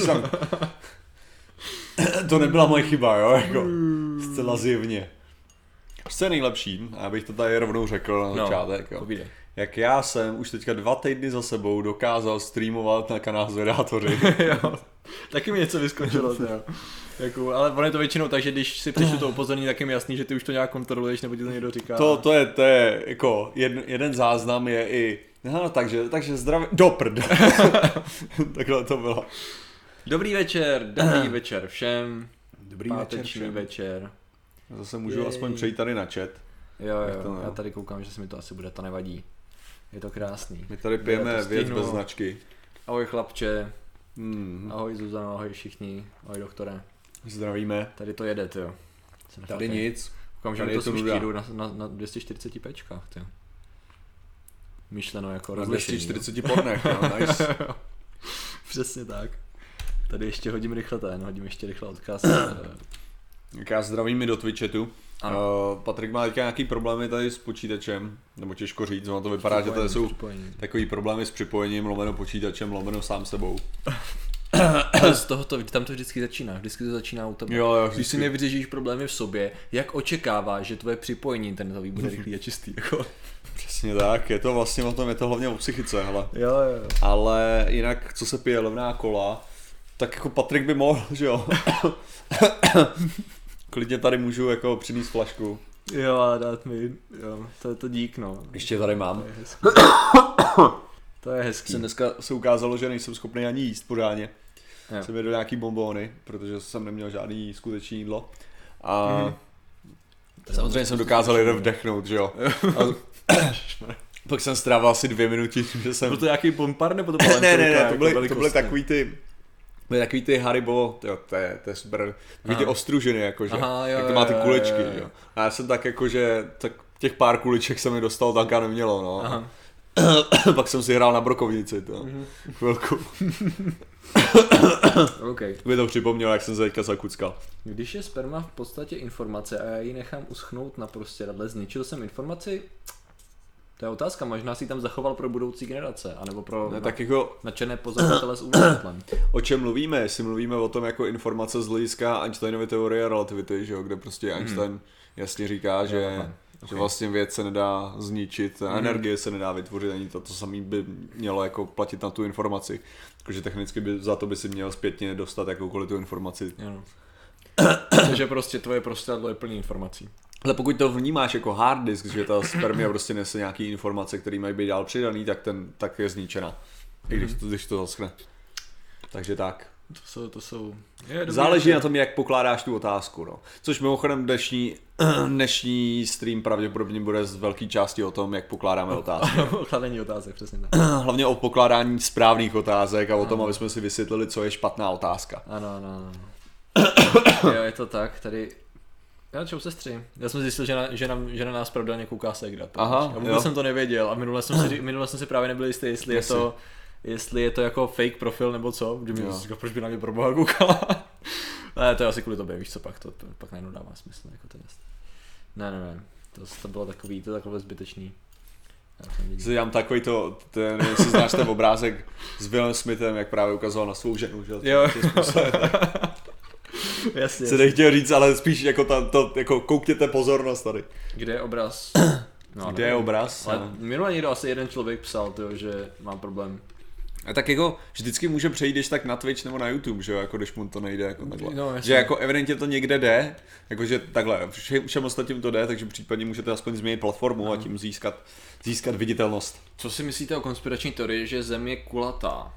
Jsem... to nebyla moje chyba, jo, jako zcela zjevně. Co je nejlepší, abych to tady rovnou řekl na No, začátek, jo. povídej. Jak já jsem už teďka dva týdny za sebou dokázal streamovat na kanál Zvedátoři. jo. Taky mi něco vyskočilo, jo. Jako, ale ono je to většinou tak, že když si přečtu to upozornění, tak je mi jasný, že ty už to nějak kontroluješ, nebo ti to někdo říká. To, to je, to je jako jeden, jeden záznam je i, no, takže, takže zdravě, do prd. Takhle to bylo. Dobrý večer, dobrý večer všem. Dobrý Páteční večer. Zase můžu Jej. aspoň přejít tady na chat. Jo, jo, to, no? já tady koukám, že se mi to asi bude, to nevadí. Je to krásný. My tady pijeme věc bez značky. Ahoj chlapče, Hmm. ahoj Zuzano, ahoj všichni, ahoj doktore. Zdravíme. Tady to jede, jo. Jsem Tady fakt- nic. Koukám, že tady mi to jdu na, na, na 240 pečkách, ty. Myšleno jako Na rozlišení. 240 pornech, jo, nice. Přesně tak. Tady ještě hodím rychle ten, hodím ještě rychle odkaz. Tak já zdravím i do Twitchetu. Ano. Uh, Patrik má teďka nějaký problémy tady s počítačem, nebo těžko říct, ono to vypadá, že to jsou takový problémy s připojením, lomeno počítačem, lomeno sám sebou. Ale z toho to, tam to vždycky začíná, vždycky to začíná u tebe. Jo, jo, Když si nevyřešíš problémy v sobě, jak očekáváš, že tvoje připojení internetový bude rychlý a čistý, jako. Přesně tak, je to vlastně o tom, je to hlavně o psychice, hele. Jo, jo. Ale jinak, co se pije levná kola, tak jako Patrik by mohl, že jo. Klidně tady můžu jako přinést flašku. Jo, a dát mi, jo, to je to dík, no. Ještě tady To mám. je hezký. to je hezký. Se dneska se ukázalo, že nejsem schopný ani jíst pořádně. Jo. Jsem jedl nějaký bombóny, protože jsem neměl žádný skutečný jídlo. A Mhm. samozřejmě jsem dokázal jeden vdechnout, že jo. A pak jsem strávil asi dvě minuty že jsem... Byl to nějaký pompar, nebo to byla ne, jen ne, ne, to byly, to byly takový ty... Byly takový ty Haribo, jo, to je, to je super, takový ty ostružiny, jakože, Aha, jo, jak to má ty jo, kulečky, jo, jo. jo. A já jsem tak jakože, tak těch pár kuliček se mi dostal, tak a nemělo, no. Aha. Pak jsem si hrál na brokovnici, to, Mhm. chvilku. OK. Mi to připomnělo, jak jsem se teďka zakuckal. Když je sperma v podstatě informace a já ji nechám uschnout na prostěradle, zničil jsem informaci? To je otázka, možná si tam zachoval pro budoucí generace, anebo pro Ne, tak jako nadšené pozorovatele s úmyslem. O čem mluvíme? Jestli mluvíme o tom jako informace z hlediska Einsteinovy teorie relativity, že jo, kde prostě Einstein jasně říká, že, aha, že vlastně věc se nedá zničit, a energie se nedá vytvořit, ani to, to samé by mělo jako platit na tu informaci. Takže technicky by za to by si měl zpětně dostat jakoukoliv tu informaci. Jo. Takže prostě tvoje prostředadlo je plný informací. Ale pokud to vnímáš jako hard disk, že ta spermia prostě nese nějaký informace, které mají být dál přidaný, tak, ten, tak je zničena. I když to, když to zaschne. Takže tak. To jsou, to jsou... Je, dobrý Záleží večer. na tom, jak pokládáš tu otázku. No. Což mimochodem dnešní, dnešní stream pravděpodobně bude z velké části o tom, jak pokládáme otázky. Kladení otázek, přesně tak. Hlavně o pokládání správných otázek a o tom, aby jsme si vysvětlili, co je špatná otázka. Ano, ano, ano. jo, je to tak, tady... Já čau sestři. Já jsem zjistil, že na, že na, že na nás pravidelně kouká Segra. Aha, a vůbec jo. jsem to nevěděl a minule jsem si, minule jsem si právě nebyl jistý, jestli je Jasně. to jestli je to jako fake profil nebo co, že mi říkal, proč by na mě pro boha koukala. ne, to je asi kvůli tobě, víš co, pak to, to pak najednou dává smysl, jako to jest. Ne, ne, ne, to, to bylo takový, to je takové zbytečný. Já dělám takový to, ten, nevím, jestli znáš ten obrázek s Willem Smithem, jak právě ukazoval na svou ženu, že Jo. Jasně, Se nechtěl říct, ale spíš jako, ta, to, jako koukněte pozornost tady. Kde je obraz? No, Kde je nevím. obraz? Ale No. minule někdo asi jeden člověk psal, tyjo, že mám problém. A tak jako vždycky může přejít, když tak na Twitch nebo na YouTube, že jo, jako když mu to nejde jako takhle. No, že jako evidentně to někde jde, jakože takhle, všem, všem ostatním to jde, takže případně můžete aspoň změnit platformu a tím získat, získat viditelnost. Co si myslíte o konspirační teorii, že Zem je kulatá?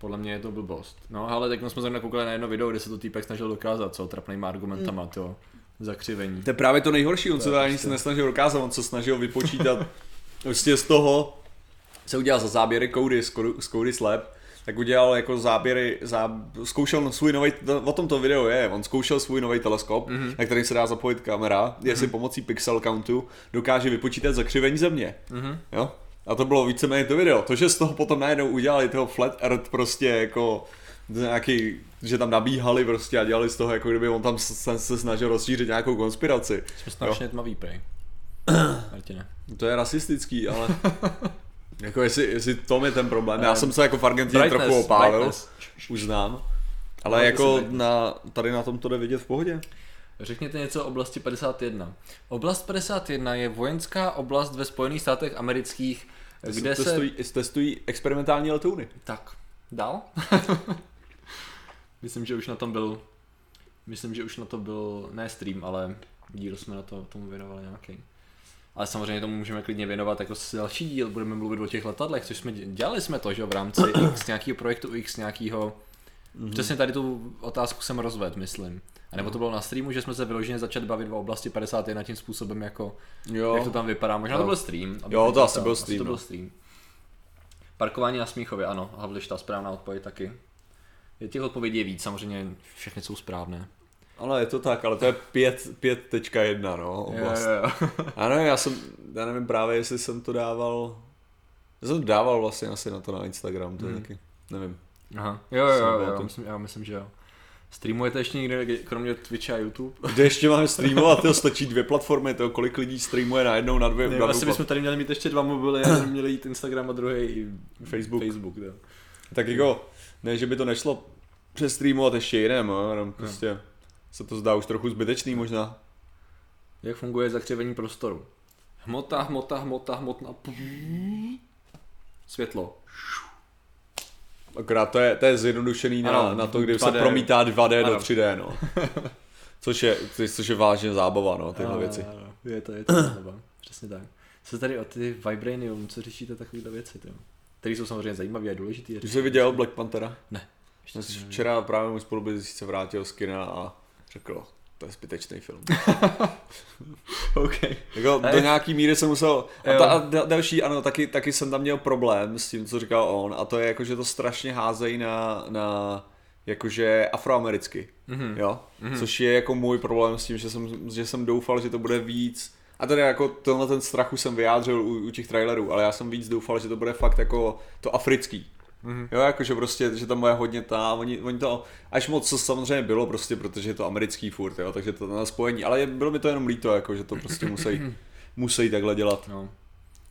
Podle mě je to blbost. No ale tak jsme zrovna koukali na jedno video, kde se to týpek snažil dokázat, co trapnýma argumentama, to zakřivení. To je právě to nejhorší, on se ani prostě- se nesnažil dokázat, on se snažil vypočítat prostě z toho, se udělal za záběry Cody, z Cody- Slab, tak udělal jako záběry, zá, zkoušel svůj nový, o tom to video je, on zkoušel svůj nový teleskop, mm-hmm. na který se dá zapojit kamera, jestli pomocí pixel countu dokáže vypočítat zakřivení země. Mm-hmm. Jo? A to bylo víceméně to video. To, že z toho potom najednou udělali toho flat earth prostě jako nějaký, že tam nabíhali prostě a dělali z toho, jako kdyby on tam se, se snažil rozšířit nějakou konspiraci. Jsme strašně tmavý prej. Martine. To je rasistický, ale jako jestli, jestli tom je ten problém. Já Eh, jsem se jako v Argentině trochu opálil, brightness. už znám. Ale No, jako to na, tady na tom to jde vidět v pohodě. Řekněte něco o oblasti 51. Oblast 51 je vojenská oblast ve Spojených státech amerických, kde se... testují, testují experimentální letouny. Tak, dál? myslím, že už na tom byl... Myslím, že už na to byl, ne stream, ale díl jsme na to tomu věnovali nějaký. Ale samozřejmě tomu můžeme klidně věnovat jako s další díl, budeme mluvit o těch letadlech, což jsme dělali jsme to, že v rámci X nějakého projektu X nějakého. Mm-hmm. Přesně tady tu otázku jsem rozvedl, myslím. A nebo to bylo na streamu, že jsme se vyloženě začali bavit o oblasti 51 tím způsobem, jako, Jo. jak to tam vypadá. Možná to byl stream. Jo, to asi byl stream, to byl no. stream. Parkování na Smíchově, ano, Havliš, ta správná odpověď taky. Je těch odpovědí je víc, samozřejmě všechny jsou správné. Ale je to tak, ale to je 5, 5.1, no, oblast. Jo, jo, jo. Ano, já jsem, já nevím právě, jestli jsem to dával, já jsem to dával vlastně asi na to na Instagram, to je Hmm. taky, nevím. Aha. Jo, jo, jo, jo, to. myslím, já myslím, že jo. Streamujete ještě někde, kromě Twitche a YouTube? Kde ještě máme streamovat, to stačí dvě platformy, to kolik lidí streamuje najednou na dvě, Ne, na asi dvou bychom tady měli mít ještě dva mobily, jeden měli jít Instagram a druhý Facebook. Facebook jo. Tak jako, ne, že by to nešlo přestreamovat ještě jiném, no, jenom prostě se to zdá už trochu zbytečný možná. Jak funguje zakřivení prostoru? Hmota, hmota, hmota, hmotná. Světlo. Akorát to je, to je zjednodušený na, Ano, na to, kdy se 2D. promítá 2D Ano. do 3D, no. Což je, což je vážně zábava, no, tyhle Ano, věci. ano, Je to, je to zábava. Přesně tak. Co tady o ty Vibranium, co řešíte takovéhle věci, ty? Které jsou samozřejmě zajímavé a důležité. Když jsi viděl Black Panthera? Ne. Ještě neviděl. Včera právě můj spolubicí se vrátil z kina a řekl, to je zbytečný film. OK. Jako do nějaký míry jsem musel, a, ta, a da- další, ano, taky, taky jsem tam měl problém s tím, co říkal on, a to je jako, že to strašně házejí na, na jakože afroamericky, Mhm. jo, což je jako můj problém s tím, že jsem, že jsem doufal, že to bude víc, a tady jako tenhle ten strach už jsem vyjádřil u, u těch trailerů, ale já jsem víc doufal, že to bude fakt jako to africký, Mhm. Jo, jakože prostě, že tam bude hodně ta, oni, oni to, až moc co samozřejmě bylo prostě, protože je to americký furt, jo, takže to na spojení, ale je, bylo mi to jenom líto, jako, že to prostě musí, musí takhle dělat. No.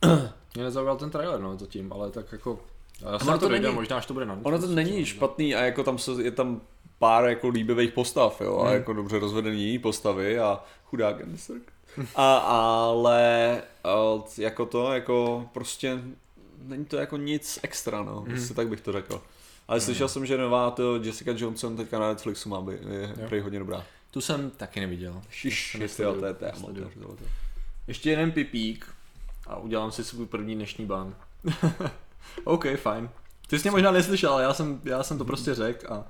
Mě nezaujal ten trailer, no, zatím, ale tak jako... Já jsem Ono na to to dojde, není- možná až to bude na Ono to není špatný a jako tam se, je tam pár jako líbivých postav, jo, a Hmm. jako dobře rozvedený postavy a chudák Anderson. A, ale a, jako to, jako prostě není to jako nic extra, no, Hmm. prostě tak bych to řekl. Ale slyšel jsem, že nová to Jessica Johnson teďka na Netflixu má být, je prý hodně dobrá. Tu jsem taky neviděl. Šiš, To jo, to je téma. Ještě jeden pipík a udělám si svůj první dnešní ban. OK, fajn. Ty jsi mě možná neslyšel, ale já jsem, já jsem to prostě řekl a,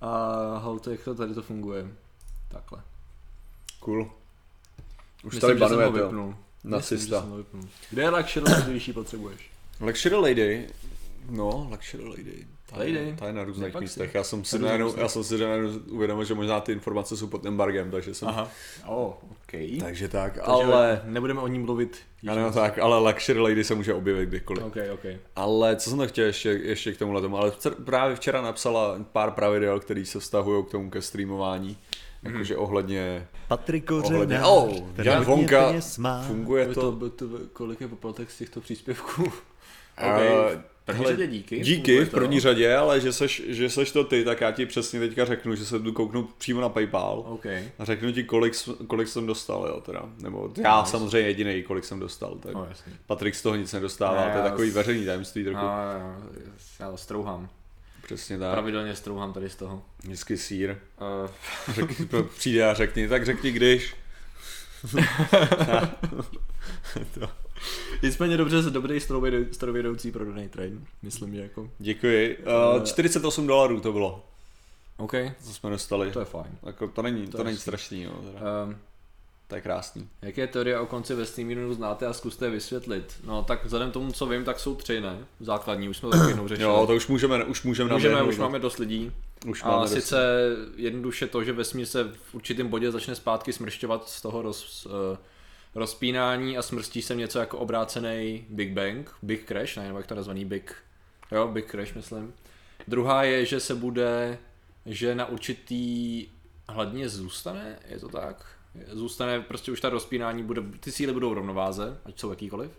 a holt, jak to tady to funguje. Takhle. Cool. Už Myslím, tady banuje to. vypnul. Myslím, vypnul. Kde je luxury, když ji potřebuješ? Luxury Lady, no, Luxury Lady. Ta je- Lady. Ta je na různých si. místech. Já jsem si Na najednou, já jsem si najednou uvědomil, že možná ty informace jsou pod embargem, takže jsem... Aha. Oh, OK. Takže tak, Takže ale... nebudeme o ní mluvit. Ano, tak, ale Luxury Lady se může objevit kdykoliv. OK, OK. Ale co jsem to chtěl ještě, ještě k tomu tomu, ale právě včera napsala pár pravidel, které se vztahují k tomu ke streamování. Mhm. Jakože ohledně, Patrik ohledně, oh, Jan Vonka, funguje Je to, to. to, to, kolik je poplatek z těchto příspěvků? Eh, OK. V první hele, řadě díky. Díky v to. první řadě, ale že seš, že seš to ty, tak já ti přesně teďka řeknu, že se jdu kouknout přímo na Paypal. OK. A řeknu ti, kolik, kolik jsem dostal, jo, teda. Nebo já samozřejmě jediný, kolik jsem dostal. Tak No jasně. Patrik z toho nic nedostává, Ne, to je já takový s- veřejný tajemství trochu. No, jo, já strouhám. Přesně tak. Pravidelně strouhám tady z toho. Vždycky sír. Uh, Řekni, přijde a řekni, tak řekni když. nicméně dobře, dobrý strojvedou- strojvedoucí prodaný train. Myslím, že jako. Děkuji. Uh, 48 dolarů to bylo, OK, co jsme dostali. to je fajn. Jako, to není, to, je není strašný, jo, teda. Um, to je krásný. jaké teorie o konci vesmíru znáte a zkuste je vysvětlit? No tak vzhledem tomu, co vím, tak jsou tři, ne? Základní, už jsme to taky jednou řešili. Jo, to už můžeme, už můžeme Můžeme, už no. máme dost lidí. už A máme dost- sice jednoduše to, že vesmír se v určitém bodě začne zpátky smršťovat z toho roz, uh, rozpínání a smrstí se něco jako obrácený Big Bang, Big Crash, ne, nebo jak to nazvaný Big, jo, Big Crash myslím. Druhá je, že se bude, že na určitý hladině zůstane, je to tak? Zůstane prostě už ta rozpínání, bude, ty síly budou v rovnováze, ať jsou jakýkoliv.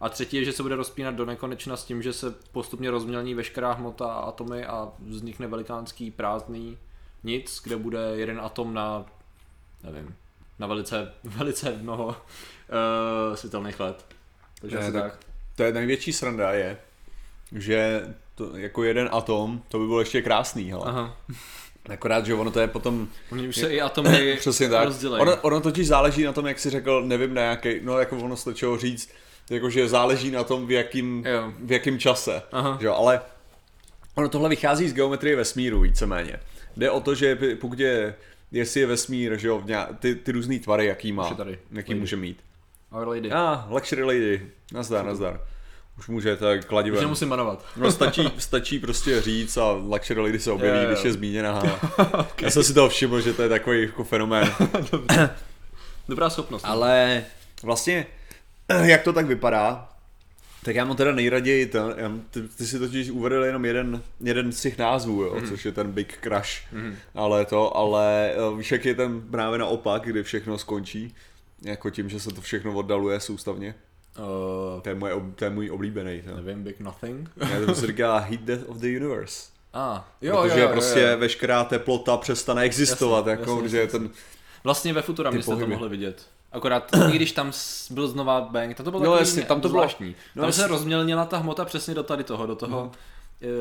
A třetí je, že se bude rozpínat do nekonečna s tím, že se postupně rozmělní veškerá hmota a atomy a vznikne velikánský prázdný nic, kde bude jeden atom na, nevím, na velice, velice mnoho uh, světelných let. Takže Ne, asi tak- tak. To je největší sranda je, že to, jako jeden atom, to by bylo ještě krásný, hele. Aha. Akorát, že ono to je potom Oni už se i atomy Přesně tak. Ono, ono totiž záleží na tom, jak jsi řekl, nevím na jaký, no jako ono stačilo říct, jakože záleží na tom, v jakým, Jo. v jakým čase. Aha. Že jo, ale ono tohle vychází z geometrie vesmíru víceméně. Jde o to, že pokud je, jestli je vesmír, že jo, v nějak, ty, ty různý tvary, jaký má, tady. jaký Lady. může mít. Our Lady. A, ah, luxury lady, nazdar, nazdar. Už může tak Už kladivem. nemusím banovat. No stačí, stačí prostě říct a luxury lady se objeví, jo. když je zmíněna. Já jsem si toho všiml, že to je takový jako fenomén. Dobrá schopnost. Ale vlastně, jak to tak vypadá, tak já mám teda nejraději ten, já, ty, ty si totiž uvedl jenom jeden, jeden z těch názvů, jo, mm. což je ten Big Crash, mm. ale to, ale eh, víš, jak je ten právě naopak, kdy všechno skončí, jako tím, že se to všechno oddaluje soustavně. Uh, To je, moje, to je můj oblíbený. To. nevím, Big Nothing. Ne, to se říká Heat Death of the Universe. A, ah, jo, protože jo, jo, prostě jo. veškerá teplota přestane existovat, Jasně, jako, jasně, protože jasně, ten, Vlastně ve Futurami Ty jste to mohli vidět. Akorát, i když tam byl znova Bang, tam to bylo No jasně, tam to bylo- zvláštní. no tam se jasně. rozmělnila ta hmota přesně do tady toho, do toho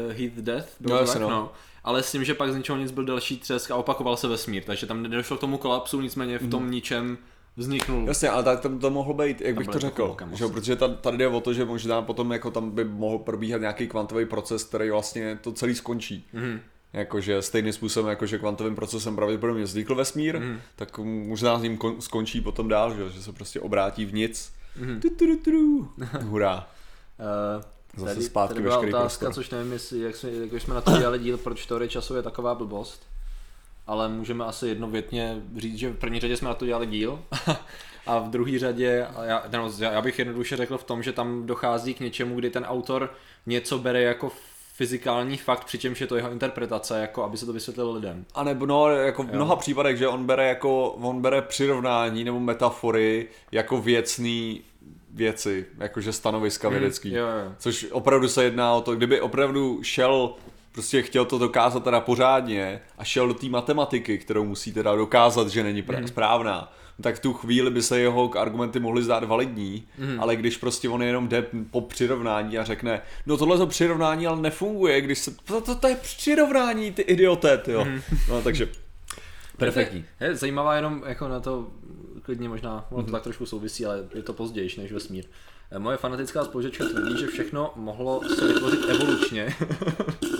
uh, Heat Death. No jasně, tak? no. Ale s tím, že pak z ničeho nic byl další třesk a opakoval se vesmír, takže tam nedošlo k tomu kolapsu, nicméně v tom ničem vzniknul. Jasně, ale tak tam to mohlo být, jak bych bylo to řekl, že, jo, protože ta- tady jde o to, že možná potom jako tam by mohl probíhat nějaký kvantový proces, který vlastně to celý skončí. Mhm. Jakože stejným způsobem, jako že kvantovým procesem pravděpodobně vznikl vesmír, Mhm. tak možná s ním kon- skončí potom dál, že, jo, že se prostě obrátí v nic. Mhm. Tu, tu, tu, tu. Hurá. Uh, Zase tady, zpátky tady byla otázka, prostor. což nevím, jestli, jak jsme, jak jsme na to dělali díl, proč teorie času je taková blbost. Ale můžeme asi jednovětně říct, že v první řadě jsme na to dělali díl. a v druhé řadě, já, no, já bych jednoduše řekl v tom, že tam dochází k něčemu, kdy ten autor něco bere jako fyzikální fakt, přičemž je to jeho interpretace, jako aby se to vysvětlilo lidem. A nebo no, jako v mnoha případech, že on bere jako, on bere přirovnání nebo metafory jako věcný věci, jakože stanoviska vědecký. Mhm. Jo, jo. Což opravdu se jedná o to, kdyby opravdu šel, prostě chtěl to dokázat teda pořádně a šel do té matematiky, kterou musí teda dokázat, že není Mhm. pra- správná, tak v tu chvíli by se jeho argumenty mohly zdát validní, Mhm. ale když prostě on jenom jde po přirovnání a řekne, no tohle to přirovnání ale nefunguje, když se, to, to, to je přirovnání, ty idioté, jo. Mhm. No takže, Perfektní. Je zajímavá jenom jako na to klidně možná, ono Mhm. to tak trošku souvisí, ale je to později než vesmír. Moje fanatická spolužečka tvrdí, že všechno mohlo se vytvořit evolučně.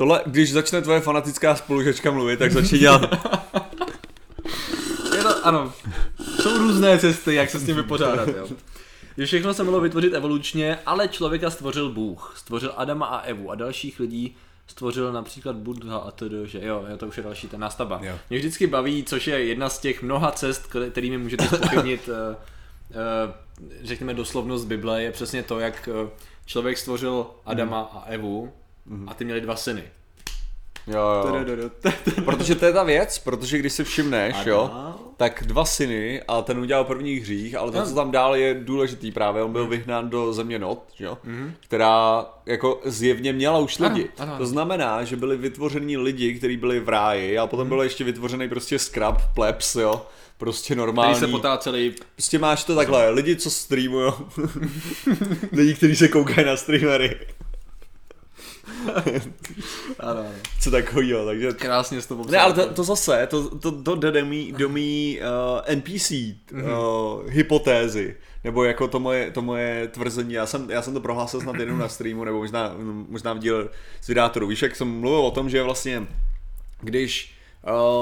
tohle, když začne tvoje fanatická spolužečka mluvit, tak začne dělat, Je to, ano, jsou různé cesty, jak se s tím vypořádat, jo. Že všechno se mohlo vytvořit evolučně, ale člověka stvořil Bůh. Stvořil Adama a Evu a dalších lidí stvořil například Buddha a td, že jo, to už je další ten nástava. Jo. Mě vždycky baví, což je jedna z těch mnoha cest, kterými můžete spochybnit, eh, eh, řekněme, doslovnost Bible, je přesně to, jak eh, člověk stvořil Adama a Evu a ty měli dva syny. jo, jo. Protože to je ta věc, protože když si všimneš, jo, tak dva syny a ten udělal první hřích, ale to, co tam dál je důležitý právě, on byl vyhnán do země Not, jo, která jako zjevně měla už Ano, lidi. ano, ano. To znamená, že byli vytvořeni lidi, kteří byli v ráji a potom byl ještě vytvořený prostě scrub, plebs, jo, prostě Který normální. se potáceli Prostě máš to takhle, lidi, co streamujou, lidi, kteří se koukají na streamery, ano, ano. co takovýho, takže Krásně s tobou Ne, ale to, to zase, to, to, to jde do mý, do mý uh, NPC uh, hypotézy, nebo jako to moje, to moje tvrzení, já jsem, já jsem to prohlásil snad jednou na streamu, nebo možná, možná v díle z vydátoru. Víš, jak jsem mluvil o tom, že vlastně, když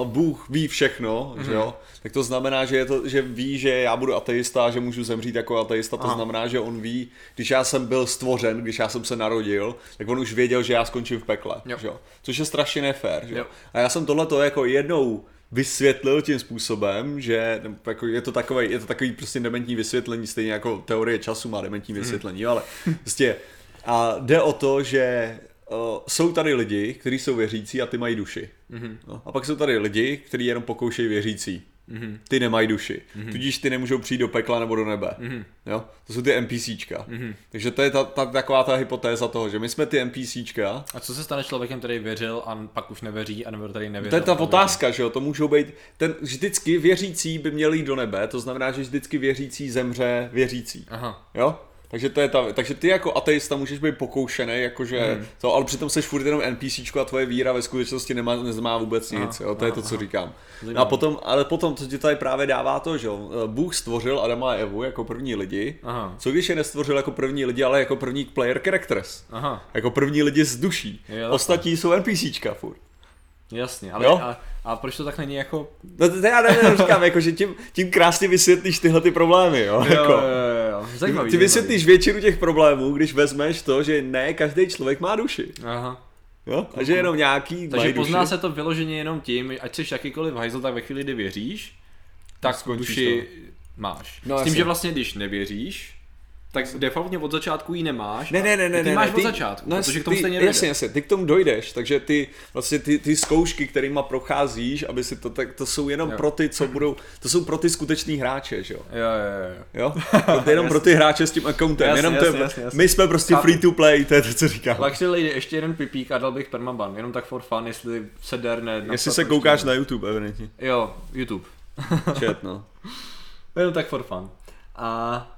uh, Bůh ví všechno, mm-hmm. že jo, tak to znamená, že, je to, že ví, že já budu ateista že můžu zemřít jako ateista, to Aha. znamená, že on ví, když já jsem byl stvořen, když já jsem se narodil, tak on už věděl, že já skončím v pekle, Jo. že jo? což je strašně nefér. Že? jo? Jo. A já jsem tohleto jako jednou vysvětlil tím způsobem, že jako je to takový, je to takový prostě dementní vysvětlení, stejně jako teorie času má dementní vysvětlení, ale prostě a jde o to, že uh, jsou tady lidi, kteří jsou věřící a ty mají duši. Mhm. No, a pak jsou tady lidi, kteří jenom pokoušejí věřící. Mm-hmm. Ty nemají duši. Mm-hmm. Tudíž ty nemůžou přijít do pekla nebo do nebe. Mm-hmm. Jo? To jsou ty NPCčka. Mm-hmm. Takže to je ta, ta, taková ta hypotéza toho, že my jsme ty NPCčka. A co se stane člověkem, který věřil a pak už nevěří, anebo který nevěřil? To je ta otázka, že jo? To můžou být. Ten vždycky věřící by měl jít do nebe, to znamená, že vždycky věřící zemře věřící. Aha. Jo? Takže, to je ta, takže ty jako ateista můžeš být pokoušený, jakože hmm. to, ale přitom seš furt jenom NPC a tvoje víra ve skutečnosti nemá, nemá vůbec nic, aha, jo, to aha, je to, co aha. říkám. No a potom, ale potom, co ti tady právě dává to, že Bůh stvořil Adama a Evu jako první lidi, aha. co když je nestvořil jako první lidi, ale jako první player characters, aha. jako první lidi z duší, jo, ostatní jsou NPCčka furt. Jasně, ale jo? A, a proč to tak není jako... No to, to já nevím, říkám, jako, že tím, tím krásně vysvětlíš tyhle ty problémy, jo? jo, jako, jo, jo, jo. Zajímavý, ty vysvětlíš většinu těch problémů, když vezmeš to, že ne každý člověk má duši. Aha. Jo? A že jenom nějaký Takže pozná duši. se to vyloženě jenom tím, ať jsi jakýkoliv hajzl, tak ve chvíli, kdy věříš, tak duši to. máš. No, S tím, jasně. že vlastně když nevěříš, tak defaultně od začátku ji nemáš. Ne, ne, ne, ne. Ty ne, máš ne, od začátku, no, protože k tomu ty, stejně dojde. Jasně, jasně, ty k tomu dojdeš, takže ty vlastně ty, ty zkoušky, kterýma procházíš, aby si to, tak to jsou jenom jo. pro ty, co budou, to jsou pro ty skutečný hráče, že jo? Jo, jo, jo. jo? To je jenom pro ty hráče s tím accountem, jasně, jenom jasně, to, jasně, jasně. my jsme prostě a... free to play, to je to, co říkám. Luxury Lady, ještě jeden pipík a dal bych permaban, jenom tak for fun, jestli se derne. Jestli se koukáš na YouTube, evidentně. Jo, YouTube. Chat, no. jenom tak for fun. A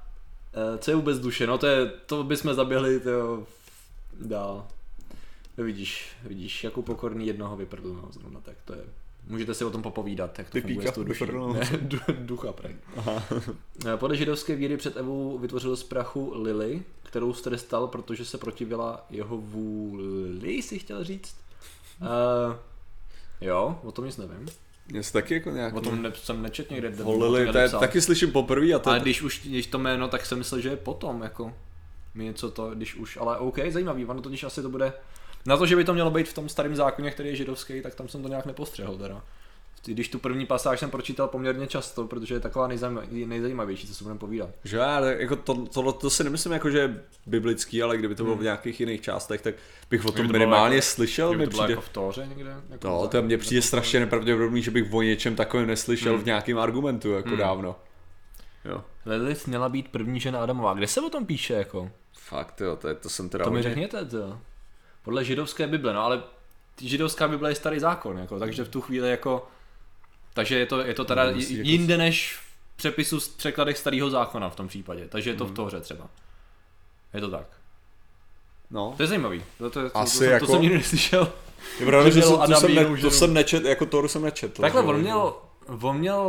co je vůbec duše? No to, je, to bychom zaběhli to dál. No vidíš, vidíš, jako pokorný jednoho vyprdl, no, zrovna tak to je. Můžete si o tom popovídat, jak to Ty funguje s tou duší. Ne, du, ducha, prek. Eh, podle židovské víry před Evou vytvořil z prachu Lily, kterou strestal, protože se protivila jeho vůli, si chtěl říct. Uh, jo, o tom nic nevím. Já taky jako nějaký... O tom ne, jsem nečet někde. Holili, to je, taky slyším poprvé a to... Ale když už, když to jméno, tak jsem myslel, že je potom, jako... Mi něco to, když už, ale OK, zajímavý, ono totiž asi to bude... Na to, že by to mělo být v tom starém zákoně, který je židovský, tak tam jsem to nějak nepostřehl teda. Když tu první pasáž jsem pročítal poměrně často, protože je taková nejzajímavější, co se budeme povídat. Že ale jako to, to, to, si nemyslím jako, že je biblický, ale kdyby to bylo hmm. v nějakých jiných částech, tak bych o tom to minimálně jako, slyšel. Kdyby to přijde... jako v Tóře někde? Jako no, to mně přijde strašně nepravděpodobný, že bych o něčem takovém neslyšel hmm. v nějakém argumentu, jako hmm. dávno. Jo. Lilith měla být první žena Adamová. Kde se o tom píše, jako? Fakt, jo, to, je, to jsem teda... To mi řekněte, to. Podle židovské Bible, no ale židovská Bible je starý zákon, jako, takže v tu chvíli jako takže je to, je to teda no, jinde jako... než v přepisu z překladech starého zákona v tom případě. Takže je to hmm. v tohře třeba. Je to tak. No. To je zajímavý. To, to, to, Asi to, to, jako... to jsem nikdy neslyšel. Je pravda, že, jsem, to, jsem ne, to jsem nečet, jako Toru jsem nečetl. Takhle, on měl, on měl,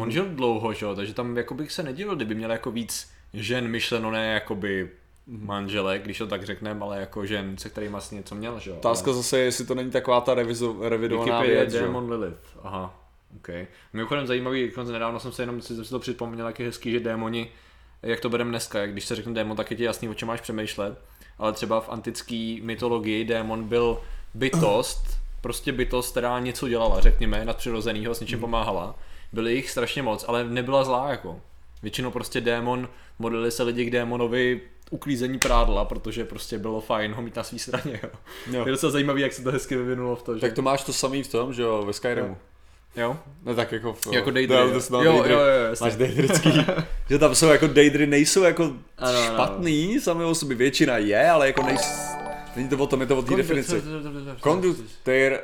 on žil dlouho, že? takže tam jako bych se nedivil, kdyby měl jako víc žen myšleno, ne jakoby manželek, když to tak řekneme, ale jako žen, se kterými asi něco měl, že jo. Otázka ale... zase je, jestli to není taková ta revizo, revidovaná Wikipedia věc, Demon Lilith, aha. OK. Mimochodem zajímavý, dokonce nedávno jsem se jenom si to připomněl, jak je hezký, že démoni, jak to bereme dneska, jak když se řekne démon, tak je ti jasný, o čem máš přemýšlet, ale třeba v antické mytologii démon byl bytost, prostě bytost, která něco dělala, řekněme, nadpřirozenýho, s něčím hmm. pomáhala. Byly jich strašně moc, ale nebyla zlá jako. Většinou prostě démon, modlili se lidi k démonovi uklízení prádla, protože prostě bylo fajn ho mít na svý straně. Jo. Jo. Je docela zajímavý, jak se to hezky vyvinulo v to, že... Tak to máš to samý v tom, že jo, ve Skyrimu. Jo. Jo? No tak jako v, Jako Daydry. Jo, jo, jo, jo, jo, Máš Daydrycký. že tam jsou jako Daydry, nejsou jako ano, špatný, ano. sami o sobě většina je, ale jako nejsou, není to o tom, je to o té definici. Conductor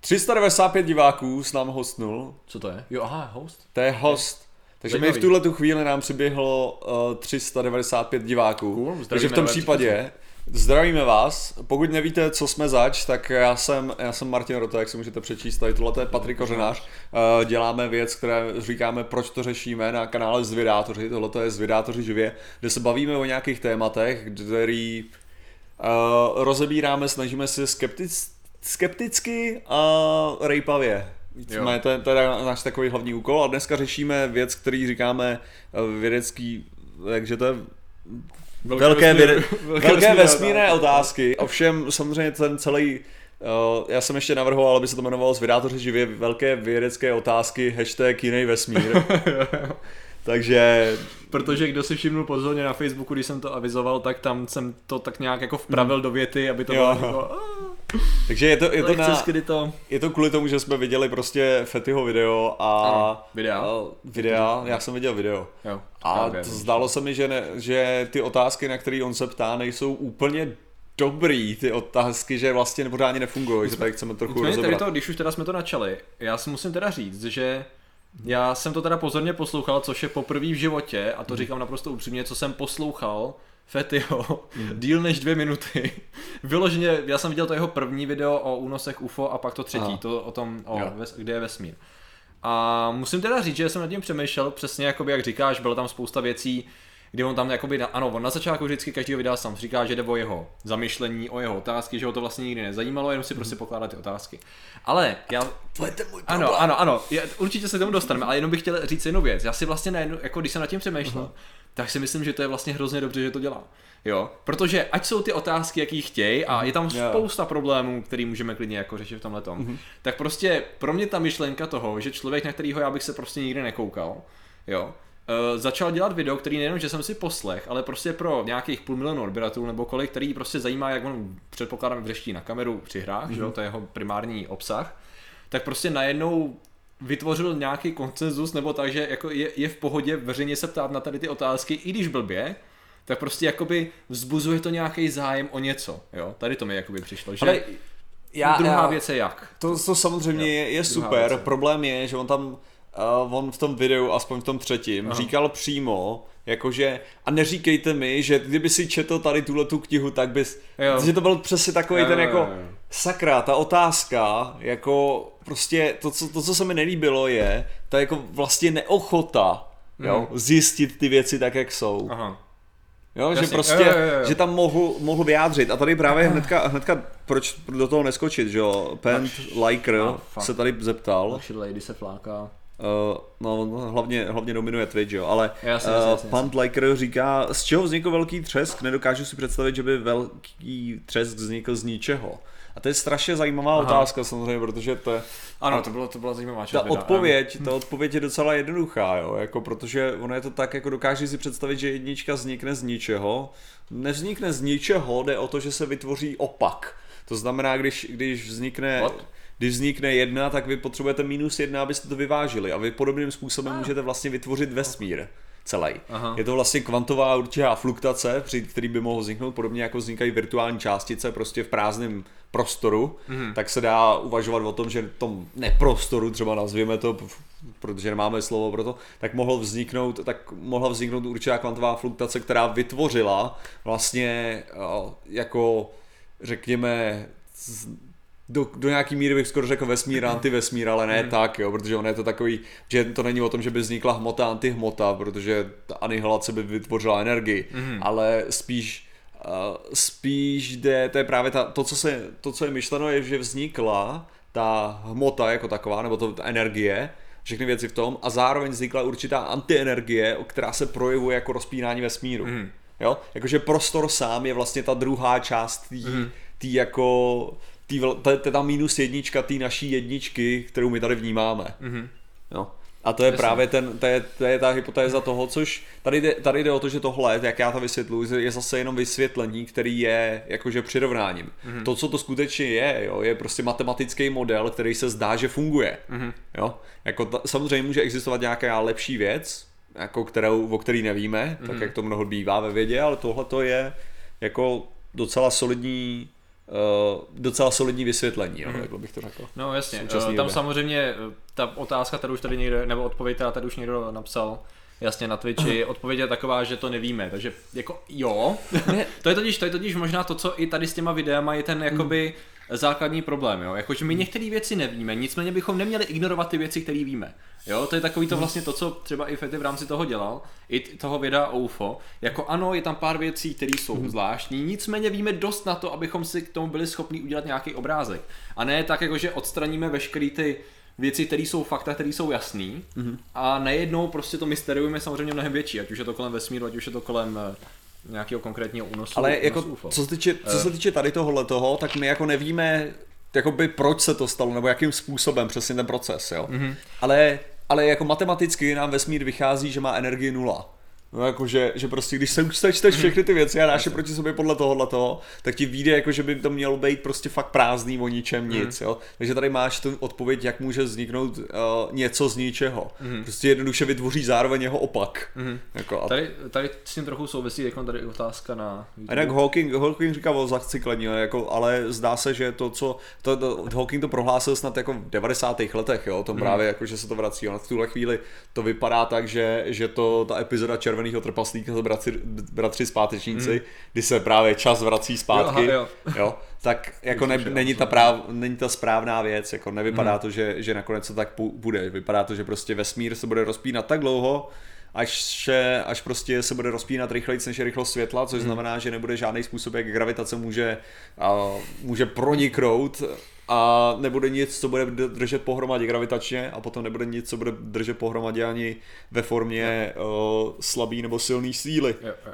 395 diváků s nám hostnul. Co to je? Jo, aha, host. To je host. Takže mi v tuhle tu chvíli nám přiběhlo uh, 395 diváků. Cool, takže v tom případě Zdravíme vás. Pokud nevíte, co jsme zač, tak já jsem, já jsem Martin Rota, jak si můžete přečíst, tady tohle je Patrik Kořenář. Eh, děláme věc, které říkáme, proč to řešíme na kanále Zvědátoři, tohle je Zvědátoři živě, kde se bavíme o nějakých tématech, který uh, rozebíráme, snažíme se skeptic, skepticky a rejpavě. Jsme, to je teda náš takový hlavní úkol a dneska řešíme věc, který říkáme eh, vědecký, takže to je velké, velké, vesmír, velké, velké vesmírné otázky. Ovšem samozřejmě ten celý Uh, já jsem ještě navrhoval, aby se to jmenovalo Zvědátoři živě velké vědecké otázky, hashtag jiný vesmír. Takže... Protože kdo si všimnul pozorně na Facebooku, když jsem to avizoval, tak tam jsem to tak nějak jako vpravil hmm. do věty, aby to bylo jako... Takže je to, je to, na, to... je to kvůli tomu, že jsme viděli prostě Fetyho video a... Ano, videa. a videa, já jsem viděl video. Jo. A okay. to zdálo se mi, že, ne, že ty otázky, na které on se ptá, nejsou úplně dobrý, ty otázky, že vlastně pořádně nefungují, že tady chceme trochu Nicméně tady rozebrat. to, když už teda jsme to načali, já si musím teda říct, že já jsem to teda pozorně poslouchal, což je poprvé v životě, a to říkám naprosto upřímně, co jsem poslouchal Fetyho díl než dvě minuty. Vyloženě, já jsem viděl to jeho první video o únosech UFO a pak to třetí, Aha. to o tom, o, Jo. ves, kde je vesmír. A musím teda říct, že jsem nad tím přemýšlel, přesně jakoby, jak říkáš, bylo tam spousta věcí, kdy on tam jakoby, ano, on na začátku vždycky každého videa sám říká, že jde o jeho zamyšlení, o jeho otázky, že ho to vlastně nikdy nezajímalo, jenom si prostě pokládá ty otázky. Ale já, To je ten můj ano, ano, ano, já, určitě se k tomu dostaneme, ale jenom bych chtěl říct jednu věc. Já si vlastně najednou, jako když jsem nad tím přemýšlel, tak si myslím, že to je vlastně hrozně dobře, že to dělá. Jo, protože ať jsou ty otázky, jaký chtějí, a je tam spousta problémů, který můžeme klidně jako řešit v tomhle tom, tak prostě pro mě ta myšlenka toho, že člověk, na kterýho já bych se prostě nikdy nekoukal, jo, Uh, začal dělat video, který nejenom, že jsem si poslech, ale prostě pro nějakých půl milionu odběratelů nebo kolik, který prostě zajímá, jak on předpokládám vřeští na kameru při hrách, že jo, to je jeho primární obsah, tak prostě najednou vytvořil nějaký konsenzus, nebo tak, že jako je, je v pohodě veřejně se ptát na tady ty otázky, i když blbě, tak prostě jakoby vzbuzuje to nějaký zájem o něco, jo, tady to mi jakoby přišlo, že Ale já, druhá já, věc je jak. To, to samozřejmě je, je Druhá super, věc je. problém je, že on tam, uh, on v tom videu, aspoň v tom třetím, Aha. říkal přímo, jakože, a neříkejte mi, že kdyby si četl tady tuhle tu knihu, tak bys, Jo. že to byl přesně takový Jo, ten jo, jako, jo, jo. Sakra, ta otázka, jako prostě to, co, to, co se mi nelíbilo je, ta jako vlastně neochota, jo, zjistit ty věci tak, jak jsou. Aha. Jo, Jasně, že prostě, jo, jo, jo, že tam mohu, mohu vyjádřit. A tady právě hnedka, hnedka proč do toho neskočit, že jo? Pent Liker fuck. se tady zeptal. Naši lady se fláká. Uh, no, no, hlavně, hlavně dominuje Twitch, jo, ale Jasně, uh, jasně, jasně, Pant Liker říká, z čeho vznikl velký třesk, nedokážu si představit, že by velký třesk vznikl z ničeho. A to je strašně zajímavá Aha. otázka samozřejmě, protože to je, Ano, to, bylo, to byla zajímavá ta odpověď, ta odpověď je docela jednoduchá, jo, jako protože ono je to tak, jako dokáže si představit, že jednička vznikne z ničeho, nevznikne z ničeho, jde o to, že se vytvoří opak. To znamená, když, když vznikne... What? Když vznikne jedna, tak vy potřebujete minus jedna, abyste to vyvážili. A vy podobným způsobem můžete vlastně vytvořit vesmír celý. Aha. Je to vlastně kvantová určitá fluktace, při který by mohl vzniknout, podobně jako vznikají virtuální částice prostě v prázdném prostoru, Mhm. tak se dá uvažovat o tom, že v tom neprostoru, třeba nazvěme to, protože nemáme slovo pro to, tak mohl vzniknout, tak mohla vzniknout určitá kvantová fluktace, která vytvořila vlastně eh, jako řekněme do, do nějaký míry bych skoro řekl vesmír, antivesmír, ale ne tak, jo, protože ono je to takový, že to není o tom, že by vznikla hmota, antihmota, protože ta anihilace by vytvořila energii, ale spíš uh, spíš jde, to je právě ta, to, co se, to, co je myšleno, je, že vznikla ta hmota jako taková, nebo to, ta energie, všechny věci v tom, a zároveň vznikla určitá antienergie, která se projevuje jako rozpínání vesmíru. Mhm. Jo? Jakože prostor sám je vlastně ta druhá část tý, Mhm. tý jako tý, to je ta minus jednička té naší jedničky, kterou my tady vnímáme. Mhm. Jo. A to je Jasně. právě ten, to je, to je ta hypotéza toho, což tady jde, tady jde o to, že tohle, jak já to vysvětluji, je zase jenom vysvětlení, který je jakože přirovnáním. Mm-hmm. To, co to skutečně je, jo, je prostě matematický model, který se zdá, že funguje. Mm-hmm. Jo? Jako ta, samozřejmě může existovat nějaká lepší věc, jako kterou, o který nevíme, mm-hmm. tak jak to mnoho bývá ve vědě, ale tohle to je jako docela solidní docela solidní vysvětlení, jo, takhle bych to řekl. No jasně, eh, tam době. samozřejmě eh, ta otázka, kterou už tady někdo, nebo odpověď, která tady už někdo napsal, jasně na Twitchi, odpověď je taková, že to nevíme, takže jako jo, to je totiž, to je totiž možná to, co i tady s těma videama je ten jakoby základní problém, jo, jakože my některé věci nevíme, nicméně bychom neměli ignorovat ty věci, které víme, jo, to je takový to vlastně to, co třeba i Fety v rámci toho dělal, i toho videa o UFO, jako ano, je tam pár věcí, které jsou zvláštní, nicméně víme dost na to, abychom si k tomu byli schopni udělat nějaký obrázek, a ne tak jako, že odstraníme veškerý ty věci, které jsou fakta, které jsou jasný. Mm-hmm. a najednou prostě to mysterium je samozřejmě mnohem větší, ať už je to kolem vesmíru, ať už je to kolem eh, nějakého konkrétního únosu. Ale únosu jako, UFO. co se, týče, co se týče tady tohohle toho, tak my jako nevíme, jakoby proč se to stalo, nebo jakým způsobem přesně ten proces, jo. Mm-hmm. Ale, ale jako matematicky nám vesmír vychází, že má energii nula. No jako, že, že prostě když se čteš všechny ty věci a dáš je proti sobě podle tohohle toho, tak ti vyjde jako, že by to mělo být prostě fakt prázdný o ničem nic, jo. Takže tady máš tu odpověď, jak může vzniknout uh, něco z ničeho. Prostě jednoduše vytvoří zároveň jeho opak. Jako, a Tady, tady s tím trochu souvisí, jako tady otázka na a jinak Hawking, Hawking říkal o zacyklení, ale jako, ale zdá se, že to, co, to, to, Hawking to prohlásil snad jako v 90. letech, jo, tom právě jako, že se to vrací, ale v tuhle chvíli to vypadá tak, že, že to ta epizoda Červeného trpaslíka bratři, bratři zpátečníci, kdy se právě čas vrací zpátky, Jo, aha, jo, tak jako ne, není, ta práv, není ta správná věc, jako nevypadá Hmm. to, že, že nakonec to tak bude, vypadá to, že prostě vesmír se bude rozpínat tak dlouho, až, se, až prostě se bude rozpínat rychleji než je rychlost světla, což znamená, že nebude žádný způsob, jak gravitace může, a, může proniknout a nebude nic, co bude držet pohromadě gravitačně a potom nebude nic, co bude držet pohromadě ani ve formě o, slabý nebo silný síly. Jo, jo, jo.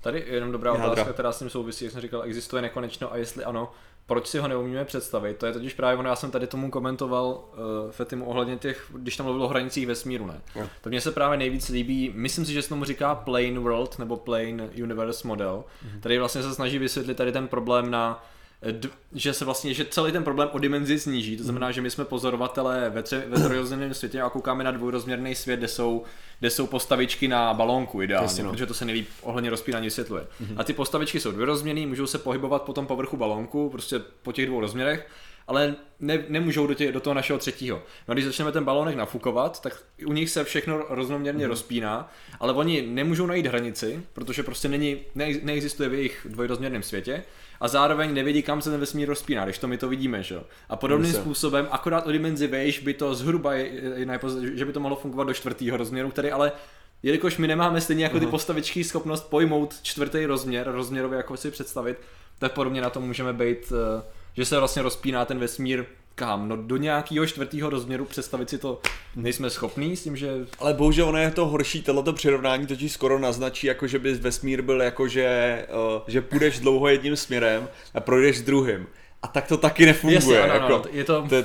Tady je jenom dobrá Jádra. otázka, která s tím souvisí, jak jsem říkal, existuje nekonečno a jestli ano, proč si ho neumíme představit? To je totiž právě ono, já jsem tady tomu komentoval uh, Fetimu ohledně těch, když tam mluvil o hranicích vesmíru, ne? Jo. To mně se právě nejvíc líbí, myslím si, že se tomu říká Plane World nebo Plane Universe model, který vlastně se snaží vysvětlit tady ten problém na že se vlastně, že celý ten problém o dimenzi sníží, to znamená, že my jsme pozorovatelé ve, tře, ve trojrozměrném světě a koukáme na dvojrozměrný svět, kde jsou, kde jsou postavičky na balónku ideálně, Jasně, no. protože to se nejlíp ohledně rozpínání vysvětluje. A ty postavičky jsou dvojrozměrné, můžou se pohybovat po tom povrchu balónku, prostě po těch dvou rozměrech, ale ne, nemůžou do, tě, do toho našeho třetího. No a když začneme ten balónek nafukovat, tak u nich se všechno rovnoměrně rozpíná, ale oni nemůžou najít hranici, protože prostě není, ne, neexistuje v jejich dvojrozměrném světě a zároveň nevědí, kam se ten vesmír rozpíná, když to my to vidíme, že jo. A podobným Myslím. způsobem, akorát o dimenzi vejš by to zhruba, je, je, je, že by to mohlo fungovat do čtvrtého rozměru, který ale jelikož my nemáme stejně jako ty postavičky schopnost pojmout čtvrtý rozměr, rozměrově jako si představit, tak podobně na tom můžeme být, eh, že se vlastně rozpíná ten vesmír kam? No do nějakého čtvrtého rozměru představit si to nejsme schopní s tím, že Ale bohužel ono je to horší, tohleto přirovnání totiž skoro naznačí, jako že by vesmír byl jako, že, uh, že půjdeš dlouho jedním směrem a projdeš druhým. A tak to taky nefunguje. Jasně, ano, jako, ano, je to, to je,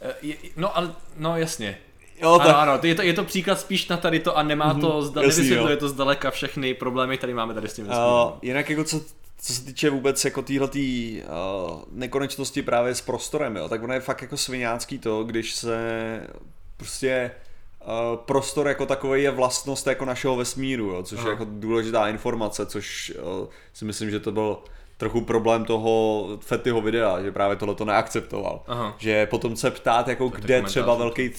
eh, je, no ale, no jasně, jo, ano, tak, ano, je to, je to příklad spíš na tady to a nemá to, zda, jasný, nevysvětluje jo. to zdaleka všechny problémy, které máme tady s tím vesmírem. uh, jinak jako co, co se týče vůbec jako téhletý uh, nekonečnosti právě s prostorem, jo, tak ono je fakt jako sviňácký to, když se prostě uh, prostor jako takový je vlastnost jako našeho vesmíru, jo, což Aha. je jako důležitá informace, což uh, si myslím, že to byl trochu problém toho Fettyho videa, že právě tohle to neakceptoval. Aha. Že potom se ptát, jako je kde třeba velký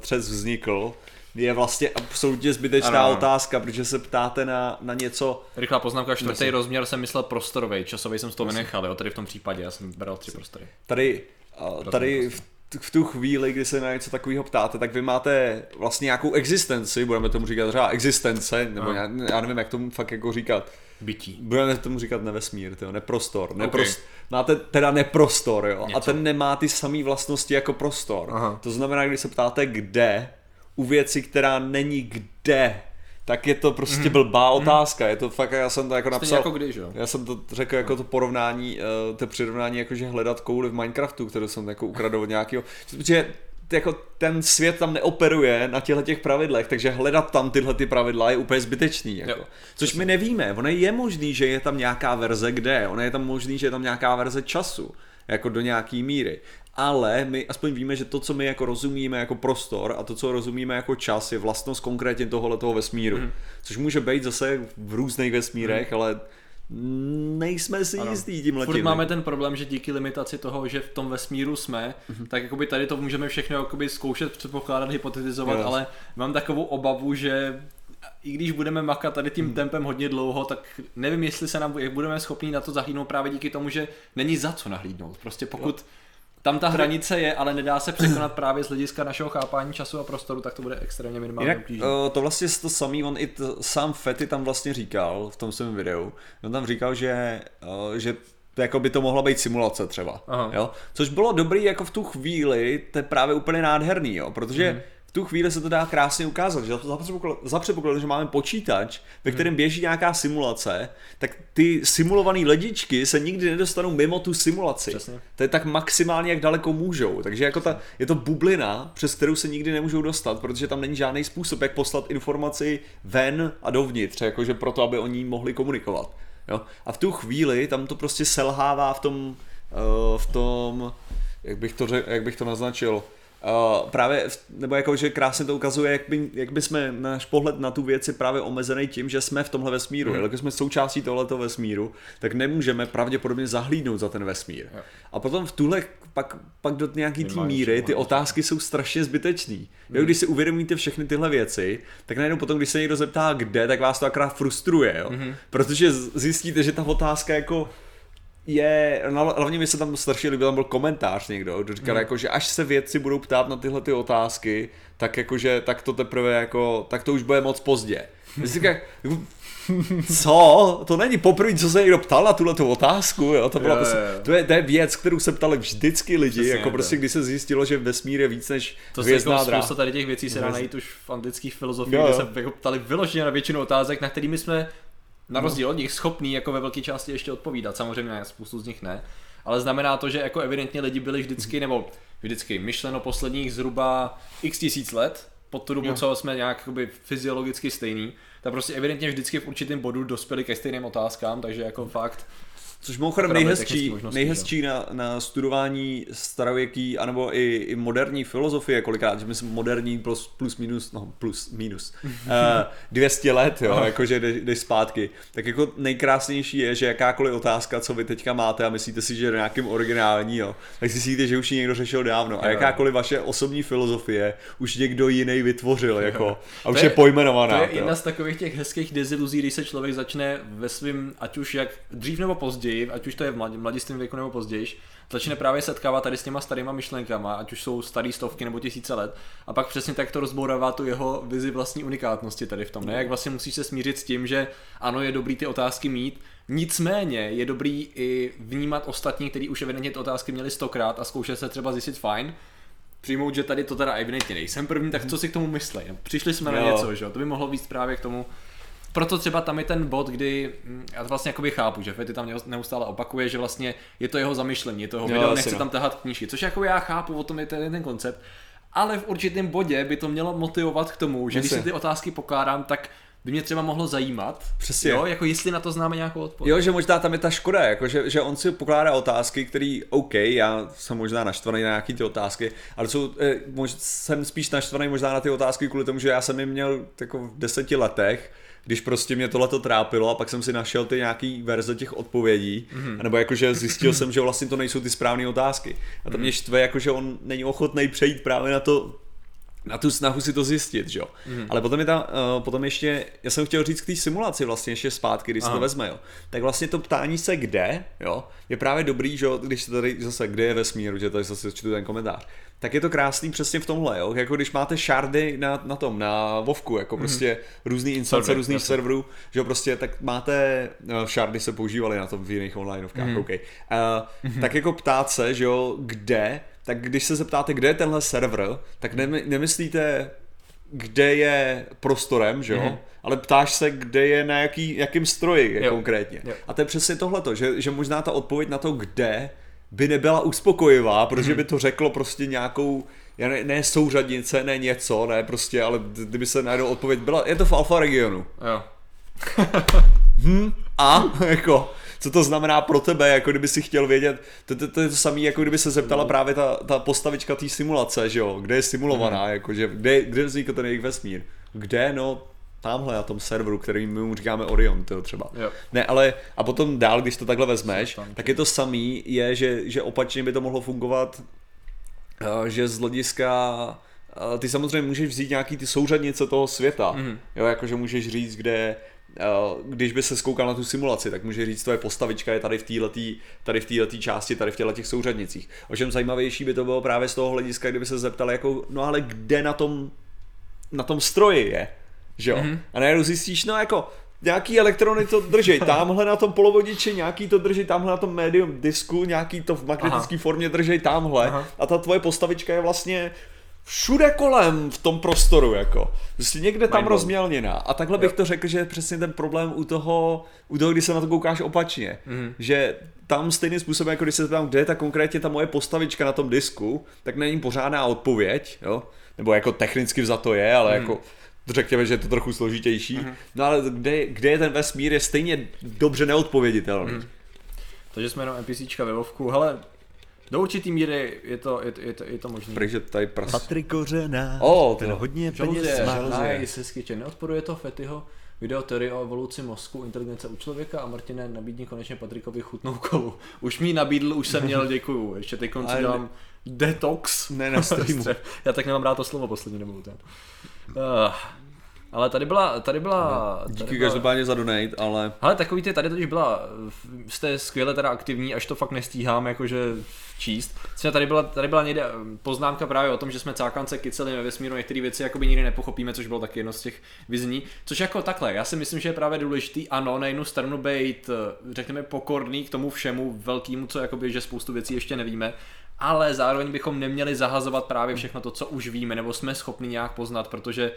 třes vznikl, je vlastně absolutně zbytečná Ano, otázka, protože se ptáte na, na něco, Rychlá poznámka, čtvrtý Jasně. rozměr jsem myslel prostorový, časový jsem z toho vynechal, jo, tady v tom případě, já jsem bral tři prostory. Tady, a, tady v, v tu chvíli, kdy se na něco takového ptáte, tak vy máte vlastně nějakou existenci, budeme tomu říkat třeba existence, nebo já, já nevím, jak tomu fakt jako říkat. Bytí. Budeme tomu říkat nevesmír, tyjo, neprostor. Neprost, Máte teda neprostor, jo, a Něco. ten nemá ty samé vlastnosti jako prostor. Aha. To znamená, když se ptáte kde, u věci, která není kde, tak je to prostě blbá otázka. Je to fakt, já jsem to jako Mhm. Stejně napsal. jako když, jo. Já jsem to řekl jako to porovnání, eh, to přirovnání jako že hledat kouli v Minecraftu, kterou jsem jako ukradl od nějakého, protože jako ten svět tam neoperuje na těchto těch pravidlech, takže hledat tam tyhle ty pravidla je úplně zbytečný. Jako. Jo. Což my nevíme, ono je možný, že je tam nějaká verze kde, ono je tam možný, že je tam nějaká verze času, jako do nějaký míry. Ale my aspoň víme, že to, co my jako rozumíme jako prostor a to, co rozumíme jako čas, je vlastnost konkrétně tohohle toho vesmíru. Mhm. Což může být zase v různých vesmírech, ale nejsme si Ano. jistý tím Furt letím. máme ten problém, že díky limitaci toho, že v tom vesmíru jsme, Mhm. tak jakoby tady to můžeme všechno jakoby zkoušet, předpokládat, hypotetizovat, Jo. ale mám takovou obavu, že i když budeme makat tady tím tempem hodně dlouho, tak nevím, jestli se nám, jak budeme schopni na to zahlídnout právě díky tomu, že není za co nahlídnout. Prostě pokud tam ta hranice je, ale nedá se překonat právě z hlediska našeho chápání času a prostoru, tak to bude extrémně minimálně Jinak obtížné. uh, to vlastně to samý, on i t, sám Fety tam vlastně říkal v tom svém videu. On tam říkal, že, uh, že to jako by to mohla být simulace třeba. Aha. Jo? Což bylo dobrý jako v tu chvíli, to je právě úplně nádherný, jo? protože Mhm. Tu chvíli se to dá krásně ukázat, že za předpokladu, že máme počítač, ve kterém Mhm. běží nějaká simulace, tak ty simulované ledičky se nikdy nedostanou mimo tu simulaci. Přesně. To je tak maximálně, jak daleko můžou. Takže jako ta, je to bublina, přes kterou se nikdy nemůžou dostat, protože tam není žádný způsob, jak poslat informaci ven a dovnitř, jakože proto, aby oni mohli komunikovat. Jo? A v tu chvíli tam to prostě selhává v tom, uh, v tom jak bych to, řek, jak bych to naznačil, Uh, právě, nebo jako, že krásně to ukazuje, jak by, jak by jsme náš pohled na tu věc je právě omezený tím, že jsme v tomhle vesmíru. Mm. Jelikož jsme součástí tohoto vesmíru, tak nemůžeme pravděpodobně zahlídnout za ten vesmír. Jo. A potom v tuhle, pak, pak do nějaký té míry, ty otázky jsou strašně zbytečný. Jo, když si uvědomíte všechny tyhle věci, tak najednou potom, když se někdo zeptá kde, tak vás to akorát frustruje, jo? Mm-hmm. Protože zjistíte, že ta otázka jako je, no, hlavně mi se tam strašně líbil, tam byl komentář někdo, kdo říkal, Mhm. jako, že až se vědci budou ptát na tyhle ty otázky, tak jakože, tak to teprve jako, tak to už bude moc pozdě. Říkám, jako, co? To není poprvé, co se někdo ptal na tuhle tu otázku, jo? To, byla Jo, prostě, jo, to, je, to je věc, kterou se ptali vždycky lidi, Přesně, jako prostě, když se zjistilo, že vesmír je víc než To se jako spousta tady těch věcí se dá najít už v antických filozofiích, kde se jako ptali vyloženě na většinu otázek, na kterými jsme. Na rozdíl od nich schopní jako ve velké části ještě odpovídat. Samozřejmě spoustu z nich ne. Ale znamená to, že jako evidentně lidi byli vždycky, nebo vždycky myšleno posledních zhruba x tisíc let, pod tu dobu, co jsme nějak jakoby fyziologicky stejný, tak prostě evidentně vždycky v určitém bodu dospěli ke stejným otázkám, takže jako fakt Což mimochodem nejhezčí, nejhezčí na, na studování starověký, anebo i, i moderní filozofie, kolikrát, že myslím moderní plus, plus minus, no plus minus, uh, 200 let, jo, jakože jdeš, jdeš zpátky, tak jako nejkrásnější je, že jakákoliv otázka, co vy teďka máte a myslíte si, že je nějakým originální, jo, tak si myslíte, že už ji někdo řešil dávno. A jakákoliv vaše osobní filozofie už někdo jiný vytvořil, jako, a už je- je pojmenovaná. To je jo. jedna z takových těch hezkých deziluzí, když se člověk začne ve svém, ať už jak dřív nebo později, ať už to je v mlad- mladistvém věku nebo později, začne právě setkávat tady s těma starýma myšlenkama, ať už jsou starý stovky nebo tisíce let, a pak přesně tak to rozbourává tu jeho vizi vlastní unikátnosti tady v tom, ne? Jak vlastně musíš se smířit s tím, že ano, je dobrý ty otázky mít, nicméně je dobrý i vnímat ostatní, kteří už evidentně ty otázky měli stokrát a zkoušet se třeba zjistit fajn, přijmout, že tady to teda evidentně nejsem první, tak co si k tomu myslí? No, Přišli jsme na Jo. něco, že jo? To by mohlo víc právě k tomu. Proto třeba tam je ten bod, kdy hm, já to vlastně jakoby chápu, že Fety tam neustále opakuje, že vlastně je to jeho zamyšlení, je to jeho video, nechce no. tam tahat knížky, což jako já chápu, o tom je ten, ten koncept, ale v určitém bodě by to mělo motivovat k tomu, že když Jasně. si ty otázky pokládám, tak by mě třeba mohlo zajímat, Přesně. jo, jako jestli na to známe nějakou odpověď. Jo, že možná tam je ta škoda, jako že, že on si pokládá otázky, které, OK, já jsem možná naštvaný na nějaký ty otázky, ale jsou, eh, mož, jsem spíš naštvaný možná na ty otázky kvůli tomu, že já jsem je měl jako v deseti letech, když prostě mě tohle to trápilo a pak jsem si našel ty nějaký verze těch odpovědí, mm-hmm. nebo jakože zjistil jsem, že vlastně to nejsou ty správné otázky. A to mě štve, jakože on není ochotný přejít právě na to, na tu snahu si to zjistit, že jo. Mm. Ale potom je tam, uh, potom ještě, já jsem chtěl říct k té simulaci vlastně ještě zpátky, když se to vezme, jo. Tak vlastně to ptání se kde, jo, je právě dobrý, že jo, když se tady zase, kde je vesmír, že tady zase čtu ten komentář, tak je to krásný přesně v tomhle, jo, jako když máte šardy na, na tom, na Vovku, jako prostě různý instance, Servery, různých serverů, že jo, prostě tak máte, no, šardy se používaly na tom v jiných onlineovkách, mm. OK. Uh, tak jako ptát se, že jo, kde, tak když se zeptáte, kde je tenhle server, tak nemy, nemyslíte, kde je prostorem, že jo, Mhm. mm. ale ptáš se, kde je na jaký, jakým stroji je Jo. konkrétně. Jo. A to je přesně tohleto, že, že možná ta odpověď na to, kde, by nebyla uspokojivá, protože Mhm. by to řeklo prostě nějakou, já ne, ne souřadnice, ne něco, ne prostě, ale kdyby se najednou odpověď byla, je to v alfa regionu. Jo. A jako, co to znamená pro tebe, jako kdyby si chtěl vědět, to, to, to je to samé, jako kdyby se zeptala právě ta, ta postavička té simulace, že jo, kde je simulovaná, Mhm. jako, že kde, kde vznikl ten jejich vesmír, kde, no, tamhle na tom serveru, který my mu říkáme Orion, to třeba. Jo. Ne, ale a potom dál, když to takhle vezmeš, Tam, tak je to samý, je, že, že opačně by to mohlo fungovat, eh, že z hlediska eh, ty samozřejmě můžeš vzít nějaký ty souřadnice toho světa, Mhm. jo, jakože můžeš říct, kde když by se skoukal na tu simulaci, tak může říct, tvoje postavička je tady v této tady v této části, tady v těchto těch souřadnicích. Ovšem zajímavější by to bylo právě z toho hlediska, kdyby se zeptal, jako, no ale kde na tom, na tom stroji je, že jo? Mm-hmm. A najednou zjistíš, no jako, nějaký elektrony to drží tamhle na tom polovodiči, nějaký to drží tamhle na tom médium disku, nějaký to v magnetické formě drží tamhle Aha. a ta tvoje postavička je vlastně všude kolem v tom prostoru, jako. Prostě někde tam rozmělněná. A takhle bych to řekl, že je přesně ten problém u toho, u toho, když se na to koukáš opačně. Mhm. Že tam stejným způsobem, jako když se tam, kde je ta konkrétně ta moje postavička na tom disku, tak není pořádná odpověď, jo. Nebo jako technicky vzato je, ale Mhm. jako řekněme, že je to trochu složitější. No ale kde, kde je ten vesmír, je stejně dobře neodpověditelný. Mhm. Takže jsme jenom NPCčka ve Vovku, hele, do určitý míry je to, je to, je to, je to možný. Takže tady pras... Patrik Kořená, O, ten to. hodně peněz má. nice, hezky, neodporuje to Fetyho video teorie o evoluci mozku, inteligence u člověka a Martine nabídni konečně Patrikovi chutnou kolu. Už mi ji nabídl, už jsem měl, děkuju. Ještě teď konci dělám detox. Ne na streamu. Já tak nemám rád to slovo poslední nebo ten. Uh, ale tady byla, tady byla... Tady Díky byla, každopádně za donate, ale ale takový ty, tady totiž byla, jste skvěle teda aktivní, až to fakt nestíhám jakože číst. Třeba tady byla, tady byla někde um, poznámka právě o tom, že jsme cákance kyceli ve vesmíru, některé věci jakoby nikdy nepochopíme, což bylo taky jedno z těch vizní. Což jako takhle, já si myslím, že je právě důležitý, ano, na jednu stranu být, eh, řekněme, pokorný k tomu všemu velkému, co jakoby, že spoustu věcí ještě nevíme, ale zároveň bychom neměli zahazovat právě všechno to, co už víme, nebo jsme schopni nějak poznat, protože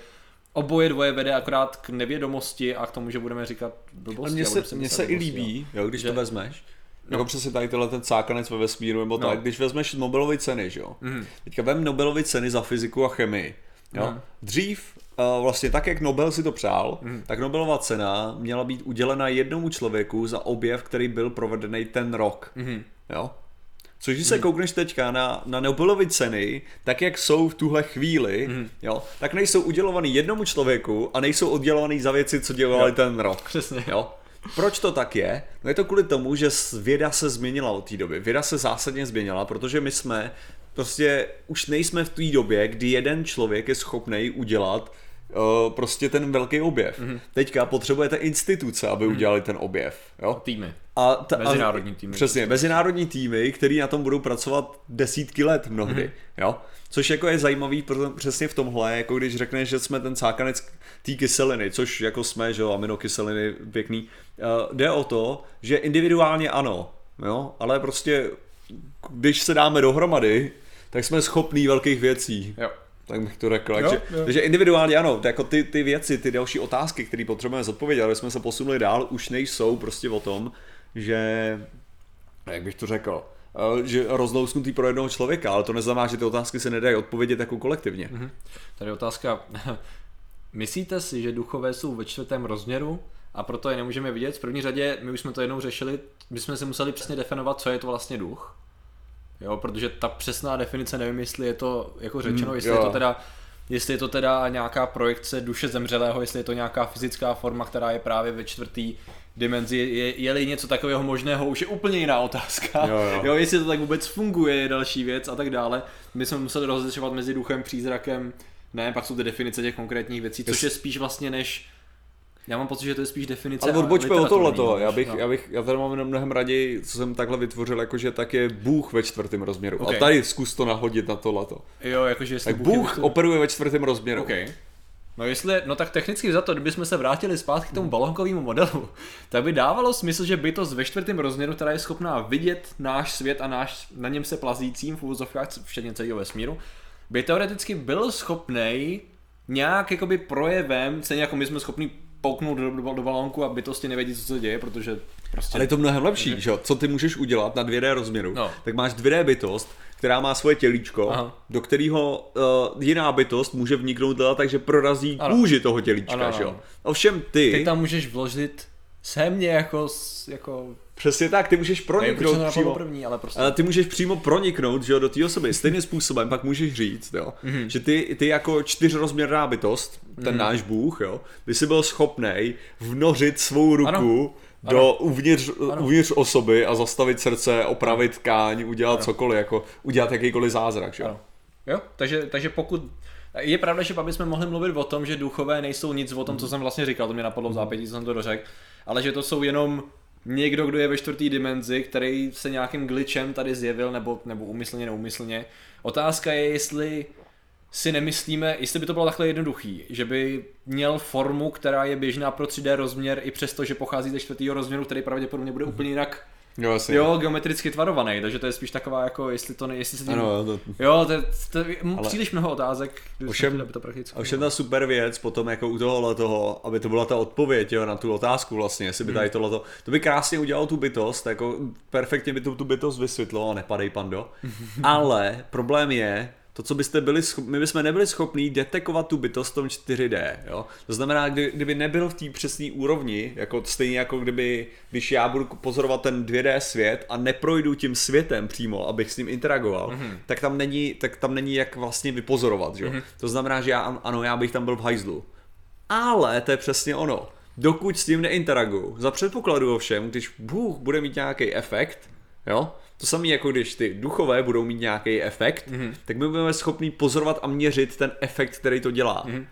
Oboje dvoje vede akorát k nevědomosti a k tomu, že budeme říkat blbosti. Ale mně a se, mně se i líbí, jo, když Že- to vezmeš, No. jako přesně tady tenhle ten cákanec ve vesmíru, nebo No. tak, když vezmeš Nobelovy ceny, že jo. Mhm. Teďka vem Nobelovy ceny za fyziku a chemii, jo. Mhm. Dřív, uh, vlastně tak, jak Nobel si to přál, Mhm. tak Nobelova cena měla být udělena jednomu člověku za objev, který byl provedený ten rok, Mhm. jo. Což když se koukneš teďka na, na Nobelovy ceny, tak jak jsou v tuhle chvíli, Mhm. jo, tak nejsou udělovaný jednomu člověku a nejsou oddělovaný za věci, co dělali Jo. ten rok. Přesně. Jo. Proč to tak je? No je to kvůli tomu, že věda se změnila od té doby. Věda se zásadně změnila, protože my jsme prostě už nejsme v té době, kdy jeden člověk je schopný udělat uh, prostě ten velký objev. Mm-hmm. Teďka potřebujete instituce, aby udělali ten objev. Jo? Týmy. A ta, Mezinárodní týmy. Přesně, mezinárodní týmy, který na tom budou pracovat desítky let mnohdy, Mhm. mm-hmm. jo. Což jako je zajímavý přesně v tomhle, jako když řekneš, že jsme ten cákanec té kyseliny, což jako jsme, že jo, aminokyseliny pěkný, uh, jde o to, že individuálně ano, jo, ale prostě když se dáme dohromady, tak jsme schopní velkých věcí. Jo. Tak bych to řekl. Jo, Takže, jo. takže individuálně ano, jako ty, ty věci, ty další otázky, které potřebujeme zodpovědět, aby jsme se posunuli dál, už nejsou prostě o tom, že, jak bych to řekl, eh, že rozlousknutý pro jednoho člověka, ale to neznamená, že ty otázky se nedají odpovědět jako kolektivně. Mhm. Tady je otázka. Myslíte si, že duchové jsou ve čtvrtém rozměru a proto je nemůžeme vidět? V první řadě, my už jsme to jednou řešili, bychom si museli přesně definovat, co je to vlastně duch. Jo, protože ta přesná definice, nevím, jestli je to jako řečeno, Mm, jestli jo. je to teda jestli je to teda nějaká projekce duše zemřelého, jestli je to nějaká fyzická forma, která je právě ve čtvrtý dimenzi, je, je-li něco takového možného, už je úplně jiná otázka. Jo, jo. jo, jestli to tak vůbec funguje, je další věc a tak dále. My jsme museli rozlišovat mezi duchem, přízrakem, ne, pak jsou ty definice těch konkrétních věcí, což je spíš vlastně než Já mám pocit, že to je spíš definice. Ale odbočme o tohleto, než- já bych, no. já bych, já tady mám mnohem raději, co jsem takhle vytvořil, jakože tak je Bůh ve čtvrtém rozměru. Ok. A tady zkus to nahodit na tohleto. Jo, jakože jestli Tak Bůh vytvořen- operuje ve čtvrtém rozměru. OK. No jestli, no tak technicky za to, kdybychom se vrátili zpátky k tomu balonkovému modelu, tak by dávalo smysl, že bytost ve čtvrtém rozměru, která je schopná vidět náš svět a náš na něm se plazícím v úvozovkách, včetně celého vesmíru, by teoreticky byl schopný nějak jakoby projevem, stejně jako my jsme schopni pouknout do, do, do balónku a bytosti nevědí, co se děje, protože prostě... Ale je to mnohem lepší, že jo? Co ty můžeš udělat na 2D rozměru? No. Tak máš 2D bytost, která má svoje tělíčko, Aha. do kterého uh, jiná bytost může vniknout dál, takže prorazí Ano. kůži toho tělíčka, Ano, ano, že jo? Ovšem ty, Ty tam můžeš vložit sémě jako, s- jako přesně tak, ty můžeš proniknout nenapadlo přímo. první, ale prostě... Ty můžeš přímo proniknout že jo, do té osoby. Stejným způsobem pak můžeš říct, jo, mm-hmm. že ty, ty jako čtyřrozměrná bytost, ten mm-hmm. náš Bůh, jo, by si byl schopnej vnořit svou ruku Ano. do uvnitř, uvnitř osoby a zastavit srdce, opravit tkáň, udělat cokoliv, jako udělat jakýkoliv zázrak, že jo. Ano. Jo, takže, takže pokud... Je pravda, že pak bychom mohli mluvit o tom, že duchové nejsou nic o tom, co jsem vlastně říkal, to mě napadlo v zápětí, co jsem to dořekl, ale že to jsou jenom někdo, kdo je ve čtvrtý dimenzi, který se nějakým glitchem tady zjevil, nebo, nebo umyslně, neumyslně. Otázka je, jestli si nemyslíme, jestli by to bylo takhle jednoduchý, že by měl formu, která je běžná pro 3D rozměr, i přesto, že pochází ze čtvrtého rozměru, který pravděpodobně bude úplně jinak Jo, asi. Jo, geometricky tvarovaný, takže to je spíš taková jako, jestli to ne, jestli se tím... Ano, to, Jo, to, je- to je Ale- příliš mnoho otázek, Ovšem- to prakticky Ovšem ta super věc potom jako u tohohle toho, aby to byla ta odpověď jo, na tu otázku vlastně, jestli by tady tohleto, to by krásně udělalo tu bytost, jako perfektně by tu, tu bytost vysvětlilo, nepadej pando, ale problém je, to, co byste byli schopni, my bychom nebyli schopni detekovat tu bytost v tom 4D, jo? To znamená, kdy, kdyby nebyl v té přesné úrovni, jako stejně jako kdyby, když já budu pozorovat ten 2D svět a neprojdu tím světem přímo, abych s ním interagoval, mm-hmm. tak tam není, tak tam není jak vlastně vypozorovat, že? Mm-hmm. To znamená, že já, ano, já bych tam byl v hajzlu. Ale to je přesně ono. Dokud s tím neinteraguju, za předpokladu ovšem, když Bůh bude mít nějaký efekt, jo, to samé jako když ty duchové budou mít nějaký efekt, mm-hmm. tak my budeme schopni pozorovat a měřit ten efekt, který to dělá. Mm-hmm.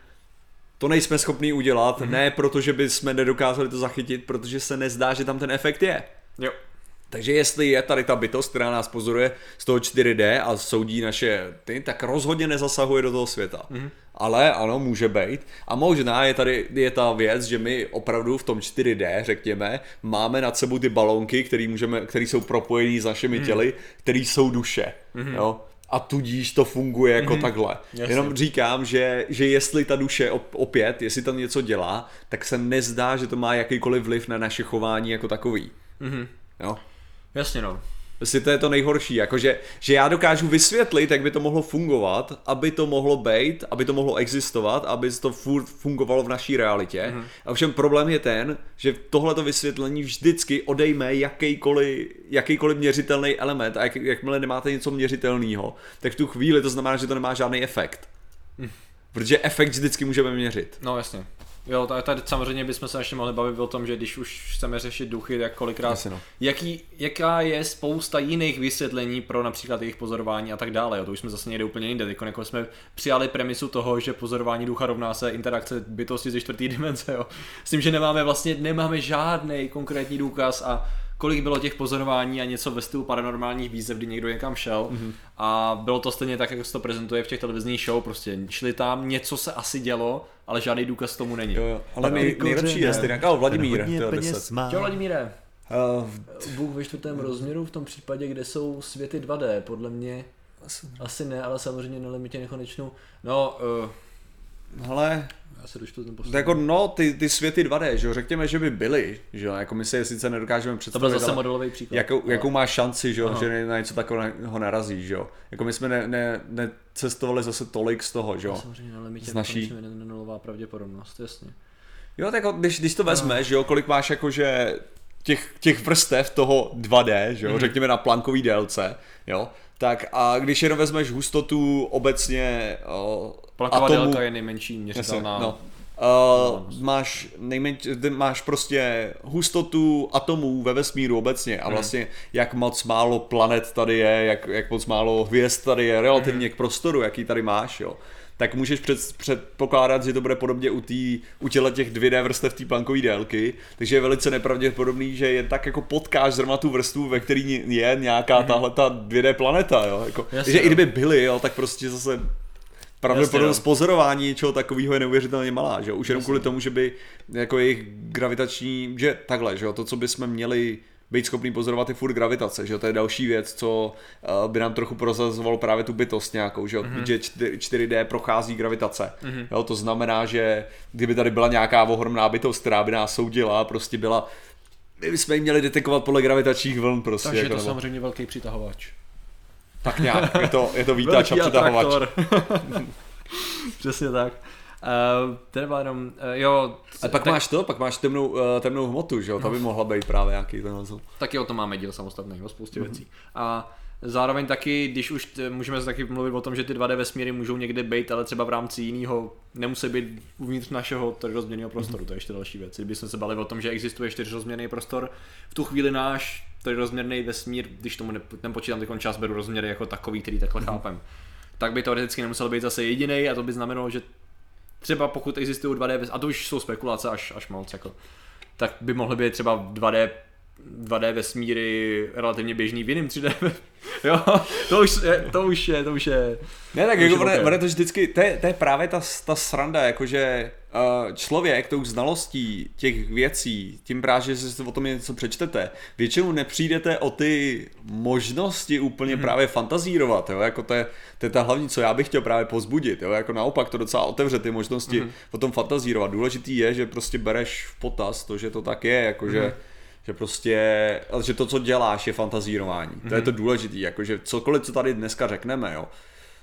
To nejsme schopni udělat, mm-hmm. ne protože by jsme nedokázali to zachytit, protože se nezdá, že tam ten efekt je. Jo. Takže jestli je tady ta bytost, která nás pozoruje z toho 4D a soudí naše ty, tak rozhodně nezasahuje do toho světa. Mm-hmm. Ale ano, může být. A možná je tady je ta věc, že my opravdu v tom 4D, řekněme, máme nad sebou ty balónky, které můžeme, který jsou propojený s našimi těly, které jsou duše. Mm-hmm. Jo? A tudíž to funguje jako mm-hmm. takhle. Jasně. Jenom říkám, že, že jestli ta duše op- opět, jestli tam něco dělá, tak se nezdá, že to má jakýkoliv vliv na naše chování jako takový. Mhm. Jo? Jasně no. Prostě to je to nejhorší, jakože, že já dokážu vysvětlit, jak by to mohlo fungovat, aby to mohlo být, aby to mohlo existovat, aby to furt fungovalo v naší realitě. Mm-hmm. A všem problém je ten, že tohleto vysvětlení vždycky odejme jakýkoliv, jakýkoliv měřitelný element a jak, jakmile nemáte něco měřitelného, tak v tu chvíli to znamená, že to nemá žádný efekt. Hm. Protože efekt vždycky můžeme měřit. No jasně. Jo, tady, tady samozřejmě bychom se ještě mohli bavit o tom, že když už chceme řešit duchy, tak kolikrát, Jasně, no. jaký, jaká je spousta jiných vysvětlení pro například jejich pozorování a tak dále. Jo. To už jsme zase někde úplně jinde. Teď jako jsme přijali premisu toho, že pozorování ducha rovná se interakce bytosti ze čtvrtý dimenze. Jo. S tím, že nemáme vlastně nemáme žádný konkrétní důkaz a kolik bylo těch pozorování a něco ve stylu paranormálních výzev, kdy někdo někam šel mm-hmm. a bylo to stejně tak, jak se to prezentuje v těch televizních show, prostě šli tam, něco se asi dělo, ale žádný důkaz tomu není. Jo, jo. Ale nej, ty nejlepší je stejně, oh, Vladimír. Čau Vladimíre, Uh, Bůh ve čtvrtém rozměru v tom případě, kde jsou světy 2D, podle mě asi ne, ale samozřejmě na limitě nekonečnou. No, uh, hele, já se dočtu ten To poslední. jako no, ty, ty světy 2D, že jo, řekněme, že by byly, že jo, jako my si je sice nedokážeme To představit, byl zase ale modelový příklad. jakou, jakou má šanci, že jo, Aha. že na něco takového narazí, že jo. Jako my jsme ne, ne, necestovali zase tolik z toho, že jo. Samozřejmě na limitě Z naší- nulová pravděpodobnost, jasně. Jo, tak jako, když, když to vezmeš, že jo, kolik máš jako, že těch, těch vrstev toho 2D, že jo, Mhm. řekněme na plankový délce, jo, tak a když jenom vezmeš hustotu obecně o, Plaková atomů, délka je nejmenší měřitelná. no. Uh, máš, nejmenč, ty máš prostě hustotu atomů ve vesmíru obecně a vlastně jak moc málo planet tady je, jak, jak moc málo hvězd tady je relativně k prostoru, jaký tady máš, jo. Tak můžeš před, předpokládat, že to bude podobně u, tý, u těle těch 2D vrstev té plankové délky, takže je velice nepravděpodobný, že jen tak jako potkáš zrovna tu vrstvu, ve který je nějaká tahle ta 2D planeta, jo. Jako, Jasně, že no. i kdyby byly, jo, tak prostě zase pravděpodobnost Jasně, pozorování něčeho takového je neuvěřitelně malá, že jo? Už jenom kvůli tomu, že by jako jejich gravitační, že takhle, že jo, to, co bychom měli být schopný pozorovat je furt gravitace, že to je další věc, co uh, by nám trochu prozazovalo právě tu bytost nějakou, že mm-hmm. že 4, 4D prochází gravitace, mm-hmm. jo, to znamená, že kdyby tady byla nějaká ohromná bytost, která by nás soudila, prostě byla, my bychom ji měli detekovat podle gravitačních vln prostě, Takže je jako, to nebo, samozřejmě velký přitahovač. tak nějak, je to, je to vítač a přitahovač. Přesně tak. Uh, to nebyla jenom, uh, jo, A pak tak, máš to, pak máš temnou, uh, temnou hmotu, že jo, ta by mohla být právě nějaký ten názor. taky o tom máme díl samostatný, o spoustě věcí. A zároveň taky, když už t- můžeme taky mluvit o tom, že ty 2D vesmíry můžou někde být, ale třeba v rámci jiného nemusí být uvnitř našeho trojrozměrného prostoru, to je ještě další věc. Kdyby jsme se bavili o tom, že existuje čtyřrozměrný prostor, v tu chvíli náš trojrozměrný vesmír, když tomu nepo- nepočítám teď čas, beru rozměry jako takový, který takhle chápem, tak by teoreticky nemusel být zase jediný a to by znamenalo, že třeba pokud existují 2D, ves- a to už jsou spekulace až, až moc, jako, tak by mohly být třeba 2D 2D vesmíry relativně běžný v jiném 3D. jo, to už je, to už je, to už je. Ne, tak jako je ono, to vždycky, to je, to je právě ta, ta sranda, jakože člověk tou znalostí těch věcí, tím právě, že si o tom něco přečtete, většinou nepřijdete o ty možnosti úplně mm-hmm. právě fantazírovat, jo, jako to je, to je ta hlavní, co já bych chtěl právě pozbudit, jo, jako naopak to docela otevře ty možnosti mm-hmm. o tom fantazírovat. Důležitý je, že prostě bereš v potaz to, že to tak je, jakože mm-hmm že prostě, že to, co děláš, je fantazírování. Mm-hmm. To je to důležité, jakože cokoliv, co tady dneska řekneme, jo,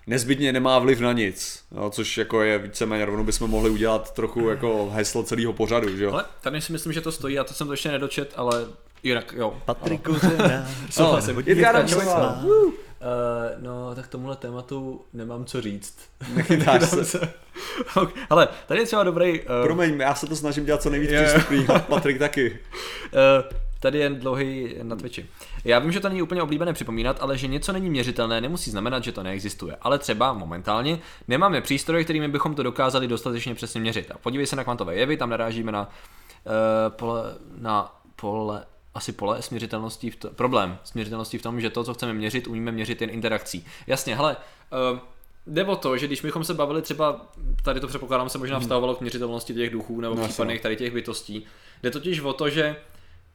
nezbytně nemá vliv na nic, jo, což jako je víceméně rovnou bychom mohli udělat trochu jako heslo celého pořadu, že jo. Ale tady si myslím, že to stojí, a to jsem to ještě nedočet, ale jinak, jo. Patriku. Souhlasím. Jitka Uh, no, tak tomuhle tématu nemám co říct. Nechytáš se. Ale tady je třeba dobrý... Uh, Promiň, já se to snažím dělat co nejvíc přístupný, Patrik taky. Uh, tady je dlouhý na Twitchi. Já vím, že to není úplně oblíbené připomínat, ale že něco není měřitelné, nemusí znamenat, že to neexistuje. Ale třeba momentálně nemáme přístroje, kterými bychom to dokázali dostatečně přesně měřit. A podívej se na kvantové jevy, tam narážíme na uh, pole, na pole asi pole směřitelnosti, v to, problém směřitelnosti v tom, že to, co chceme měřit, umíme měřit jen interakcí. Jasně, hele, uh, Jde o to, že když bychom se bavili třeba, tady to předpokládám se možná vztahovalo k měřitelnosti těch duchů nebo no, případných tady těch bytostí, jde totiž o to, že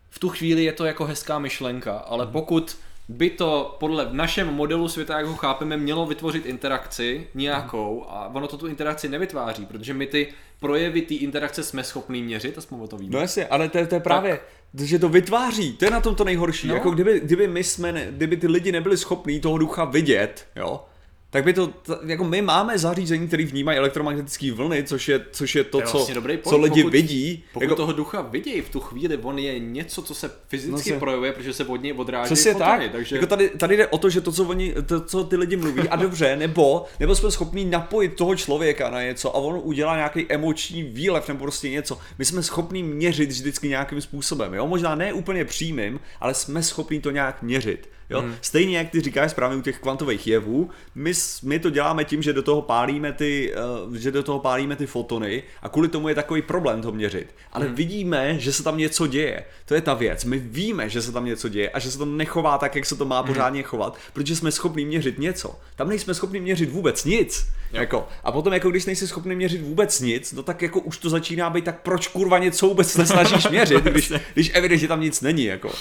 v tu chvíli je to jako hezká myšlenka, ale mhm. pokud by to podle v našem modelu světa, jak ho chápeme, mělo vytvořit interakci nějakou a ono to tu interakci nevytváří, protože my ty projevy té interakce jsme schopni měřit a jsme o to víme. No jasně, ale to je, to je právě, tak. že to vytváří, to je na tom to nejhorší. No. Jako kdyby, kdyby my jsme, ne, kdyby ty lidi nebyli schopní toho ducha vidět, jo, tak by to, jako my máme zařízení, které vnímají elektromagnetické vlny, což je, což je to, to je vlastně co, dobrý co lidi pokud, vidí. Pokud jako, toho ducha vidí v tu chvíli, on je něco, co se fyzicky no projevuje, protože se od něj odráží Přesně fotony, tak. Takže... Jako tady, tady jde o to, že to co, oni, to, co ty lidi mluví, a dobře, nebo, nebo jsme schopni napojit toho člověka na něco a on udělá nějaký emoční výlev nebo prostě něco. My jsme schopni měřit vždycky nějakým způsobem, jo? Možná ne úplně přímým, ale jsme schopni to nějak měřit. Jo? Hmm. Stejně jak ty říkáš správně u těch kvantových jevů, my, my to děláme tím, že do toho pálíme ty, uh, že do toho pálíme ty fotony a kvůli tomu je takový problém to měřit. Ale hmm. vidíme, že se tam něco děje. To je ta věc. My víme, že se tam něco děje a že se to nechová tak, jak se to má hmm. pořádně chovat, protože jsme schopni měřit něco. Tam nejsme schopni měřit vůbec nic. Jako. A potom, jako když nejsi schopni měřit vůbec nic, no tak jako už to začíná být tak proč kurva něco vůbec nesnažíš měřit, když, když evidentně tam nic není. Jako.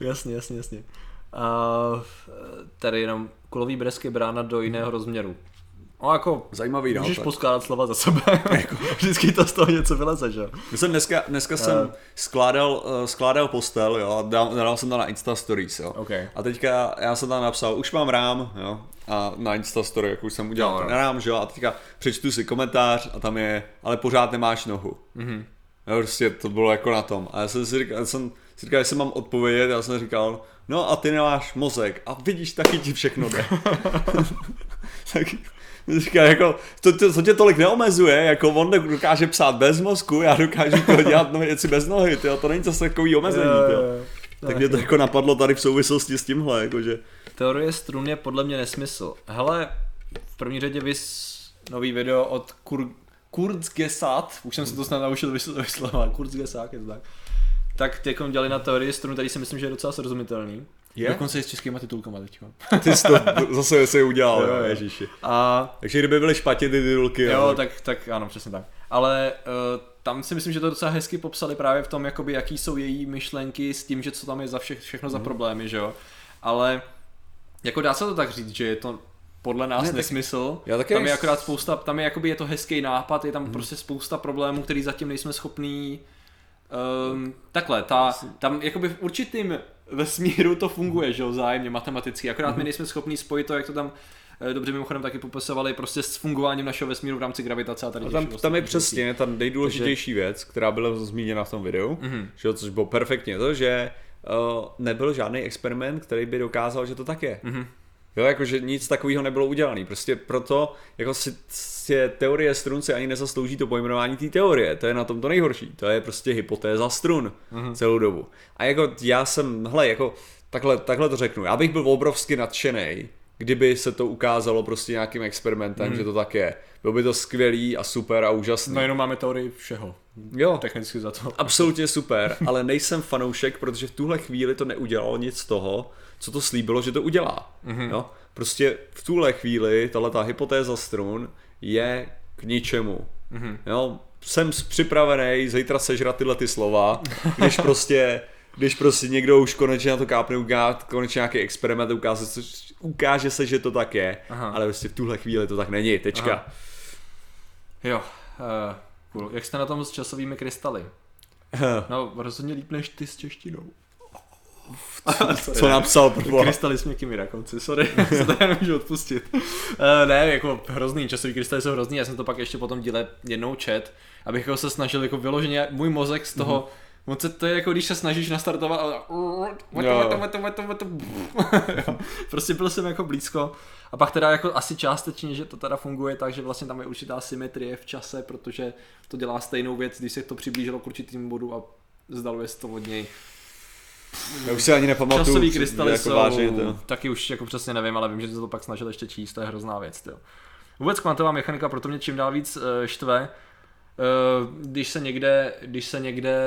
Jasně, jasně, jasně. A tady jenom kulový bresky brána do jiného rozměru. No jako, Zajímavý, můžeš no, poskládat slova za sebe. Jako. Vždycky to z toho něco vyleze, že Já jsem dneska, dneska jsem uh, skládal, uh, skládal postel, jo, a dal, dal jsem to na Insta Stories, jo. Okay. A teďka já jsem tam napsal, už mám rám, jo, a na Insta Story, jak už jsem udělal no, no. rám, že jo, a teďka přečtu si komentář a tam je, ale pořád nemáš nohu. Mm-hmm. Jo, prostě to bylo jako na tom. A já jsem si říkal, já jsem si říkal, jestli mám odpovědět, já jsem říkal, no a ty nemáš mozek a vidíš, taky ti všechno jde. tak říká, jako, to, to, to, tě tolik neomezuje, jako on dokáže psát bez mozku, já dokážu to dělat no, věci bez nohy, tyjo, to není to takový omezení, tyjo. Tak mě to jako napadlo tady v souvislosti s tímhle, jakože. Teorie strun je podle mě nesmysl. Hele, v první řadě vys nový video od Kur, Kurzgesat, už jsem se to snad naučil vyslovovat, Kurzgesat, je to tak tak ty jako dělali na teorii strunu, tady si myslím, že je docela srozumitelný. Je? Dokonce i s českýma titulkama teďka. Ty jsi to zase se udělal, jo, jo, ježiši. A... Takže kdyby byly špatně ty titulky. Jo, ale... tak, tak ano, přesně tak. Ale uh, tam si myslím, že to docela hezky popsali právě v tom, jakoby, jaký jsou její myšlenky s tím, že co tam je za vše, všechno mm. za mhm. problémy, že jo. Ale jako dá se to tak říct, že je to podle nás ne, nesmysl. Já taky tam je akorát spousta, tam je jakoby je to hezký nápad, je tam mm. prostě spousta problémů, který zatím nejsme schopní Um, takhle, ta, tam jakoby v určitým vesmíru to funguje, že jo, zájemně matematicky, akorát mm-hmm. my mhm. nejsme schopni spojit to, jak to tam eh, dobře mimochodem taky popisovali, prostě s fungováním našeho vesmíru v rámci gravitace a tady a tam, tam je přesně ta nejdůležitější Takže... věc, která byla zmíněna v tom videu, mm-hmm. že, což bylo perfektně to, že uh, nebyl žádný experiment, který by dokázal, že to tak je. Mm-hmm. Jo, jakože nic takového nebylo udělané. Prostě proto jako si, si teorie strun si ani nezaslouží to pojmenování té teorie. To je na tom to nejhorší. To je prostě hypotéza strun uh-huh. celou dobu. A jako já jsem, hele, jako takhle, takhle to řeknu. Já bych byl obrovsky nadšený, kdyby se to ukázalo prostě nějakým experimentem, hmm. že to tak je. Bylo by to skvělý a super a úžasný. No jenom máme teorii všeho. Jo. Technicky za to. Absolutně super, ale nejsem fanoušek, protože v tuhle chvíli to neudělalo nic z toho, co to slíbilo, že to udělá. Mm-hmm. Jo? Prostě v tuhle chvíli tahle ta hypotéza strun je k ničemu. Mm-hmm. Jo? jsem připravený zítra sežrat tyhle ty slova, když prostě když prostě někdo už konečně na to kápne, ukáže konečně nějaký experiment, ukáže ukáže se, že to tak je, Aha. ale prostě v tuhle chvíli to tak není, tečka. Aha. Jo, uh, cool. Jak jste na tom s časovými krystaly? No, rozhodně líp než ty s češtinou. Co napsal prvo? Krystaly s měkkými rakonci, sorry, se to já nemůžu odpustit. Uh, ne, jako hrozný, časový krystaly jsou hrozný, já jsem to pak ještě potom díle jednou čet, abych jako se snažil jako vyloženě, můj mozek z toho, mm-hmm. Moc se to je jako když se snažíš nastartovat a prostě byl jsem jako blízko a pak teda jako asi částečně, že to teda funguje tak, že vlastně tam je určitá symetrie v čase, protože to dělá stejnou věc, když se to přiblížilo k určitým bodu a zdaluje se to od něj. Já už si ani nepamatuju. Časový krystaly jako jsou, vážně, to. taky už jako přesně nevím, ale vím, že se to pak snažil ještě číst, to je hrozná věc. Tyjo. Vůbec kvantová mechanika proto mě čím dál víc uh, štve, uh, když se někde, když se někde,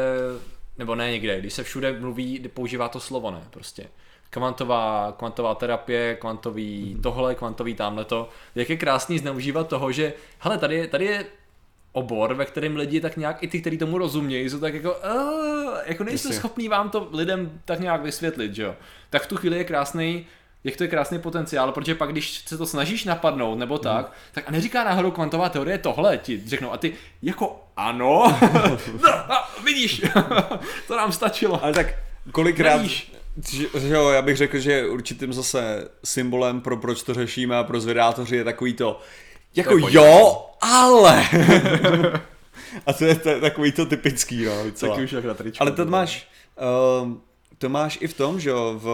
nebo ne někde, když se všude mluví, používá to slovo, ne, prostě. Kvantová, kvantová terapie, kvantový tohle, kvantový tamhleto. Jak je krásný zneužívat toho, že hele, tady je, tady je obor, ve kterém lidi tak nějak, i ty, kteří tomu rozumějí, jsou tak jako, uh, jako Jasně. schopní vám to lidem tak nějak vysvětlit, že jo. Tak v tu chvíli je krásný, jak to je krásný potenciál, protože pak, když se to snažíš napadnout nebo tak, mm. tak a neříká náhodou kvantová teorie tohle, ti řeknou a ty jako ano, no, a, vidíš, to nám stačilo. Ale tak kolikrát, Nevíš. že, že jo, já bych řekl, že určitým zase symbolem pro proč to řešíme a pro zvědátoři je takový to, jako jo, ale. a to je, je takový to typický, no. Taky už jak na tričku. Ale to máš, uh, to máš i v tom, že jo, v,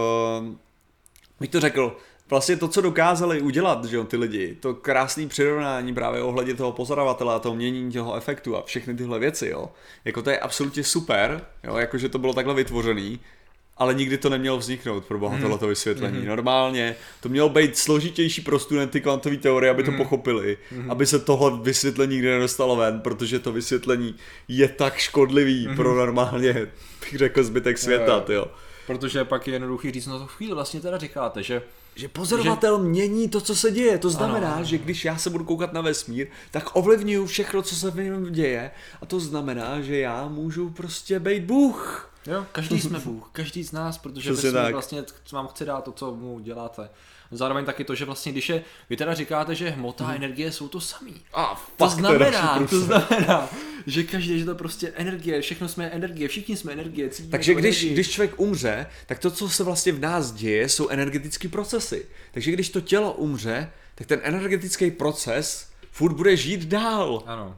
bych to řekl, vlastně to, co dokázali udělat, že jo, ty lidi, to krásné přirovnání právě ohledně toho pozorovatele a toho měnění toho efektu a všechny tyhle věci, jo, jako to je absolutně super, jo, jakože to bylo takhle vytvořený, ale nikdy to nemělo vzniknout pro boha tohleto vysvětlení. Mhm. Normálně to mělo být složitější pro studenty kvantové teorie, aby to Mhm. pochopili, aby se tohle vysvětlení nikdy nedostalo ven, protože to vysvětlení je tak škodlivý pro normálně, bych řekl, zbytek světa. Jo, jo. jo. Protože pak je jednoduchý říct, no to chvíli vlastně teda říkáte, že Že pozorovatel že... mění to, co se děje. To znamená, Ano. ano. že když já se budu koukat na vesmír, tak ovlivňuju všechno, co se v něm děje. A to znamená, že já můžu prostě být Bůh. Jo, každý jsme Bůh, každý z nás, protože vesmír tak. vlastně vám chce dát to, co mu děláte. Zároveň taky to, že vlastně, když je, vy teda říkáte, že hmota a energie jsou to samý. A To znamená, to znamená, že každý, že to prostě energie, všechno jsme energie, všichni jsme energie, Takže tu když, energii. když člověk umře, tak to, co se vlastně v nás děje, jsou energetické procesy. Takže když to tělo umře, tak ten energetický proces furt bude žít dál. Ano.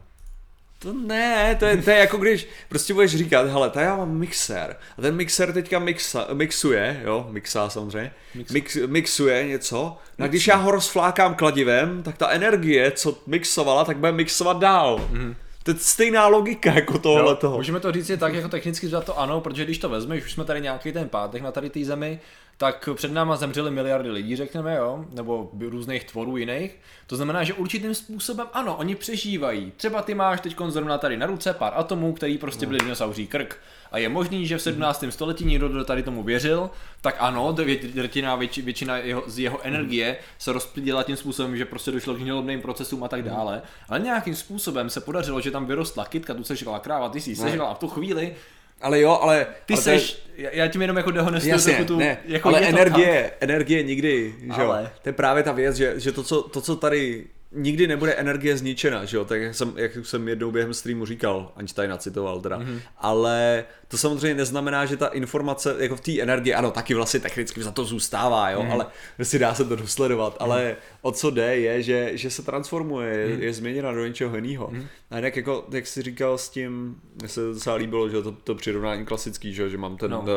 To ne, to je, to je jako když prostě budeš říkat, hele, tady já mám mixér a ten mixér teďka mixa, mixuje, jo, mixá samozřejmě, Mix- mix, mixuje něco, a když já ho rozflákám kladivem, tak ta energie, co mixovala, tak bude mixovat dál. Mm. To je stejná logika jako tohle toho. Můžeme to říct je tak, jako technicky za to ano, protože když to vezmeš, už jsme tady nějaký ten pátek na tady té zemi, tak před náma zemřely miliardy lidí, řekneme, jo, nebo různých tvorů jiných. To znamená, že určitým způsobem ano, oni přežívají. Třeba ty máš teď zrovna tady na ruce pár atomů, který prostě byli dinosauří krk. A je možný, že v 17. století někdo kdo tady tomu věřil, tak ano, dvě- drtivá větši, většina jeho, z jeho energie se rozplyděla tím způsobem, že prostě došlo k hnilobným procesům a tak dále. Ale nějakým způsobem se podařilo, že tam vyrostla kytka, tu sežrala kráva, ty si ji sežrala a v tu chvíli Ale jo, ale... ty ale to je- seš, já tím jenom jako dehonestuju Jasně, trochu tu, ne, jako ale je to energie, energie nikdy, že jo, Ale. to je právě ta věc, že, že to, co, to, co tady nikdy nebude energie zničena, že jo, tak jak jsem, jak jsem jednou během streamu říkal, Einsteina citoval teda, Mhm. mm-hmm. ale to samozřejmě neznamená, že ta informace, jako v té energii, ano, taky vlastně technicky za to zůstává, jo, mm-hmm. ale si dá se to dosledovat, mm-hmm. ale o co jde je, že, že se transformuje, je, Mhm. je změněna do něčeho jiného. Mm-hmm. A jinak jako, jak jsi říkal s tím, mně se docela líbilo, že jo, to, to přirovnání klasický, že, jo, že mám ten No. no.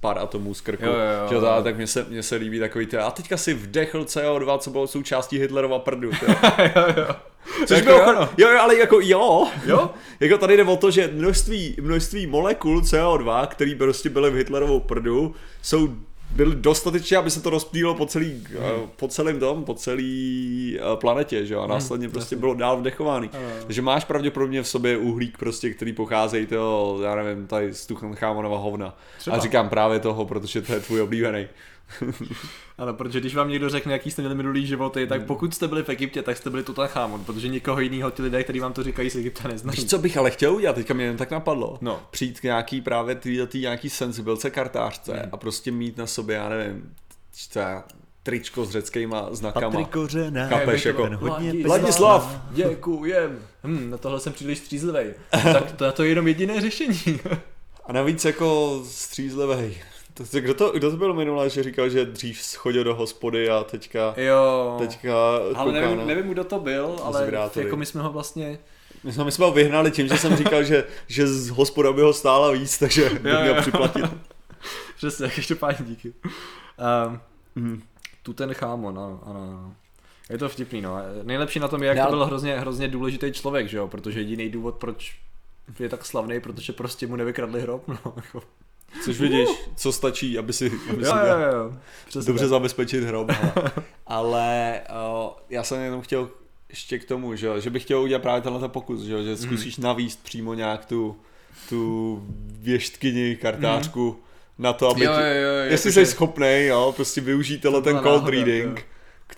pár atomů z krku, Jo, jo, jo, že jo, jo. ta- tak mně se, mně se líbí takový ty, a teďka si vdechl CO2, co bylo součástí Hitlerova prdu, jo. Což Jako bylo, jo, no. jo, jo, ale jako jo, Jo? jako tady jde o to, že množství, množství molekul CO2, které prostě byly v Hitlerovou prdu, jsou byly dostatečně, aby se to rozplýlo po celý, hmm. po celém tom, po celý eh, planetě, že jo, a následně prostě bylo dál vdechovány. Ano. Takže máš pravděpodobně v sobě uhlík prostě, který pocházejí toho, já nevím, tady z Tuchanchamonova hovna. Třeba. A říkám právě toho, protože to je tvůj oblíbený. Ano, protože když vám někdo řekne, jaký jste měli minulý životy, tak pokud jste byli v Egyptě, tak jste byli Tutanchamon, protože nikoho jiného ti lidé, kteří vám to říkají, z Egypta neznají. Víš, co bych ale chtěl udělat, teďka mě jen tak napadlo. No. Přijít k nějaký právě tý, tý nějaký sensibilce kartářce Hmm. a prostě mít na sobě, já nevím, co já, tričko s řeckýma znakama. Kořená. Chápeš, Ten jako hodně Vladislav! Děkujem. Hm, na tohle jsem příliš střízlivý. tak to, to je jenom jediné řešení. A navíc jako střízlivej. To, to, kdo, to, kdo to byl minule, že říkal, že dřív chodil do hospody a teďka, jo. teďka ale nevím, na- nevím, kdo to byl, ale Zvědátory. jako my jsme ho vlastně... My jsme, my jsme ho vyhnali tím, že jsem říkal, že, že z hospoda by ho stála víc, takže bych Jo, měl jo. připlatit. Přesně, ještě páni díky. Um, Mhm. tu ten chámon, ano, ano, ano. Je to vtipný, no. Nejlepší na tom je, jak Já- to byl hrozně, hrozně důležitý člověk, že jo, protože jediný důvod, proč je tak slavný, protože prostě mu nevykradli hrob, no. Což vidíš, co stačí, aby si, aby si Jo, jo, jo. Přesně dobře tak. zabezpečit hrob. Ale, ale uh, já jsem jenom chtěl ještě k tomu, že, že bych chtěl udělat právě tenhle pokus, že, že zkusíš navíst přímo nějak tu, tu věštkyni, kartářku na to, aby Jo, jo, jo, jo, jestli jsi schopnej, jo, prostě využít tenhle ten cold náhoda, reading jo.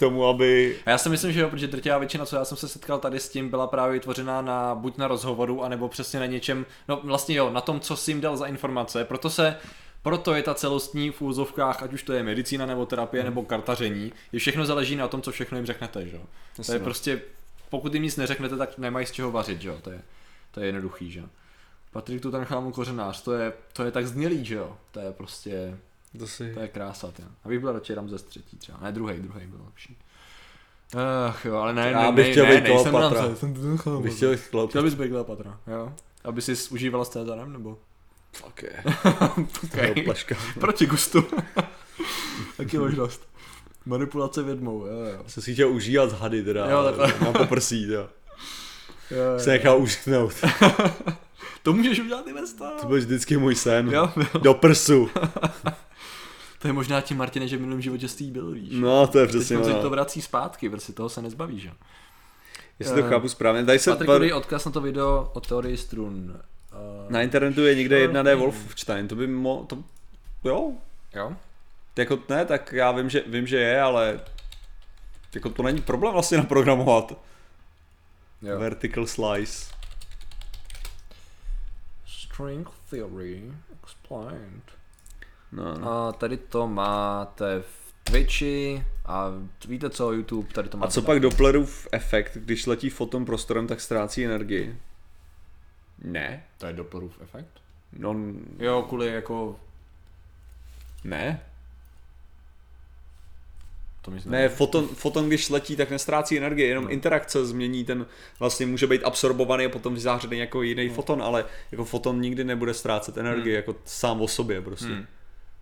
Tomu, aby A já si myslím, že jo, protože drtivá většina, co já jsem se setkal tady s tím, byla právě vytvořená na, buď na rozhovoru, anebo přesně na něčem, no vlastně jo, na tom, co jsi jim dal za informace, proto se proto je ta celostní v úzovkách, ať už to je medicína nebo terapie nebo kartaření, je všechno záleží na tom, co všechno jim řeknete, že jo. To je no. prostě, pokud jim nic neřeknete, tak nemají z čeho vařit, že jo, to je, to je jednoduchý, že jo. Patrik tu ten chámu kořenář, to je, to je tak znělý, že jo, to je prostě, to si... to je krása, tě. Abych byl radši Ramzes třetí třeba, ne druhý, druhý byl lepší. Ach jo, ale ne, Já ne, bych ne, chtěl ne, být nejsem Kleopatra. Ramzes, jsem Tutanchamun. Bych chtěl chlap. Chtěl bys být Kleopatra, jo? Aby jsi užívala s Cezarem, nebo? Fuck je. Okay. Plaška. Proti gustu. Taky možnost. Manipulace vědmou, jo, jo. Jsem si chtěl užívat hady teda, Jo, takhle. na poprsí, jo. jo, jo. Se nechal ušknout. To můžeš udělat i ve stavu. To byl vždycky můj sen. Jo, jo. Do prsu. To je možná tím, Martine, že v minulém životě jsi byl, víš. No, to je Teď přesně ti to vrací zpátky, prostě toho se nezbavíš, jo. Jestli to Eh, chápu správně. Tady se Patriku, dej odkaz na to video o teorii strun. Uh, na internetu je někde 1D Wolfenstein, to by mo... To... Jo, Jo? jako ne, tak já vím, že, vím, že je, ale jako to není problém vlastně naprogramovat. Jo. Vertical slice. String theory explained. No, no. A tady to máte v Twitchi a víte co, YouTube, tady to A máte. co pak Dopplerův efekt, když letí foton prostorem, tak ztrácí energii? Ne. To je Dopplerův efekt? No, Jo, kvůli jako... ne. To myslím. Ne, foton, foton, když letí, tak nestrácí energii, jenom No. interakce změní ten, vlastně může být absorbovaný a potom vyzářený jako jiný No. foton, ale jako foton nikdy nebude ztrácet energii, Hmm. jako sám o sobě prostě. Hmm.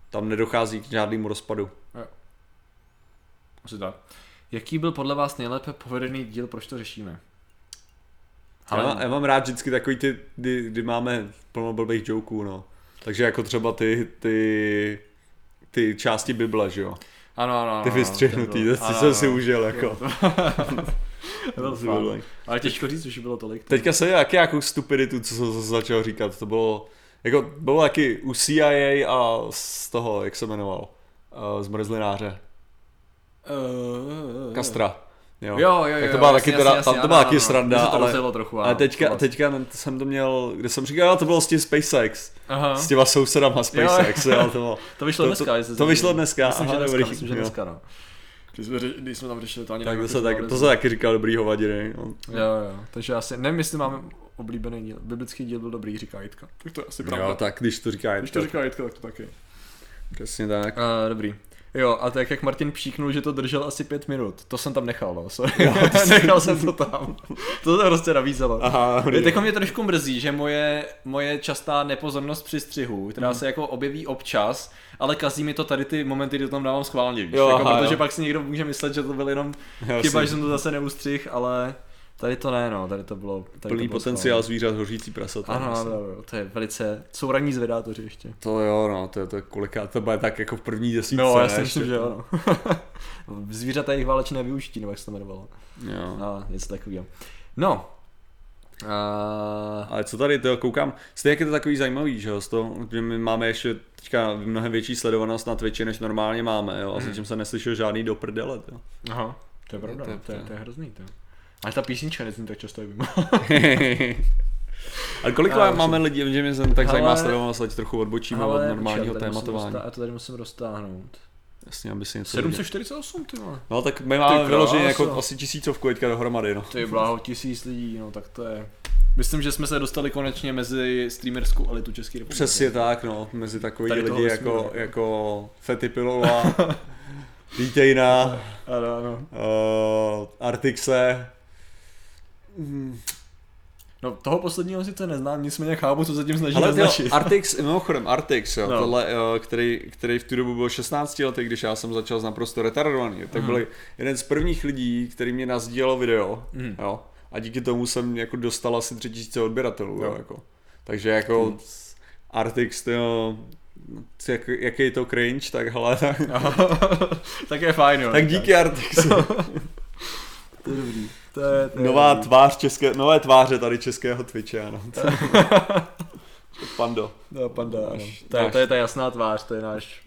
Tam nedochází k žádnému rozpadu. Asi tak. Jaký byl podle vás nejlépe povedený díl, proč to řešíme? Já, Ale- má, já mám rád vždycky takový ty, kdy, kdy máme plno blbých joků, no. Takže jako třeba ty, ty, ty části Bible, že jo. Ano, ano, ano. Ty vystřihnutý, to ano, jsem si užil, jako. To byl To si fajn. byl- Ale těžko říct, už bylo tolik. Teďka se jaký jakou stupiditu, co jsem začal říkat, to bylo, jako, bylo taky u CIA a z toho, jak se jmenoval, uh, zmrzlináře, Uh, Kastra. Jo. Jo, jo, jo. Tak to byla taky teda, jasně, tam to byla taky sranda, to ale, trochu, ale teďka, teďka jsem to měl, kde jsem říkal, jo, to bylo s tím SpaceX, Aha. s těma sousedama SpaceX, jo, to bylo. To vyšlo To- dneska, to- to vyšlo dneska, Myslím, že aha, dneska, dobrý, myslím, že jo. dneska, no. Když jsme, když jsme tam řešili to ani Tak nevím, to se, tak, to se taky říkal dobrý hovadiny. No. Jo, jo, takže asi, nevím, jestli máme oblíbený díl. Biblický díl byl dobrý, říká Jitka. Tak to je asi pravda. Jo, tak když to říká, Když to říká Jitka, tak to taky. Přesně tak. Uh, dobrý. Jo, a tak jak Martin píknul, že to držel asi pět minut, to jsem tam nechal, no, sorry. Jo, to jsi- nechal jsem to tam. to se prostě navízelo. Aha, Teď jako mě trošku mrzí, že moje, moje častá nepozornost při střihu, která se jako objeví občas, ale kazí mi to tady ty momenty, kdy to tam dávám schválně, víš? Jo, jako, aha, protože jo. pak si někdo může myslet, že to byl jenom Já chyba, jsem- že jsem to zase neustřih, ale tady to ne, no, tady to bylo tady Plný to bylo potenciál schválně. zvířat, hořící prasata. Ano, ano, jo, to je velice, jsou ranní zvedátoři ještě. To jo, no, to je to kolikrát, to bude tak jako v první desítce, No, já si myslím, že to- jo. no. Zvířata jejich válečné využití, nebo jak se to jmenovalo. Jo. No, něco takového. No, A... Ale co tady, to koukám, stejně jak je to takový zajímavý, že jo, toho, že my máme ještě teďka mnohem větší sledovanost na Twitchi, než normálně máme, jo, a zatím jsem neslyšel žádný do prdele, jo. Aha, to je pravda, To to to je, to je- to je hrozný, to. Ale ta písnička nezní tak často, jak Ale kolik Ale máme lidí, že mě jsem tak zajímá sledovanost, ať trochu odbočíme od normálního musím tématování. roztá- Já to tady musím roztáhnout. Jasně, aby si něco viděl. 748, ty vole. No tak my máme vyloženě jako asi tisícovku teďka dohromady, no. Ty bláho, tisíc lidí, no tak to je... Myslím, že jsme se dostali konečně mezi streamerskou elitu České republiky. Přesně tak, no, mezi takový Tady lidi jako, jako. jako Fety Pilova, Vítejna, Ano, ano. uh, Artixe, Hmm. No toho posledního sice neznám, nicméně chápu, co se tím snaží Ale naznačit. Artix, mimochodem Artix, jo, No. tohle, který, který v tu dobu byl 16 letý, když já jsem začal naprosto retardovaný, tak byl jeden z prvních lidí, který mě nazdílel video, Mhm. jo, a díky tomu jsem jako dostal asi 3000 odběratelů, jo. Jo. jako. Takže jako Artix, tyjo, jak, jaký je to cringe, tak hele, tak, tak je fajn, jo. tak díky Artix. To je dobrý. To je, to je Nová dobrý. tvář české, nové tváře tady českého Twitche, ano. Pando. No, panda, ano. To je, to je ta jasná tvář, to je náš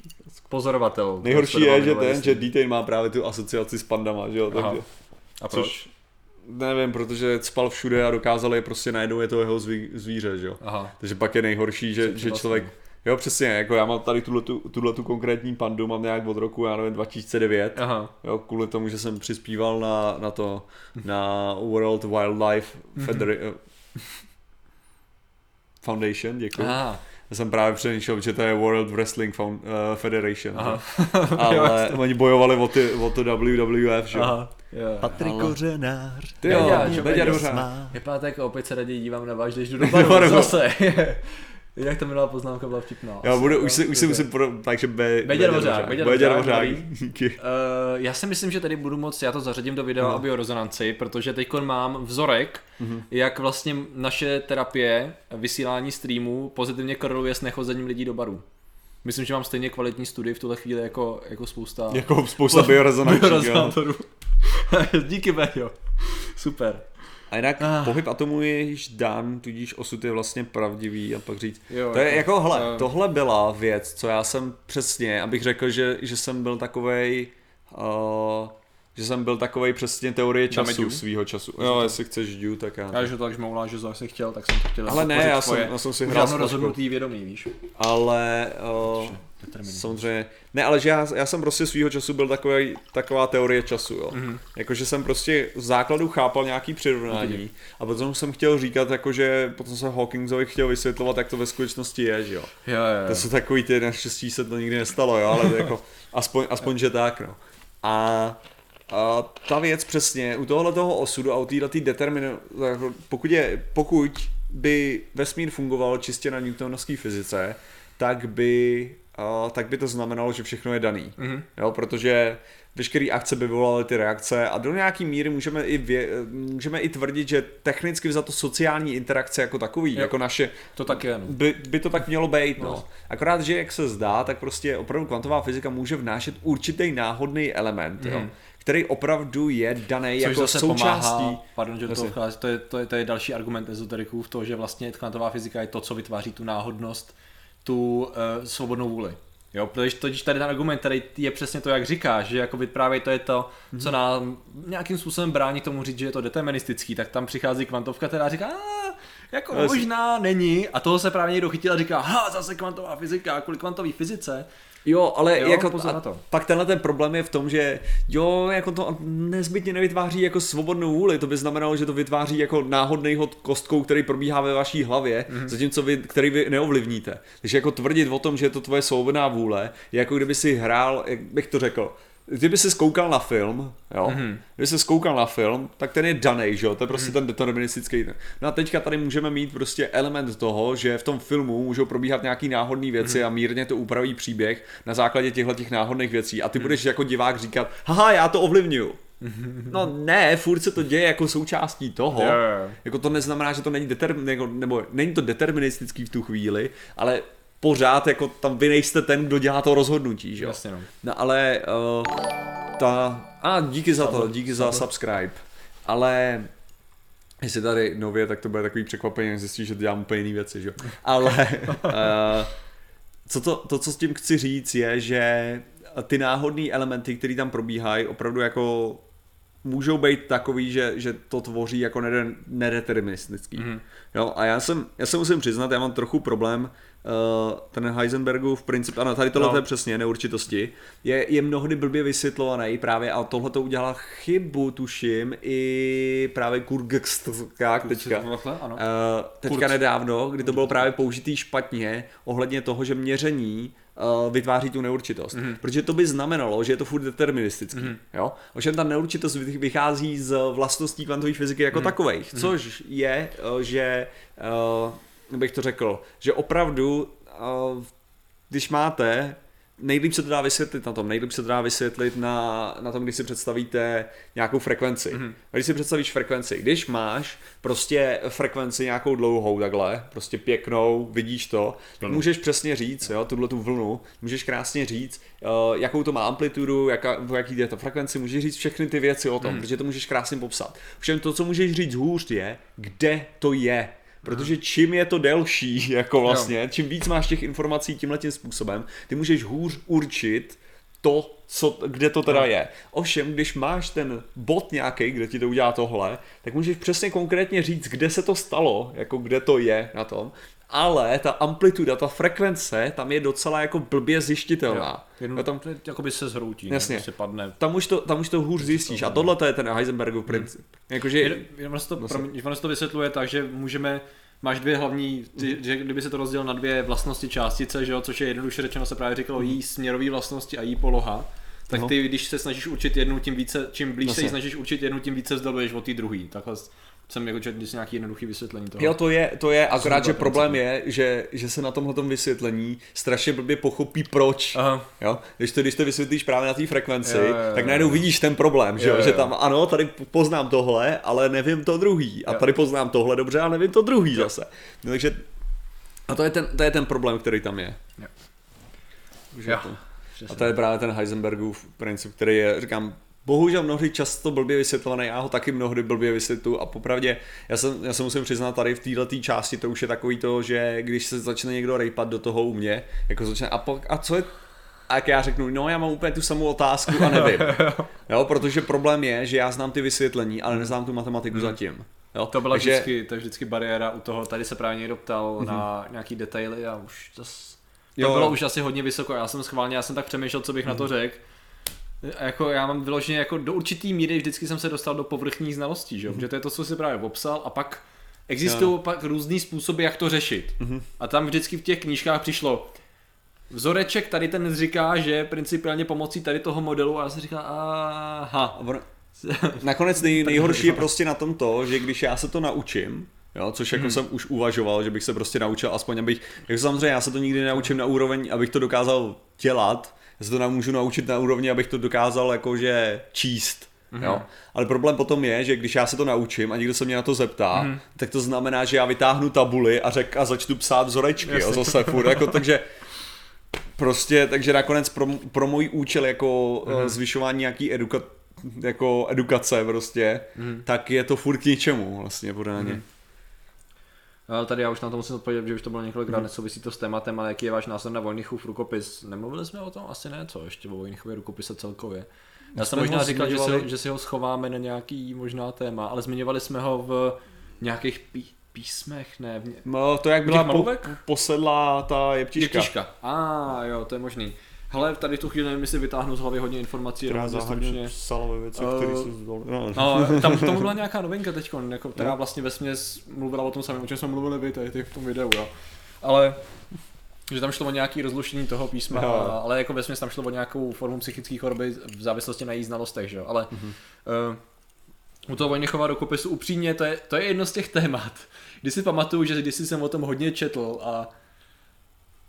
pozorovatel. Nejhorší je, že ten, že Detain má právě tu asociaci s pandama, že jo, Aha. takže... A proč? Což nevím, protože spal všude a dokázali je prostě najednou je to jeho zví, zvíře, že jo. Aha. Takže pak je nejhorší, že, že vlastně. člověk, jo přesně, jako já mám tady tuhle tu konkrétní pandu, mám nějak od roku, já nevím, 2009, Aha. jo, kvůli tomu, že jsem přispíval na, na to, na World Wildlife Federa- Foundation, děkuji. Aha. Já jsem právě přemýšlel, že to je World Wrestling Found, uh, Federation, Aha. ale oni bojovali o, ty, o to WWF, že jo. Aha. Jo. Patrik Ale- Kořenář. Ty jo, Veďa Dvořák. Má. Vypadá jako opět se raději dívám na váš, když jdu do baru, zase. Jak to minulá poznámka byla vtipná. Já budu, už si, už si musím podob, takže Be, Beďa Dvořák, Beďa Dvořák. Uh, já si myslím, že tady budu moc, já to zařadím do videa No. o biorezonanci, protože teď mám vzorek, mm-hmm. jak vlastně naše terapie, vysílání streamů pozitivně koreluje s nechozením lidí do baru. Myslím, že mám stejně kvalitní studii v tuhle chvíli jako, jako spousta Jako spousta biorezonančních, biorezonantorů. Díky, Beďo. Super. A jinak Ah. pohyb atomu je již dán, tudíž osud je vlastně pravdivý a pak říct. Jo, to je jako, hele, eh, tohle byla věc, co já jsem přesně, abych řekl, že, že jsem byl takovej, uh, že jsem byl takovej přesně teorie času Dew? svýho času. Jo, jestli chceš Dew, tak já. Já, že to tak žmoulá, že zase chtěl, tak jsem to chtěl Ale ne, já jsem- já jsem si hrál rozhodnutý vědomí, víš. Ale uh, samozřejmě, ne, ale že já, já jsem prostě svýho času byl takový, taková teorie času, jo. Mhm. Mm-hmm. Jakože jsem prostě v základu chápal nějaký přirovnání a potom jsem chtěl říkat, jakože potom jsem Hawkingsovi chtěl vysvětlovat, jak to ve skutečnosti je, že jo. Jo, jo, To jsou takový ty, naštěstí se to nikdy nestalo, jo, ale to jako, aspoň, aspoň, že tak, no. A, a ta věc přesně, u tohohle toho osudu a u této determinu, jako pokud, je, pokud by vesmír fungoval čistě na newtonovské fyzice, tak by, a, tak by to znamenalo, že všechno je daný. Mhm. Jo, protože veškeré akce by vyvolaly ty reakce a do nějaký míry můžeme i, vě, můžeme i tvrdit, že technicky za to sociální interakce jako takový, Jo. jako naše, To tak je, no. by, by to tak mělo být, no. No. Akorát, že jak se zdá, tak prostě opravdu kvantová fyzika může vnášet určitý náhodný element, jo, Mhm. Který opravdu je daný Což jako zase součástí. pomáhá, pardon, že do toho to je, to, je, to je další argument ezoteriků v tom, že vlastně kvantová fyzika je to, co vytváří tu náhodnost, tu uh, svobodnou vůli. Jo, protože totiž tady ten argument, který je přesně to, jak říkáš, že jako právě to je to, co Mhm. nám nějakým způsobem brání tomu říct, že je to deterministický, tak tam přichází kvantovka, která říká, "A, jako možná není, a toho se právě někdo chytil a říká, ha, zase kvantová fyzika, kvůli kvantové fyzice. Jo, ale Jo, jako pozor na to. pak tenhle ten problém je v tom, že jo, jako to nezbytně nevytváří jako svobodnou vůli, to by znamenalo, že to vytváří jako náhodný hod kostkou, který probíhá ve vaší hlavě, Mhm. mm-hmm. zatímco vy, který vy neovlivníte. Takže jako tvrdit o tom, že je to tvoje svobodná vůle, je jako kdyby si hrál, jak bych to řekl, kdyby si skoukal na film, jo, Mhm. mm-hmm. kdyby si skoukal na film, tak ten je daný, že jo, to je prostě mm-hmm. ten deterministický. No a teďka tady můžeme mít prostě element toho, že v tom filmu můžou probíhat nějaký náhodné věci mm-hmm. a mírně to upraví příběh na základě těchto těch náhodných věcí a ty mm-hmm. budeš jako divák říkat, haha, já to ovlivňuju. No ne, furt se to děje jako součástí toho. Jo. Jako to neznamená, že to není determin, jako, nebo není to deterministický v tu chvíli, ale pořád jako tam vy nejste ten, kdo dělá to rozhodnutí, že jo? Jasně, no. No ale uh, ta... A díky za to, díky za subscribe. Ale jestli tady nově, tak to bude takový překvapení, jak zjistíš, že dělám úplně jiné věci, že jo. Ale uh, co to, to, co s tím chci říct, je, že ty náhodné elementy, které tam probíhají, opravdu jako můžou být takový, že, že to tvoří jako nedeterministický. Mm-hmm. Jo, a já jsem, já se musím přiznat, já mám trochu problém uh, ten Heisenbergův princip, ano, tady tohle no. je přesně neurčitosti, je, je mnohdy blbě vysvětlovaný právě a tohle to udělala chybu, tuším, i právě Kurgst, jak teďka, uh, teďka nedávno, kdy to bylo právě použitý špatně ohledně toho, že měření uh, vytváří tu neurčitost. Mm-hmm. Protože to by znamenalo, že je to furt deterministický. Mm-hmm. Jo? Ovšem ta neurčitost vychází z vlastností kvantové fyziky jako mm-hmm. takových, což je, uh, že uh, bych to řekl, že opravdu, když máte, nejlíp se to dá vysvětlit na tom, nejlíp se to dá vysvětlit na, na tom, když si představíte nějakou frekvenci. Mm-hmm. Když si představíš frekvenci, když máš prostě frekvenci nějakou dlouhou takhle, prostě pěknou, vidíš to, tak můžeš přesně říct, jo, tuhle tu vlnu, můžeš krásně říct, uh, jakou to má amplitudu, jaká, jaký je to frekvenci, můžeš říct všechny ty věci o tom, mm. protože to můžeš krásně popsat. Všem to, co můžeš říct hůř je, kde to je Protože čím je to delší, jako vlastně, čím víc máš těch informací tímhle tím způsobem, ty můžeš hůř určit to, co, kde to teda je. Ovšem, když máš ten bod nějaký, kde ti to udělá tohle, tak můžeš přesně konkrétně říct, kde se to stalo, jako kde to je na tom ale ta amplituda, ta frekvence tam je docela jako blbě zjištitelná. Jenom tam, jakoby se zhroutí, jasně. se padne. Tam už to, tam už to hůř zjistíš a tohle to je ten Heisenbergův princip. Hmm. Jakože, jenom se to, no promiň, to vysvětluje tak, že můžeme máš dvě hlavní, ty, že kdyby se to rozdělil na dvě vlastnosti částice, že jo, což je jednoduše řečeno se právě říkalo jí směrové vlastnosti a jí poloha, tak ty, když se snažíš učit jednu, tím více, čím blíž se jí snažíš učit jednu, tím více zdobuješ od té druhé. Takhle jsem jako četl nějaký jednoduchý vysvětlení toho. Jo, to je, to je, akorát, že problém je, že, že se na tomhle vysvětlení strašně blbě pochopí proč. Aha. Jo? Když, to, když to vysvětlíš právě na té frekvenci, jo, jo, jo, tak najednou vidíš ten problém, že, jo, jo. že tam ano, tady poznám tohle, ale nevím to druhý. A jo. tady poznám tohle dobře, ale nevím to druhý jo. zase. No, takže a to je, ten, to je ten problém, který tam je. Jo. jo. A to je právě ten Heisenbergův princip, který je, říkám, bohužel mnohdy často blbě vysvětlovaný, já ho taky mnohdy blbě vysvětlu a popravdě, já, jsem, já se musím přiznat tady v této části, to už je takový to, že když se začne někdo rejpat do toho u mě, jako začne, a, po, a co je a jak já řeknu, no já mám úplně tu samou otázku a nevím. jo, protože problém je, že já znám ty vysvětlení, ale neznám tu matematiku hmm. zatím. Jo? To byla Takže... vždycky, to je vždycky bariéra u toho, tady se právě někdo ptal mm-hmm. na nějaký detaily a už to, to jo. bylo už asi hodně vysoko, já jsem schválně, já jsem tak přemýšlel, co bych mm-hmm. na to mhm. řekl jako já mám vyloženě jako do určitý míry vždycky jsem se dostal do povrchních znalostí, že, mm-hmm. že to je to, co si právě popsal a pak existují pak různý způsoby, jak to řešit. Mm-hmm. A tam vždycky v těch knížkách přišlo vzoreček, tady ten říká, že principiálně pomocí tady toho modelu a já si říká, aha. Nakonec nej, nejhorší je prostě na tom to, že když já se to naučím, Jo, což jako hmm. jsem už uvažoval, že bych se prostě naučil, aspoň abych, jako samozřejmě já se to nikdy naučím na úroveň, abych to dokázal dělat, se to můžu naučit na úrovni, abych to dokázal jakože číst. Mm-hmm. Jo? Ale problém potom je, že když já se to naučím a někdo se mě na to zeptá, mm-hmm. tak to znamená, že já vytáhnu tabuli a řek a začnu psát vzorečky, jo, zase furt, jako, takže prostě, takže nakonec pro, pro můj účel jako mm-hmm. zvyšování nějaký eduka, jako edukace prostě, mm-hmm. tak je to furt k ničemu vlastně podání. Mm-hmm. Ale tady já už na to musím odpovědět, že už to bylo několikrát, hmm. nesouvisí to s tématem, ale jaký je váš názor na Vojnichův rukopis? Nemluvili jsme o tom? Asi ne, co ještě o Vojnichově rukopise celkově. Já jsem možná říkal, že, si, že si ho schováme na nějaký možná téma, ale zmiňovali jsme ho v nějakých pí, písmech, ne? V ně... No to jak byla po, posedlá ta jeptiška. Jeptiška. A ah, jo, to je možný. Hele, tady tu chvíli nevím, jestli vytáhnu z hlavy hodně informací. Která záhadně psala věci, uh, které jsou zdol... no. no, tam tomu byla nějaká novinka teď, jako, která no. vlastně ve směs mluvila o tom samém, o čem jsme mluvili vy tady v tom videu, jo. Ale že tam šlo o nějaký rozluštění toho písma, no. ale jako ve tam šlo o nějakou formu psychické choroby v závislosti na její znalostech, že jo. Ale mm-hmm. uh, u toho Vojnichova rukopisu upřímně, to je, to je jedno z těch témat, kdy si pamatuju, že když jsem o tom hodně četl a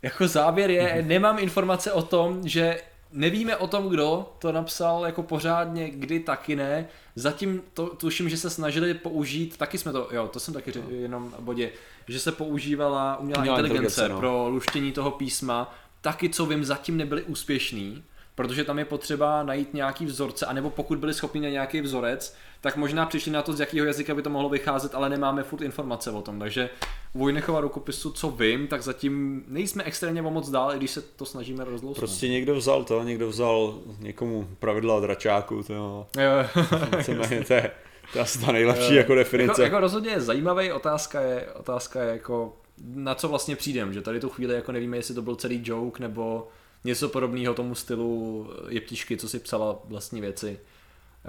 jako závěr je, mm-hmm. nemám informace o tom, že nevíme o tom, kdo to napsal jako pořádně, kdy taky ne. Zatím to tuším, že se snažili použít, taky jsme to, jo, to jsem taky řekl jenom na bodě, že se používala umělá, umělá inteligence, inteligence no. pro luštění toho písma. Taky, co vím, zatím nebyli úspěšní. Protože tam je potřeba najít nějaký vzorce, anebo pokud byli schopni na nějaký vzorec, tak možná přišli na to, z jakého jazyka by to mohlo vycházet, ale nemáme furt informace o tom. Takže u Vojnechova rukopisu, co vím, tak zatím nejsme extrémně o moc dál, i když se to snažíme rozlousnout. Prostě někdo vzal to, někdo vzal někomu pravidla dračáku, to jo. Víceméně, to je, to je asi ta nejlepší jako definice. Jako, jako rozhodně je zajímavý, otázka je, otázka je jako, na co vlastně přijdem, že tady tu chvíli jako nevíme, jestli to byl celý joke, nebo něco podobného tomu stylu jeptišky, co si psala vlastní věci.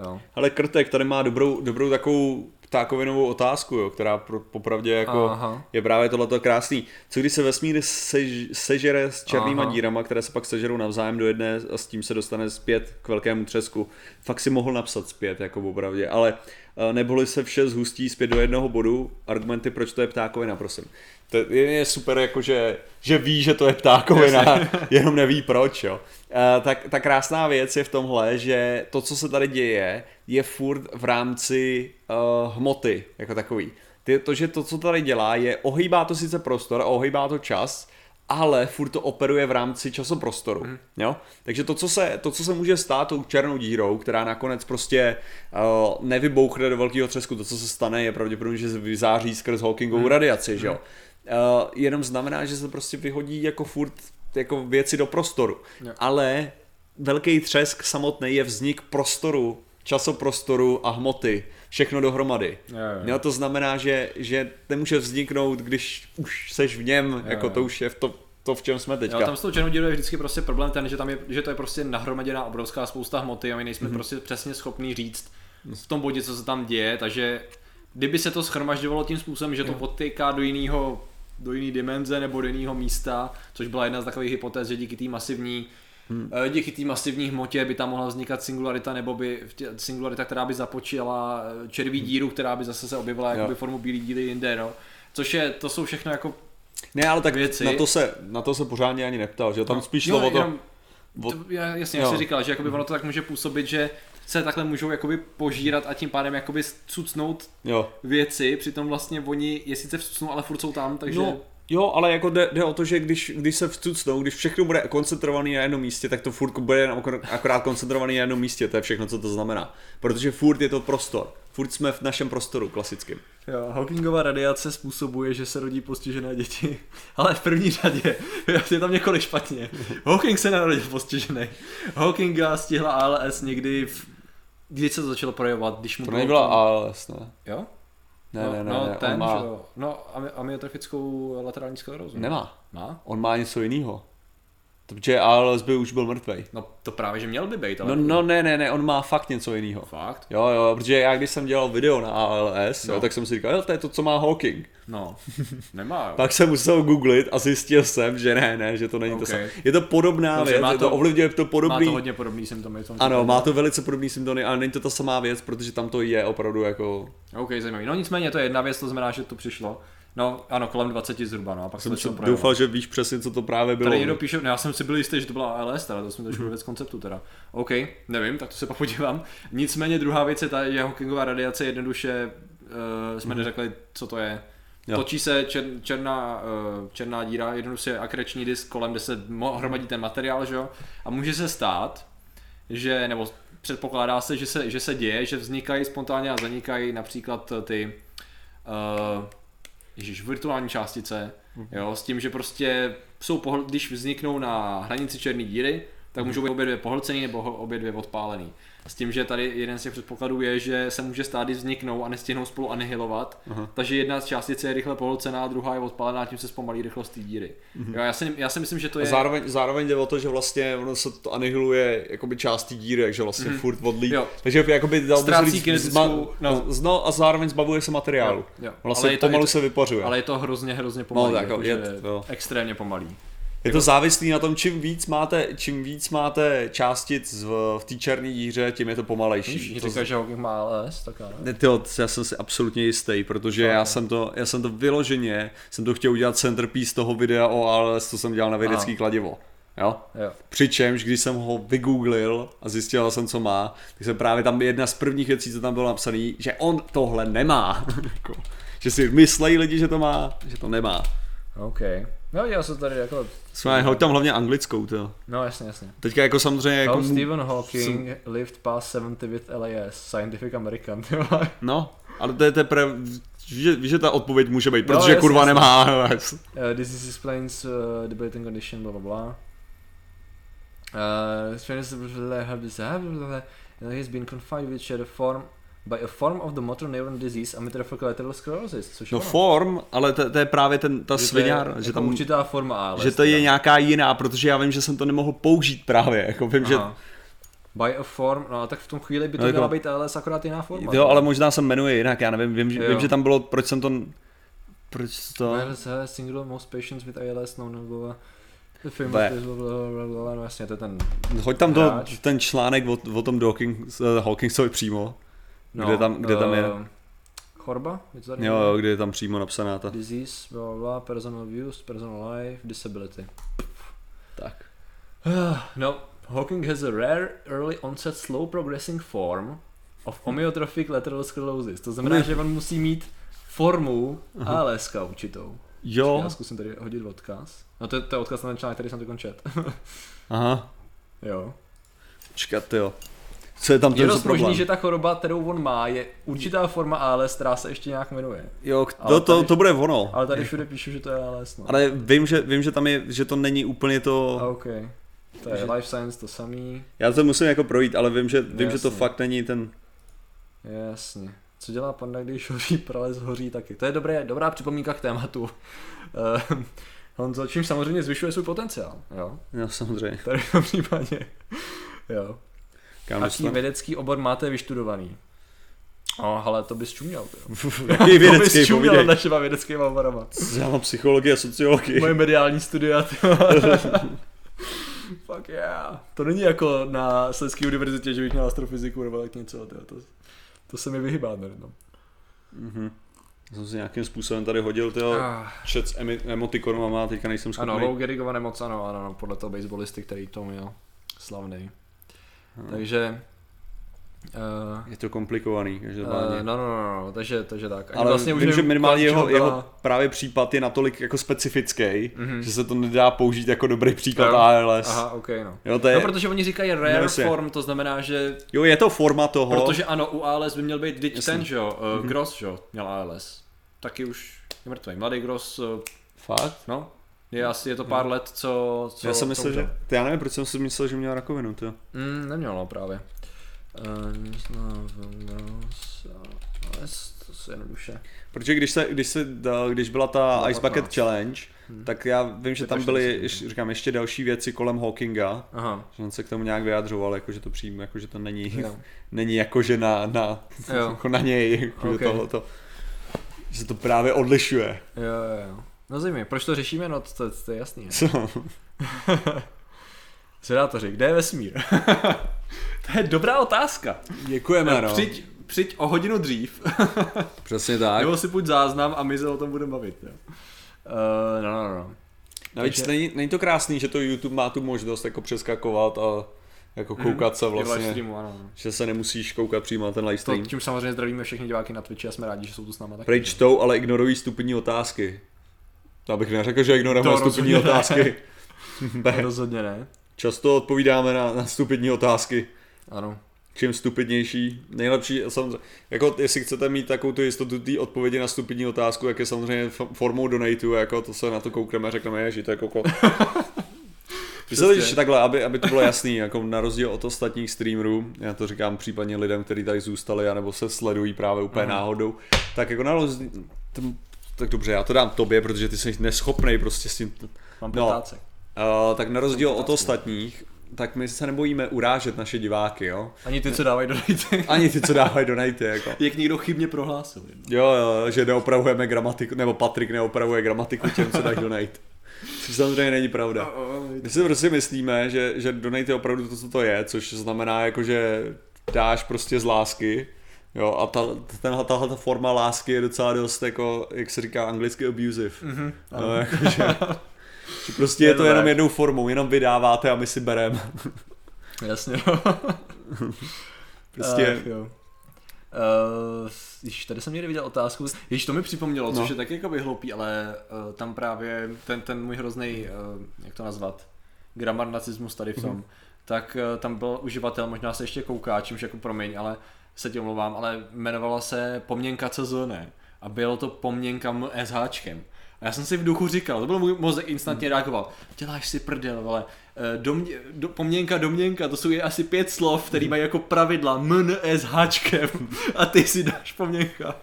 Jo. Ale Krtek tady má dobrou, dobrou takovou ptákovinovou otázku, jo, která pro, popravdě jako Aha. je právě tohleto krásný. Co když se vesmír sež, sežere s černýma Aha. dírama, které se pak sežerou navzájem do jedné a s tím se dostane zpět k velkému třesku. Fakt si mohl napsat zpět, jako popravdě, ale eh, neboli se vše zhustí zpět do jednoho bodu, argumenty, proč to je ptákovina, prosím. To je, je super, jako že, že ví, že to je ptákovina, jenom neví proč, jo. Uh, tak ta krásná věc je v tomhle, že to, co se tady děje, je furt v rámci uh, hmoty, jako takový. Ty, to, že to, co tady dělá, je ohýbá to sice prostor a ohýbá to čas, ale furt to operuje v rámci časoprostoru. Mm. Jo? Takže to co, se, to, co se může stát tou černou dírou, která nakonec prostě uh, nevybouchne do velkého třesku, to, co se stane, je pravděpodobně, že se vyzáří skrz Hawkingovou mm. radiaci, že jo? Uh, jenom znamená, že se prostě vyhodí jako furt jako věci do prostoru. Jo. Ale velký třesk samotný je vznik prostoru, časoprostoru a hmoty. Všechno dohromady. Jo, jo. Jo, to znamená, že, že nemůže vzniknout, když už seš v něm, jo, jako jo. to už je v to, to, v čem jsme teďka. Jo, tam s tou černou dírou je vždycky prostě problém ten, že tam je, že to je prostě nahromaděná obrovská spousta hmoty a my nejsme mm-hmm. prostě přesně schopní říct v tom bodě, co se tam děje, takže kdyby se to schromažďovalo tím způsobem, že to podtýká do jiného do jiné dimenze nebo do jiného místa, což byla jedna z takových hypotéz, že díky té masivní Hmm. Díky té masivní hmotě by tam mohla vznikat singularita, nebo by singularita, která by započila eh, červí díru, která by zase se objevila Jo. jakoby formu bílé díry jinde, no. Což je, to jsou všechno jako Ne, ale tak věci. na to, se, na to se pořádně ani neptal, že tam spíš šlo o to, jenom- o- to, já, jasně, jo. jak jsi říkal, že jakoby ono to tak může působit, že se takhle můžou jakoby požírat a tím pádem jakoby cucnout jo. věci, přitom vlastně oni je sice vcucnou, ale furt jsou tam, takže... No, jo, ale jako jde, jde o to, že když, když se vcucnou, když všechno bude koncentrovaný na jednom místě, tak to furt bude akorát koncentrovaný na jednom místě, to je všechno, co to znamená. Protože furt je to prostor. Furt jsme v našem prostoru klasickým. Jo, Hawkingova radiace způsobuje, že se rodí postižené děti, ale v první řadě je tam několik špatně. Hawking se narodil postižený. Hawkinga stihla ALS někdy v... Kdy se to začalo projevovat, když mu To nebyla ALS, ne? Jo? Ne, no, ne, ne, no, ne, ten, on má, že jo. No, amyotrofickou laterální sklerózu. nemá. Má? On má něco jiného. Protože ALS by už byl mrtvej. No to právě, že měl by být, ale... No, no ne, ne, ne, on má fakt něco jiného. Fakt? Jo, jo, protože já když jsem dělal video na ALS, No. jo, tak jsem si říkal, jo, to je to, co má Hawking. No, nemá jo. Pak jsem musel googlit a zjistil jsem, že ne, ne, že to není Ok. to samé. Je to podobná Dobře, věc, má to, to- ovlivňuje to Má podobný. to hodně podobný symptomy. tom Ano, má to velice podobný symptomy, ale není to ta samá věc, protože tam to je opravdu jako... OK, zajímavý. No nicméně to je jedna věc, to znamená, že to přišlo. No, ano, kolem 20 zhruba, no a pak Jsem se si doufal, že víš přesně, co to právě bylo. Tady někdo píše, no já jsem si byl jistý, že to byla ALS, teda to jsme trošku věc konceptu teda. OK, nevím, tak to se pak podívám. Nicméně druhá věc je ta, že Hawkingová radiace jednoduše, uh, jsme neřekli, co to je. Jo. Točí se čer, černá, uh, černá díra, jednoduše akreční disk kolem, kde se hromadí ten materiál, že jo? A může se stát, že, nebo předpokládá se, že se, že se děje, že vznikají spontánně a zanikají například ty uh, ježiš, virtuální částice, jo, s tím, že prostě jsou, pohl- když vzniknou na hranici černé díry, tak můžou být obě dvě pohlcený nebo obě dvě odpálený. S tím, že tady jeden z těch předpokladů je, že se může stát, když vzniknou a nestihnou spolu anihilovat, Aha. takže jedna z částice je rychle pohlcená, a druhá je odpálená, a tím se zpomalí rychlost té díry. Jo, já, si, já si myslím, že to A je... zároveň, zároveň jde o to, že vlastně ono se to anihiluje jakoby částí díry, takže vlastně mm. furt odlí. Jo. Takže jakoby dal Ztrácí kinetickou- no. no. a zároveň zbavuje se materiálu. Jo, jo. Vlastně Ale je to- pomalu je to- se vypařuje. Ale je to hrozně, hrozně pomalý, No, tak jako, je- že jo. extrémně pomalý. Je to závislý na tom, čím víc máte, čím víc máte částic v, v té černé díře, tím je to pomalejší. Všichni To říkají, že Hawking má ALS, tak ano. Tyjo, já jsem si absolutně jistý, protože já jsem, to, já jsem to vyloženě, jsem to chtěl udělat centerpiece toho videa o ALS, co jsem dělal na vědecký Aha. kladivo. Jo? Jo. Přičemž, když jsem ho vygooglil a zjistil jsem, co má, tak jsem právě tam jedna z prvních věcí, co tam bylo napsané, že on tohle nemá. Jako, že si myslejí lidi, že to má, že to nemá. OK. No, já se tady jako... Jsme, hoď tam hlavně anglickou, to. No, jasně, jasně. Teďka jako samozřejmě jako... How mu- Stephen Hawking lived past 70 with LAS, Scientific American, ty vole. No, ale to je teprve... Víš, že- ta odpověď může být, No, protože jasně, kurva jasně. nemá iOS. Uh, this is explains uh, debating condition, blah blah blah. Uh, experience have this he has been confined with shared form by a form of the motor neuron disease amyotrophic lateral sclerosis, což No ono. form, ale to, to je právě ten, ta Že sviňár, jako že tam... určitá forma ALS. že to je nějaká jiná, protože já vím, že jsem to nemohl použít právě, jako vím, že... Aha. By a form, no tak v tom chvíli by to No, jako- měla být ALS akorát jiná forma. Jo, ale možná se jmenuje jinak, já nevím, vím, že, vím, že tam bylo, proč jsem to... Proč to... ALS has single most patients with ALS blah, blah, no jasně, to je ten, Hoď tam to, Hráč. ten článek o, o tom uh, Hawkingsovi přímo, no, kde tam, kde tam je. Chorba? Je to tady Jo, jo, kde je tam přímo napsaná ta. Disease, blah, blah, personal views, personal life, disability. Tak. No, Hawking has a rare early onset slow progressing form of amyotrophic lateral sclerosis. To znamená, že on musí mít formu ALS určitou. Jo, Já zkusím tady hodit odkaz. No to je, to je odkaz na ten článek, který jsem teď čet. aha, jo. čekat, jo. Co je tam Je ten dost problém? možný, že ta choroba, kterou on má, je určitá forma ALS, která se ještě nějak jmenuje. Jo, Ale to, to, tady- to bude ono. Ale tady všude píšu, že to je ALS. No. Ale vím, že, vím, že tam je, že to není úplně to... A OK. To je Že- Life Science to samý. Já to musím jako projít, ale vím, že, vím, že to Jasně. fakt není ten... Jasně. Co dělá panda, když hoří prales, hoří taky. To je dobré, dobrá připomínka k tématu. Uh, Honzo, čím samozřejmě zvyšuje svůj potenciál. Jo, No samozřejmě. tady v tom případě. Jo. Kam Jaký dostanu? vědecký obor máte vyštudovaný? No, ale to bys čuměl. Jaký To vědecký, bys čuměl našima vědeckýma oborama. Já mám psychologii a sociologii. Moje mediální studia. Fuck yeah. To není jako na Slezské univerzitě, že bych měl astrofyziku nebo tak něco, ty, jo. to, to se mi vyhybá, ne? No. Mhm. Jsem si nějakým způsobem tady hodil tyho Ah. chat s emotikonama, teďka nejsem schopný. Ano, Lou Gehrigovan moc, ano, ano, ano, podle toho baseballisty, který to měl. Slavný. Ano. Takže... Uh, Je to komplikovaný, každopádně. uh, no, no, no, no, takže, takže tak. Ani Ale vlastně vím, že nevím, minimálně jeho, byla- jeho právě případ je natolik jako specifický, Mhm. že se to nedá použít jako dobrý příklad Jo. ALS. Aha, ok, no. Jo, to je, No, protože oni říkají No, rare jasně. form, to znamená, že jo, je to forma toho. Protože ano, u ALS by měl být Jasně. ten, že jo, uh, Mhm. Gross, že jo, měl ALS. Taky už je mrtvý. Mladý Gross, uh, Fakt? no, je asi, je to pár let, co, co já jsem myslel, že... Ty, já nevím, proč jsem si myslel, že měl rakovinu, to. Mm, neměl, no, právě. Uh, ALS, to se jednoduše. Protože když, se, když, se, když byla ta Byla Ice Bucket 15. Challenge, Hmm. tak já vím, že tam 45, byly, ještě, říkám, ještě další věci kolem Hawkinga, Aha, že on se k tomu nějak vyjadřoval, jako že to přijme, jako že to není, jo. není jako že na, na, Jo. jako na něj, jako Ok. okay. tohleto. Že se to právě odlišuje. Jo, jo, jo. No zajímavé, proč to řešíme? No to, to je jasný. Co? Zvědátoři, kde je vesmír? to je dobrá otázka. Děkujeme, no. Přijď, přijď o hodinu dřív, Přesně tak. nebo si půjď záznam a my se o tom budeme bavit. Jo. Uh, no, no, no. Navíc Takže- není, není to krásný, že to YouTube má tu možnost jako přeskakovat a jako koukat se I live vlastně, streamu, ano. no. že se nemusíš koukat přímo na ten live To, stream. tím samozřejmě zdravíme všechny diváky na Twitchi a jsme rádi, že jsou tu s náma taky. Prej čtou, ale ignorují stupidní otázky. To abych neřekl, že ignorujeme stupidní rozhodně ne. otázky. To Ne. rozhodně ne. Často odpovídáme na, na stupidní otázky. Ano. Čím stupidnější, nejlepší, samozřejmě, jako jestli chcete mít takovou tu jistotu té odpovědi na stupidní otázku, jak je samozřejmě formou donatu, jako to se na to koukneme a řekneme, že to je koko. Přesně. že takhle, aby, aby to bylo jasný, jako na rozdíl od ostatních streamerů, já to říkám případně lidem, kteří tady zůstali, anebo se sledují právě úplně Mhm. náhodou, tak jako na rozdíl, tak dobře, já to dám tobě, protože ty jsi neschopnej prostě s tím, Mám No. uh, tak na rozdíl od ostatních, tak my se nebojíme urážet naše diváky, jo. Ani ty, co dávají do rejty. Ani ty, co dávají donate, jako. Jak někdo chybně prohlásil. Jo, jo, že neopravujeme gramatiku, nebo Patrik neopravuje gramatiku těm, co dají donate. Což samozřejmě není pravda. My si prostě myslíme, že, že donate je opravdu to, co to je, což znamená jako, že dáš prostě z lásky, jo, a ta, tenhle, tahle ta forma lásky je docela dost jako, jak se říká anglicky abusive. Mhm, No, jako, že, že prostě je, Je to to jenom tak. jednou formou, jenom vydáváte a my si bereme. Jasně. Prostě, Ach, jo. Uh, již tady jsem někdy viděl otázku, již to mi připomnělo, no. což je taky jako hloupý, ale uh, tam právě ten, ten můj hrozný, uh, jak to nazvat, gramar nacismus tady v tom, mm-hmm. tak uh, tam byl uživatel, možná se ještě kouká, čímž jako promiň, ale se tě omlouvám, ale jmenovala se Pomněnka CZ, ne? A bylo to Pomněnka s háčkem. A já jsem si v duchu říkal, to byl můj mozek instantně reagoval, děláš si prdel, ale eh, Domě, do, pomněnka, domněnka, to jsou je asi pět slov, který mají jako pravidla MN s háčkem a ty si dáš pomněnka.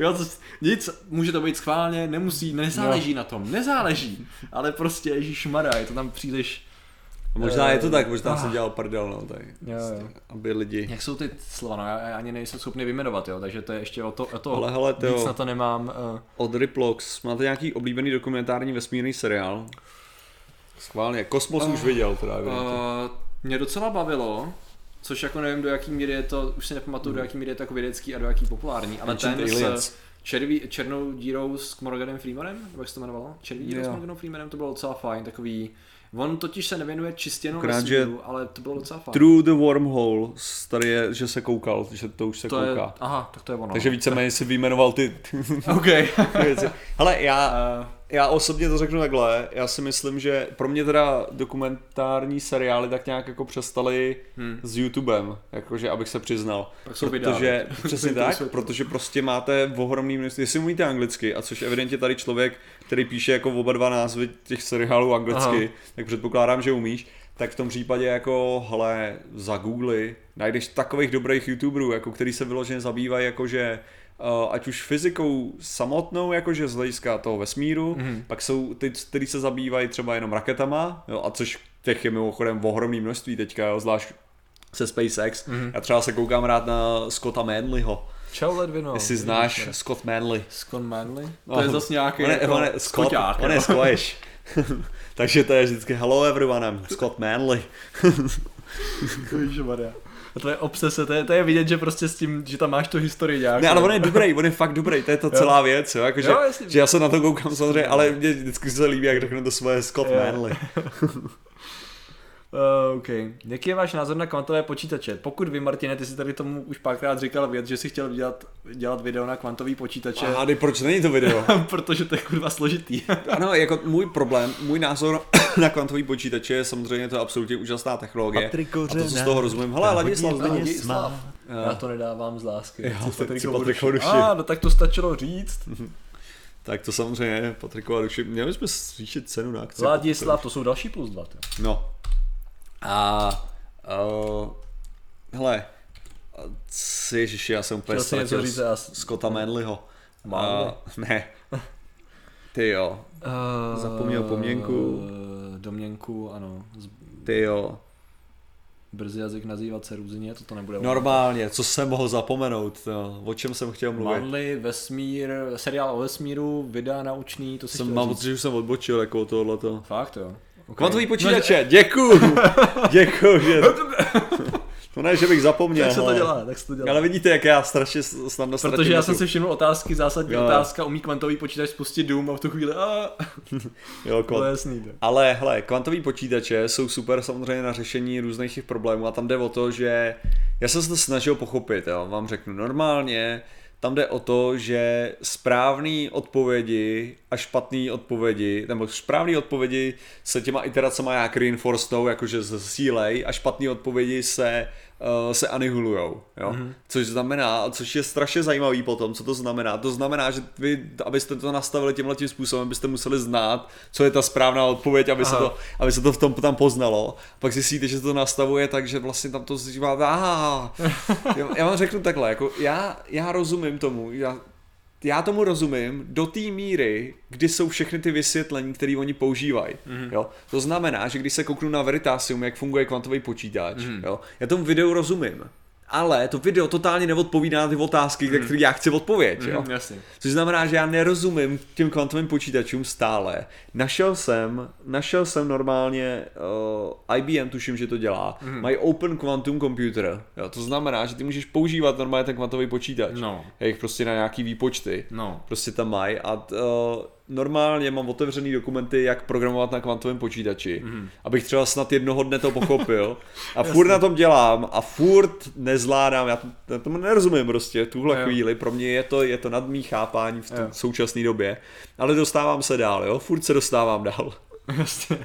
Jo, to, nic, může to být schválně, nemusí, nezáleží jo. na tom, nezáleží, ale prostě Ježíš Mara, je to tam příliš Možná je to tak, možná jsem dělal prdel, no, tak, jo, jo. aby lidi... Jak jsou ty slova, no, já, já ani nejsem schopný vyjmenovat, jo, takže to je ještě o to, o to Ale hele, víc na to nemám. Uh... Od Riplox, máte nějaký oblíbený dokumentární vesmírný seriál? Schválně, Kosmos uh, už viděl teda. Uh, mě docela bavilo, což jako nevím do jaký míry je to, už si nepamatuju hmm. do jaký míry je to jako vědecký a do jaký populární, ale Ancient ten aliens. s červí, černou dírou s Morganem Freemanem, nebo jak se to jmenovalo? Červí dírou yeah. s Morganem Freemanem, to bylo docela fajn, takový On totiž se nevěnuje čistě jenom Krát, vesmíru, ale to bylo docela fajn. True the Wormhole, tady je, že se koukal, že to už se to kouká. Je, aha, tak to je ono. Takže víceméně si vyjmenoval ty, OK. věci. Hele, já, uh, já osobně to řeknu takhle, já si myslím, že pro mě teda dokumentární seriály tak nějak jako přestali hmm. s YouTubem, jakože abych se přiznal. Tak jsou protože, přesně tak, protože prostě máte ohromný množství, jestli mluvíte anglicky, a což evidentně tady člověk, který píše jako oba dva názvy těch seriálů anglicky, Aha. tak předpokládám, že umíš, tak v tom případě jako, hele, za Google najdeš takových dobrých YouTuberů, jako který se vyloženě zabývají jakože ať už fyzikou samotnou, jakože z hlediska toho vesmíru, mm-hmm. pak jsou ty, kteří se zabývají třeba jenom raketama, jo, a což těch je mimochodem ohromný množství teďka, jo, zvlášť se SpaceX. Mm-hmm. Já třeba se koukám rád na Scotta Manleyho. Čau Ledvino. Jestli znáš Scott Manley. Scott Manley? To oh. je zase nějaký on je, jako on je Scott, on je Scottish. Takže to je vždycky hello everyone, I'm Scott Manley. Ježišmarja. A to je obsese, to je, to je vidět, že prostě s tím, že tam máš tu historii nějak. Ne, ale on je dobrý, on je fakt dobrý, to je to celá věc, jo, jako, jo, že, že, já se na to koukám samozřejmě, ale mě vždycky se líbí, jak řekne to svoje Scott jo. Manley. Uh, OK. Jaký je váš názor na kvantové počítače? Pokud vy, Martine, ty jsi tady tomu už párkrát říkal věc, že si chtěl dělat, dělat video na kvantový počítače. A proč není to video? Protože to je kurva složitý. ano, jako můj problém, můj názor na kvantový počítače je samozřejmě to absolutně úžasná technologie. Patriko, a to, co z toho rozumím. Hele, Ladislav, Ladislav. Já to nedávám z lásky. Já, tak si Patriko duši. A, no tak to stačilo říct. tak to samozřejmě, Patrikova duši. Měli jsme zvýšit cenu na akci. Ladislav, to jsou další plus dva. No, a uh, hele, ježiši, já jsem úplně ztratil Scotta Manleyho. Uh, ne. Ty jo. Uh, Zapomněl poměnku. Domněnku, ano. Ty jo. Brzy jazyk nazývat se různě, to to nebude. Normálně, co jsem mohl zapomenout, to, o čem jsem chtěl mluvit. Manly, vesmír, seriál o vesmíru, videa naučný, to si jsem, Mám pocit, že už jsem odbočil jako tohleto. Fakt jo. Okay. Kvantový počítače, no, děkuju, děkuju, že... To ne, že bych zapomněl. Tak se to dělá, tak se to dělá. Ale vidíte, jak já strašně snadno Protože já jsem si všiml otázky, zásadní jo. otázka, umí kvantový počítač spustit Doom a v tu chvíli a... jo, kvant... jasný, to. Ale hele, kvantový počítače jsou super samozřejmě na řešení různých těch problémů a tam jde o to, že já jsem se to snažil pochopit, jo, vám řeknu normálně, tam jde o to, že správné odpovědi a špatné odpovědi, nebo správné odpovědi se těma iteracema jak reinforcenou, jakože zesílej a špatné odpovědi se se anihilujou, jo? Mm-hmm. Což znamená, což je strašně zajímavý potom, co to znamená. To znamená, že vy, abyste to nastavili tímhle tím způsobem, byste museli znát, co je ta správná odpověď, aby, se to, aby se to v tom tam poznalo. Pak zjistíte, že to nastavuje tak, že vlastně tam to zjistí, já, já vám řeknu takhle, jako já, já rozumím tomu, já, já tomu rozumím do té míry, kdy jsou všechny ty vysvětlení, které oni používají. Mm-hmm. Jo? To znamená, že když se kouknu na Veritasium, jak funguje kvantový počítač, mm-hmm. jo? já tomu videu rozumím ale to video totálně neodpovídá na ty otázky, mm. které já chci odpovědět. Mm, jo? Jasně. Což znamená, že já nerozumím těm kvantovým počítačům stále. Našel jsem, našel jsem normálně, uh, IBM tuším, že to dělá, mm. mají Open Quantum Computer. Jo? To znamená, že ty můžeš používat normálně ten kvantový počítač. No. Jejich prostě na nějaký výpočty. No. Prostě tam mají a uh, normálně mám otevřený dokumenty, jak programovat na kvantovém počítači, mm. abych třeba snad jednoho dne to pochopil a furt na tom dělám a furt nezvládám, já, to, já tomu nerozumím prostě tuhle Jo. chvíli, pro mě je to, je to nad mý chápání v současné době, ale dostávám se dál, jo, furt se dostávám dál. Jasně.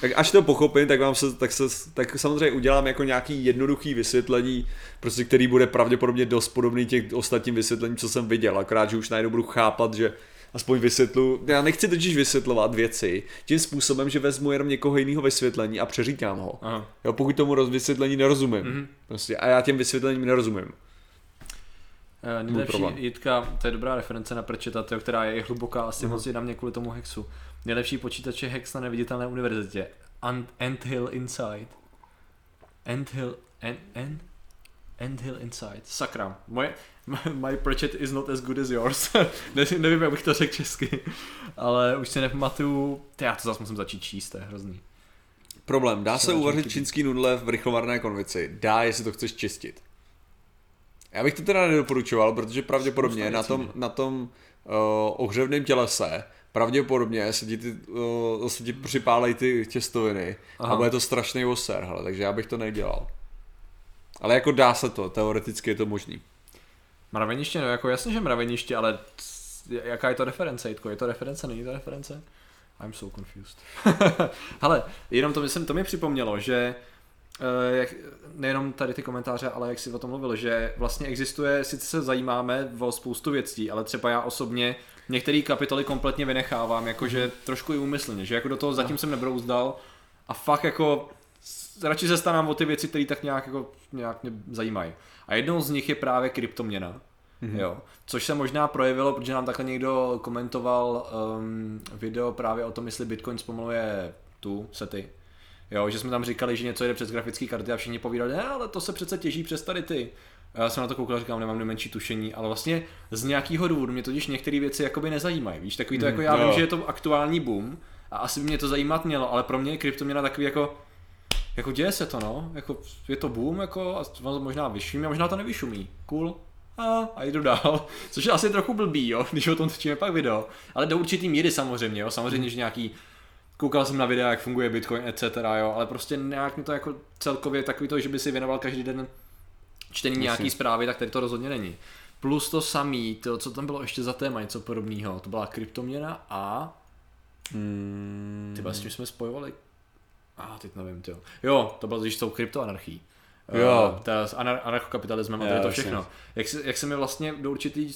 Tak až to pochopím, tak vám se, tak, se, tak samozřejmě udělám jako nějaký jednoduchý vysvětlení, prostě který bude pravděpodobně dost podobný těch ostatním vysvětlením, co jsem viděl, akorát, že už najednou budu chápat, že aspoň vysvětlu, já nechci totiž vysvětlovat věci tím způsobem, že vezmu jenom někoho jiného vysvětlení a přeříkám ho. Aha. Jo, pokud tomu vysvětlení nerozumím. Mhm. Prostě, a já těm vysvětlením nerozumím. Uh, nejlepší. Jitka, to je dobrá reference na Prčeta, tyjo, která je hluboká asi Mhm. moc je na mě kvůli tomu hexu. Nejlepší počítač je hex na neviditelné univerzitě. Ant, Anthill Inside. Anthill, Ant, Ant, Anthill Inside. Sakra. Moje, my Pratchett is not as good as yours. ne, nevím, jak bych to řekl česky. Ale už si nepamatuju. Ty, já to zase musím začít číst, to je hrozný. Problém, dá se uvařit čínský nudle v rychlovarné konvici. Dá, jestli to chceš čistit. Já bych to teda nedoporučoval, protože pravděpodobně na tom, na tom uh, ohřevném tělese pravděpodobně se ti, ty, uh, se ti připálejí ty těstoviny Aha. a bude to strašný oser, hele, takže já bych to nedělal. Ale jako dá se to, teoreticky je to možný. Mraveniště, no jako jasně, že mraveniště, ale jaká je to reference, Jitko? Je to reference, není to reference? I'm so confused. Hele, jenom to, myslím, to mi připomnělo, že eh, jak, nejenom tady ty komentáře, ale jak si o tom mluvil, že vlastně existuje, sice se zajímáme o spoustu věcí, ale třeba já osobně některé kapitoly kompletně vynechávám, jakože trošku i úmyslně, že jako do toho zatím jsem nebrouzdal a fakt jako radši se starám o ty věci, které tak nějak, jako, nějak mě zajímají. A jednou z nich je právě kryptoměna. Mm-hmm. Jo. Což se možná projevilo, protože nám takhle někdo komentoval um, video právě o tom, jestli Bitcoin zpomaluje tu sety. Jo, že jsme tam říkali, že něco jde přes grafické karty a všichni povídali, ne, ale to se přece těží přes tady ty. A já jsem na to koukal, říkám, nemám nejmenší tušení, ale vlastně z nějakého důvodu mě totiž některé věci jakoby nezajímají. Víš, takový to jako já jo. vím, že je to aktuální boom a asi by mě to zajímat mělo, ale pro mě je kryptoměna takový jako, jako děje se to, no, jako je to boom, jako a možná vyšumí, a možná to nevyšumí, cool, a, a jdu dál, což je asi trochu blbý, jo, když o tom točíme pak video, ale do určitý míry samozřejmě, jo, samozřejmě, že nějaký, koukal jsem na videa, jak funguje Bitcoin, etc., jo, ale prostě nějak mi to jako celkově takový to, že by si věnoval každý den čtení Jasně. nějaký zprávy, tak tady to rozhodně není. Plus to samý, to, co tam bylo ještě za téma, něco podobného, to byla kryptoměna a Mm, ty s tím jsme spojovali. A ah, teď nevím, ty Jo, to bylo, když tou kryptoanarchií. Jo. Uh, ta s anar- anarchokapitalismem a tady Jo, to jasně. všechno. Jak se, jak se mi vlastně do určitý,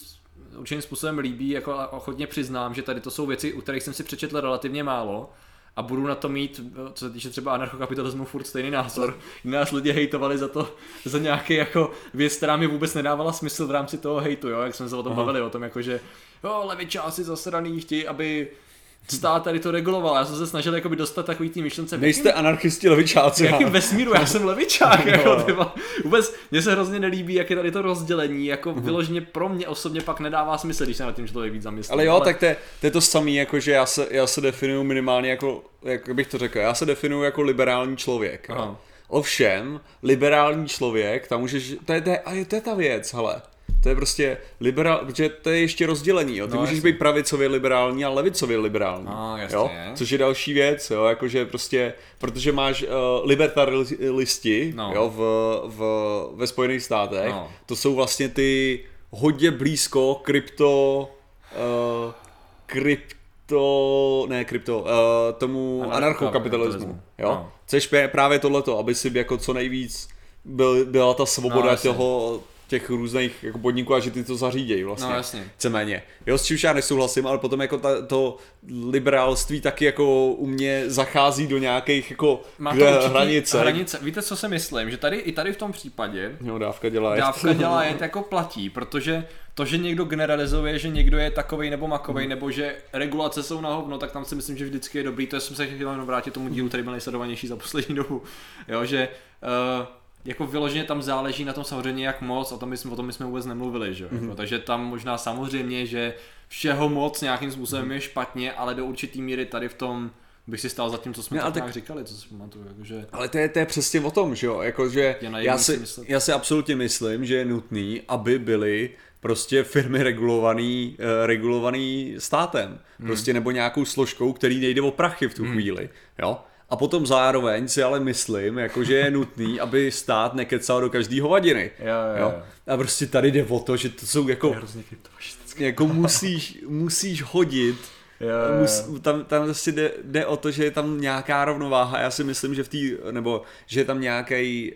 určitým způsobem líbí, jako ochotně přiznám, že tady to jsou věci, u kterých jsem si přečetl relativně málo a budu na to mít, co se týče třeba anarchokapitalismu, furt stejný názor. Nás lidi hejtovali za to, za nějaký jako věc, která mi vůbec nedávala smysl v rámci toho hejtu, jo, jak jsme se o tom Aha. bavili, o tom jako, že jo, levičáci zasraný chtějí, aby stát tady to reguloval. Já jsem se snažil jakoby dostat takový ty myšlence. Nejste anarchisti levičáci. já. vesmíru, já jsem levičák, No. jako, ty vole. Vůbec mně se hrozně nelíbí, jak je tady to rozdělení, jako vyloženě pro mě osobně pak nedává smysl, když se nad tím člověk víc zamyslí. Ale jo, tak to je, to je to samý, jako že já se, já se definuju minimálně jako, jak bych to řekl, já se definuju jako liberální člověk. jo. Ovšem, liberální člověk, tam můžeš, to je, to je, to je ta věc, hele. To je prostě liberál, protože to je ještě rozdělení, jo. Ty No, můžeš jasně. být pravicově liberální a levicově liberální. No, jasně. jo? Což je další věc, jo, jakože prostě, protože máš uh, libertaristi, No. jo, v, v, ve Spojených státech, No. to jsou vlastně ty hodně blízko krypto, uh, krypto, ne krypto, uh, tomu Anarchokapitalismu. jo. No. Což je právě tohleto, aby si jako co nejvíc byl, byla ta svoboda No, toho, těch různých jako podniků a že ty to zařídějí vlastně. No, jasně. Víceméně. Jo, s čímž já nesouhlasím, ale potom jako ta, to liberálství taky jako u mě zachází do nějakých jako Má to hranice. hranice. Víte, co si myslím? Že tady i tady v tom případě Jo, dávka dělá. dávka dělá jet jako platí, protože to, že někdo generalizuje, že někdo je takovej nebo makovej, nebo že regulace jsou na hovno, tak tam si myslím, že vždycky je dobrý. To jsem se chtěl jenom vrátit tomu dílu, který byl nejsledovanější za poslední dobu. Jo, že uh, jako vyloženě tam záleží na tom samozřejmě jak moc, o tom my jsme, o tom my jsme vůbec nemluvili, že? Mm-hmm. Takže tam možná samozřejmě, že všeho moc nějakým způsobem je špatně, ale do určitý míry tady v tom bych si stál za tím, co jsme Ne, tak tak- říkali, co si pamatuju, jakože... Ale to je, to je přesně o tom, že jo, jakože já si si, myslet. já si absolutně myslím, že je nutný, aby byly prostě firmy regulovaný, uh, regulovaný státem. Prostě nebo nějakou složkou, který nejde o prachy v tu chvíli. Jo? A potom zároveň si ale myslím, jako že je nutný, aby stát nekecal do každý hovadiny. Jo, jo, jo. A prostě tady jde o to, že to jsou jako, Hrozně kryptofašistické. jako musíš, musíš hodit Jo, jo, Mus, tam, tam prostě jde, jde o to, že je tam nějaká rovnováha. Já si myslím, že v té, nebo že je tam nějaký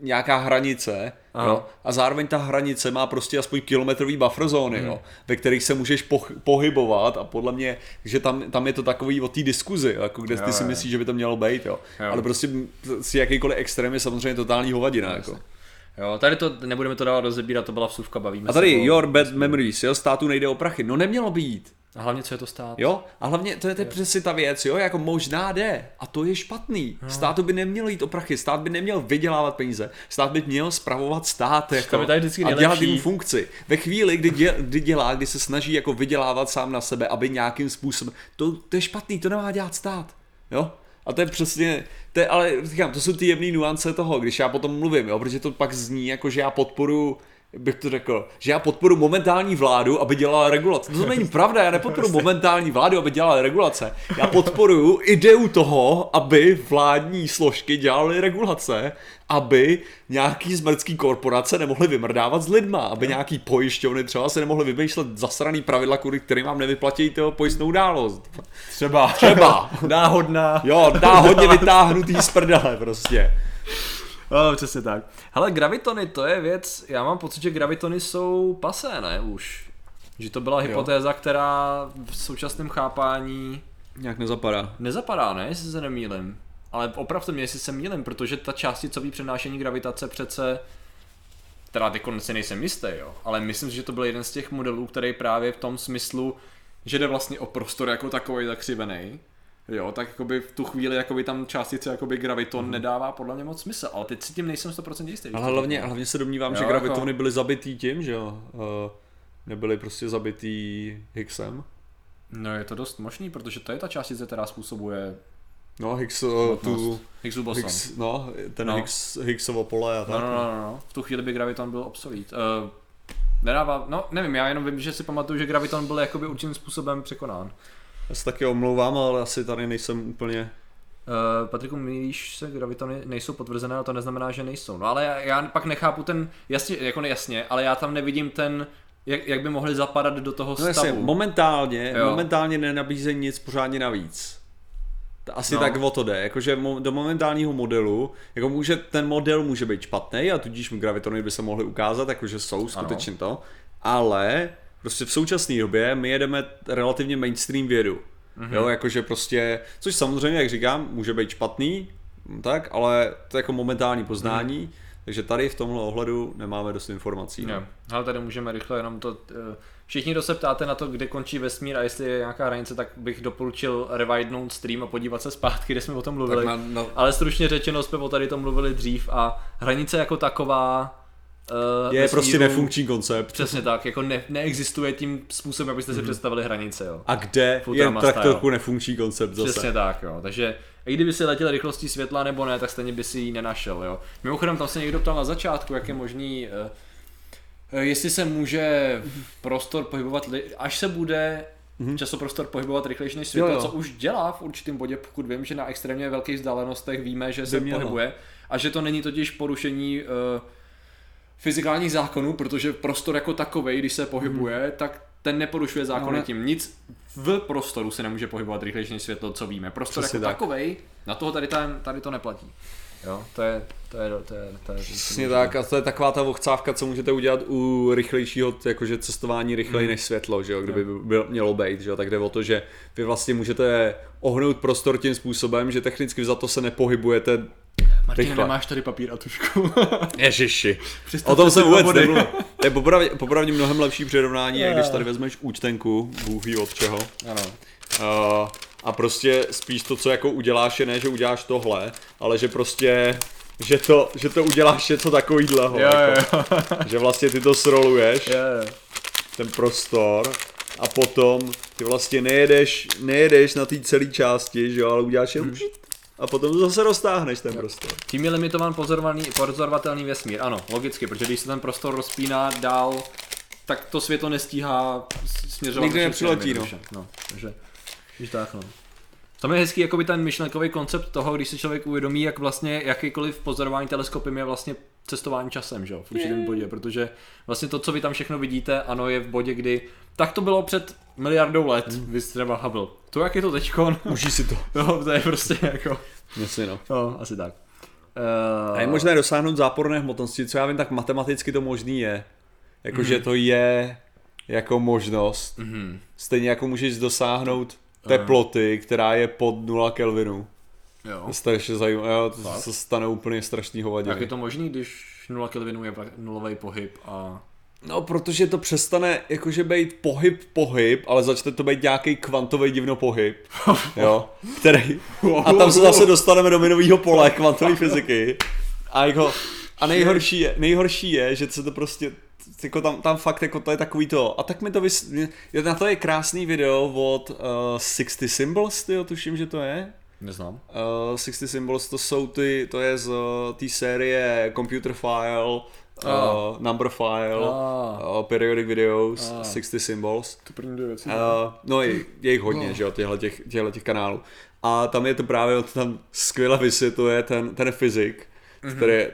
nějaká hranice Aha. jo? a zároveň ta hranice má prostě aspoň kilometrový buffer zóny, Hmm. jo? ve kterých se můžeš poch, pohybovat a podle mě, že tam, tam je to takový o té diskuzi, jako kde Jo, ty si jo. myslíš, že by to mělo být, jo? Jo. ale prostě si jakýkoliv extrém je samozřejmě totální hovadina. Jako. Jo, tady to nebudeme to dávat rozebírat, to byla vsuvka, bavíme A tady se your bad memories, jo? státu nejde o prachy, no nemělo být. A hlavně, co je to stát? Jo, a hlavně to je, to je přesně ta věc, jo, jako možná jde a to je špatný. Státu by nemělo jít o prachy, stát by neměl vydělávat peníze, stát by měl spravovat stát jako, tady vždycky a dělat nejlepší. jim funkci. Ve chvíli, kdy, dě, kdy dělá, kdy se snaží jako vydělávat sám na sebe, aby nějakým způsobem, to, to je špatný, to nemá dělat stát, jo. A to je přesně, to je, ale říkám, to jsou ty jemné nuance toho, když já potom mluvím, jo, protože to pak zní jako, že já podporu bych to řekl, že já podporu momentální vládu, aby dělala regulace. To není pravda, já nepodporu momentální vládu, aby dělala regulace. Já podporuji ideu toho, aby vládní složky dělaly regulace, aby nějaký zmrdský korporace nemohly vymrdávat s lidma, aby nějaký pojišťovny třeba se nemohly vymýšlet zasraný pravidla, kvůli kterým vám nevyplatí toho pojistnou událost. Třeba. Třeba. Náhodná. Jo, dá hodně vytáhnutý z prdele prostě. No, přesně tak. Hele, gravitony, to je věc, já mám pocit, že gravitony jsou pasé, ne, už. Že to byla hypotéza, která v současném chápání Nějak nezapadá. nezapadá, ne, jestli se nemýlim. Ale opravdu mě, jestli se mýlim, protože ta částicový přenášení gravitace přece teda teď si nejsem jistý, jo, ale myslím si, že to byl jeden z těch modelů, který právě v tom smyslu, že jde vlastně o prostor jako takový zakřivený, jo, tak jakoby v tu chvíli jakoby tam částice jakoby graviton mm. nedává podle mě moc smysl, ale teď si tím nejsem 100% jistý. Ale hlavně, hlavně se domnívám, Jo, že jako- gravitony byly zabitý tím, že jo. Uh, nebyly prostě zabitý Higgsem. No je to dost možný, protože to je ta částice, která způsobuje No, Higgs, uh, tu. Higgsův boson. Higgs, no, ten No. no. Higgs, Higgsovo pole a tak. No, no, no, no, no, v tu chvíli by graviton byl obsolít. Uh, nedává, no nevím, já jenom vím, že si pamatuju, že graviton byl jakoby určitým způsobem překonán. Já se taky omlouvám, ale asi tady nejsem úplně... Uh, Patriku, mýlíš se, gravitony nejsou potvrzené, ale to neznamená, že nejsou. No ale já, já pak nechápu ten, jasně, jako nejasně, ale já tam nevidím ten, jak, jak by mohli zapadat do toho No stavu. jasně, momentálně, Jo. momentálně nenabízejí nic pořádně navíc. Asi No. tak o to jde, jakože do momentálního modelu, jako může, ten model může být špatný a tudíž gravitony by se mohly ukázat, jakože jsou skutečně to, ale prostě v současné době my jedeme relativně mainstream vědu. Mm-hmm. Jo, jakože prostě, což samozřejmě, jak říkám, může být špatný, tak, ale to je jako momentální poznání, mm-hmm. takže tady v tomhle ohledu nemáme dost informací. No. Ale tady můžeme rychle jenom to... eh, Všichni, kdo se ptáte na to, kde končí vesmír a jestli je nějaká hranice, tak bych doporučil rewindnout stream a podívat se zpátky, kde jsme o tom mluvili. Tak na, na, Ale stručně řečeno jsme o tady tom mluvili dřív a hranice jako taková uh, je prostě nefunkční koncept. Přesně tak, jako ne, neexistuje tím způsobem, abyste si představili hranice, jo. A kde je Futurama tak style. trochu nefunkční koncept zase. Přesně tak, jo. Takže i kdyby si letěl rychlostí světla nebo ne, tak stejně by si ji nenašel, jo. Mimochodem, tam se někdo ptal na začátku, jak je možný, eh, jestli se může prostor pohybovat, li- až se bude časoprostor pohybovat rychlejší než světlo. Jo, jo. co už dělá v určitém bodě, pokud vím, že na extrémně velkých vzdálenostech víme, že se pohybuje a že to není totiž porušení uh, fyzikálních zákonů, protože prostor jako takovej, když se pohybuje, tak ten neporušuje zákony. No, ne- tím. Nic v prostoru se nemůže pohybovat rychlejší než světlo, co víme. Prostor Přesně jako tak. takovej, na toho tady, ten, tady to neplatí. Jo, to je, to je, to je, to je, Přesně tak, a to je taková ta ochcávka, co můžete udělat u rychlejšího, jakože cestování rychleji Hmm. než světlo, že jo, kdyby byl, mělo být, že jo, tak jde o to, že vy vlastně můžete ohnout prostor tím způsobem, že technicky za to se nepohybujete Martin, rychle. nemáš tady papír a tušku. Ježiši. Představte O tom jsem dva vůbec nebyl. To je popravdě, popravdě mnohem lepší přirovnání, jak když tady vezmeš účtenku, Bůh ví od čeho. ano. Uh, a prostě spíš to, co jako uděláš, je ne, že uděláš tohle, ale že prostě, že to, že to uděláš něco takovýhleho. Jo, jako, jo, Že vlastně ty to sroluješ, jo, jo. ten prostor, a potom ty vlastně nejedeš, nejedeš na té celé části, že jo, ale uděláš jen a potom to zase roztáhneš ten prostor. Tím je limitován pozorovaný, pozorovatelný vesmír. Ano, logicky, protože když se ten prostor rozpíná dál tak to světlo nestíhá směřovat. Nikdy nepřiletí, no. no. Takže, když tak, no. Tam je hezký jakoby ten myšlenkový koncept toho, když si člověk uvědomí, jak vlastně jakýkoliv pozorování teleskopem je vlastně cestování časem, že jo, v určitém bodě, protože vlastně to, co vy tam všechno vidíte, ano, je v bodě, kdy tak to bylo před miliardou let, mm. vy třeba Hubble. To, jak je to teďkon, Užij si to. no, to je prostě jako, Jasně no. no, asi tak. Uh, A je možné dosáhnout záporné hmotnosti, co já vím, tak matematicky to možný je. Jakože Mhm. to je jako možnost. Mm-hmm. Stejně jako můžeš dosáhnout teploty, která je pod 0 Kelvinu. Jo. To je strašně zajímavé, jo, to se stane úplně strašný hovadiny. Jak je to možný, když 0 Kelvinu je nulový pohyb a... No, protože to přestane jakože být pohyb, pohyb, ale začne to být nějaký kvantový divno pohyb, jo, který, a tam se zase dostaneme do minového pole kvantové fyziky a jako, a nejhorší je, nejhorší je, že se to prostě, jako tam, tam fakt jako to je takový to, a tak mi to vys... na to je krásný video od uh, 60 Symbols, tyjo, tuším, že to je, Neznám. Uh, 60 Symbols to jsou ty, to je z uh, té série Computer File, uh, Ah. Number File, Ah. uh, Periodic Videos, Ah. 60 Symbols. To první dvě věci. Uh, no je, je jich hodně, No. že jo, těchto těch, těchto těch kanálů. A tam je to právě, to tam skvěle vysvětluje ten, ten fyzik, Mhm. mm-hmm. který,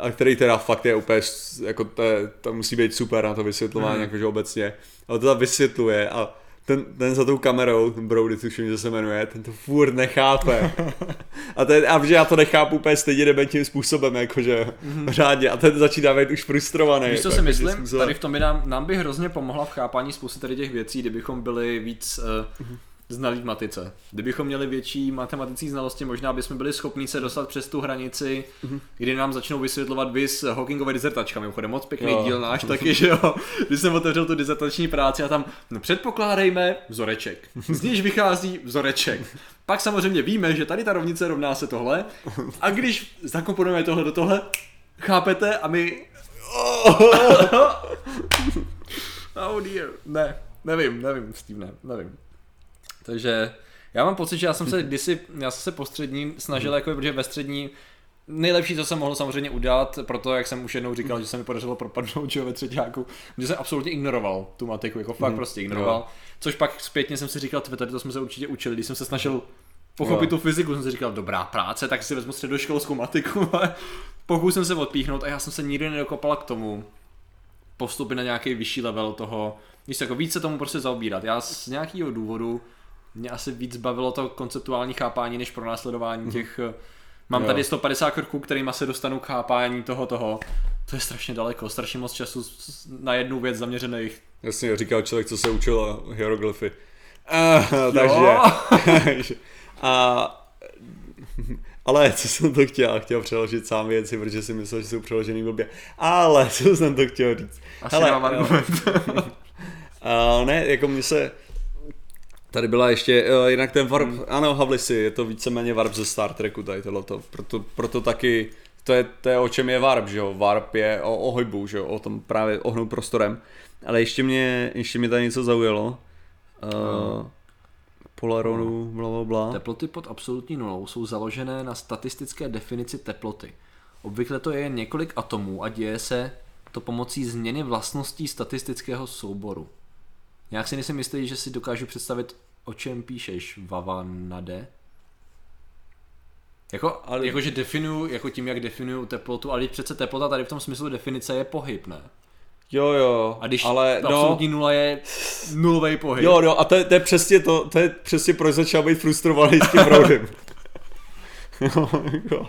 a který teda fakt je úplně, jako to, je, to musí být super na to vysvětlování, mm. jakože obecně. Ale to tam vysvětluje a ten, ten za tou kamerou, ten Brody, tuším, že se jmenuje, ten to furt nechápe. A, ten, a že já to nechápu úplně stejně dementním způsobem, jakože mm-hmm. řádně. A ten začíná být už frustrovaný. Víš, co jako si myslím? způsobem. Tady v tom by nám, nám by hrozně pomohla v chápání spousty tady těch věcí, kdybychom byli víc uh, znalí v matice. Kdybychom měli větší matematické znalosti, možná bychom byli schopni se dostat přes tu hranici, kdy nám začnou vysvětlovat vys Hawkingové dizertačka. Mimochodem moc pěkný Jo. díl náš taky, že jo. Když jsem otevřel tu dizertační práci a tam no, předpokládejme vzoreček. Z níž vychází vzoreček. Pak samozřejmě víme, že tady ta rovnice rovná se tohle. A když zakomponujeme tohle do tohle, chápete? A my Oh dear. Ne, nevím, nevím, Steve, ne, nevím. Takže já mám pocit, že já jsem se kdysi, já jsem se po středním snažil, jako, protože ve střední nejlepší, co jsem mohl samozřejmě udělat, proto jak jsem už jednou říkal, že se mi podařilo propadnout že jo, ve třetíku, že jsem absolutně ignoroval tu matiku, jako fakt prostě ignoroval. Což pak zpětně jsem si říkal, "Tve, tady to jsme se určitě učili, když jsem se snažil pochopit Jo. tu fyziku, jsem si říkal, dobrá práce, tak si vezmu středoškolskou matiku, ale pokusím se odpíchnout a já jsem se nikdy nedokopal k tomu, postupy na nějaký vyšší level toho, víš, jako víc se tomu prostě zaobírat. Já z nějakého důvodu mě asi víc bavilo to konceptuální chápání, než pronásledování těch... eh, Mám Jo. tady 150 kroků, kterýma se dostanu k chápání toho toho. To je strašně daleko, strašně moc času na jednu věc zaměřených. Jasně, říkal člověk, co se učil hieroglyfy. Jo. takže... a, ale co jsem to chtěl? Chtěl přeložit sám věci, protože si myslel, že jsou přeložený blbě. Ale co jsem to chtěl říct? Asi Hele, nemám jo. argument. Uh, ne, jako mně se... Tady byla ještě, uh, jinak ten warp, Hmm. ano, Havlisi, je to víceméně warp ze Star Treku tady tohleto, proto, proto taky, to je, to je o čem je warp, že jo, warp je o, o hojbu, že jo, o tom právě ohnout prostorem, ale ještě mě, ještě mě tady něco zaujalo, uh, Polaronu, bla, bla, bla. Teploty pod absolutní nulou jsou založené na statistické definici teploty. Obvykle to je jen několik atomů a děje se to pomocí změny vlastností statistického souboru. Nějak si nejsem jistý, že si dokážu představit, o čem píšeš, Vavanade. Jako, Ale- jako že definuju, jako tím, jak definuju teplotu, ale přece teplota tady v tom smyslu definice je pohyb, ne? Jo, jo, A když ale no, absolutní nula je nulový pohyb. jo, no, a to, je- to, je přesně to, to je přesně proč začal být frustrovaný s tím Broudem. jo, jo.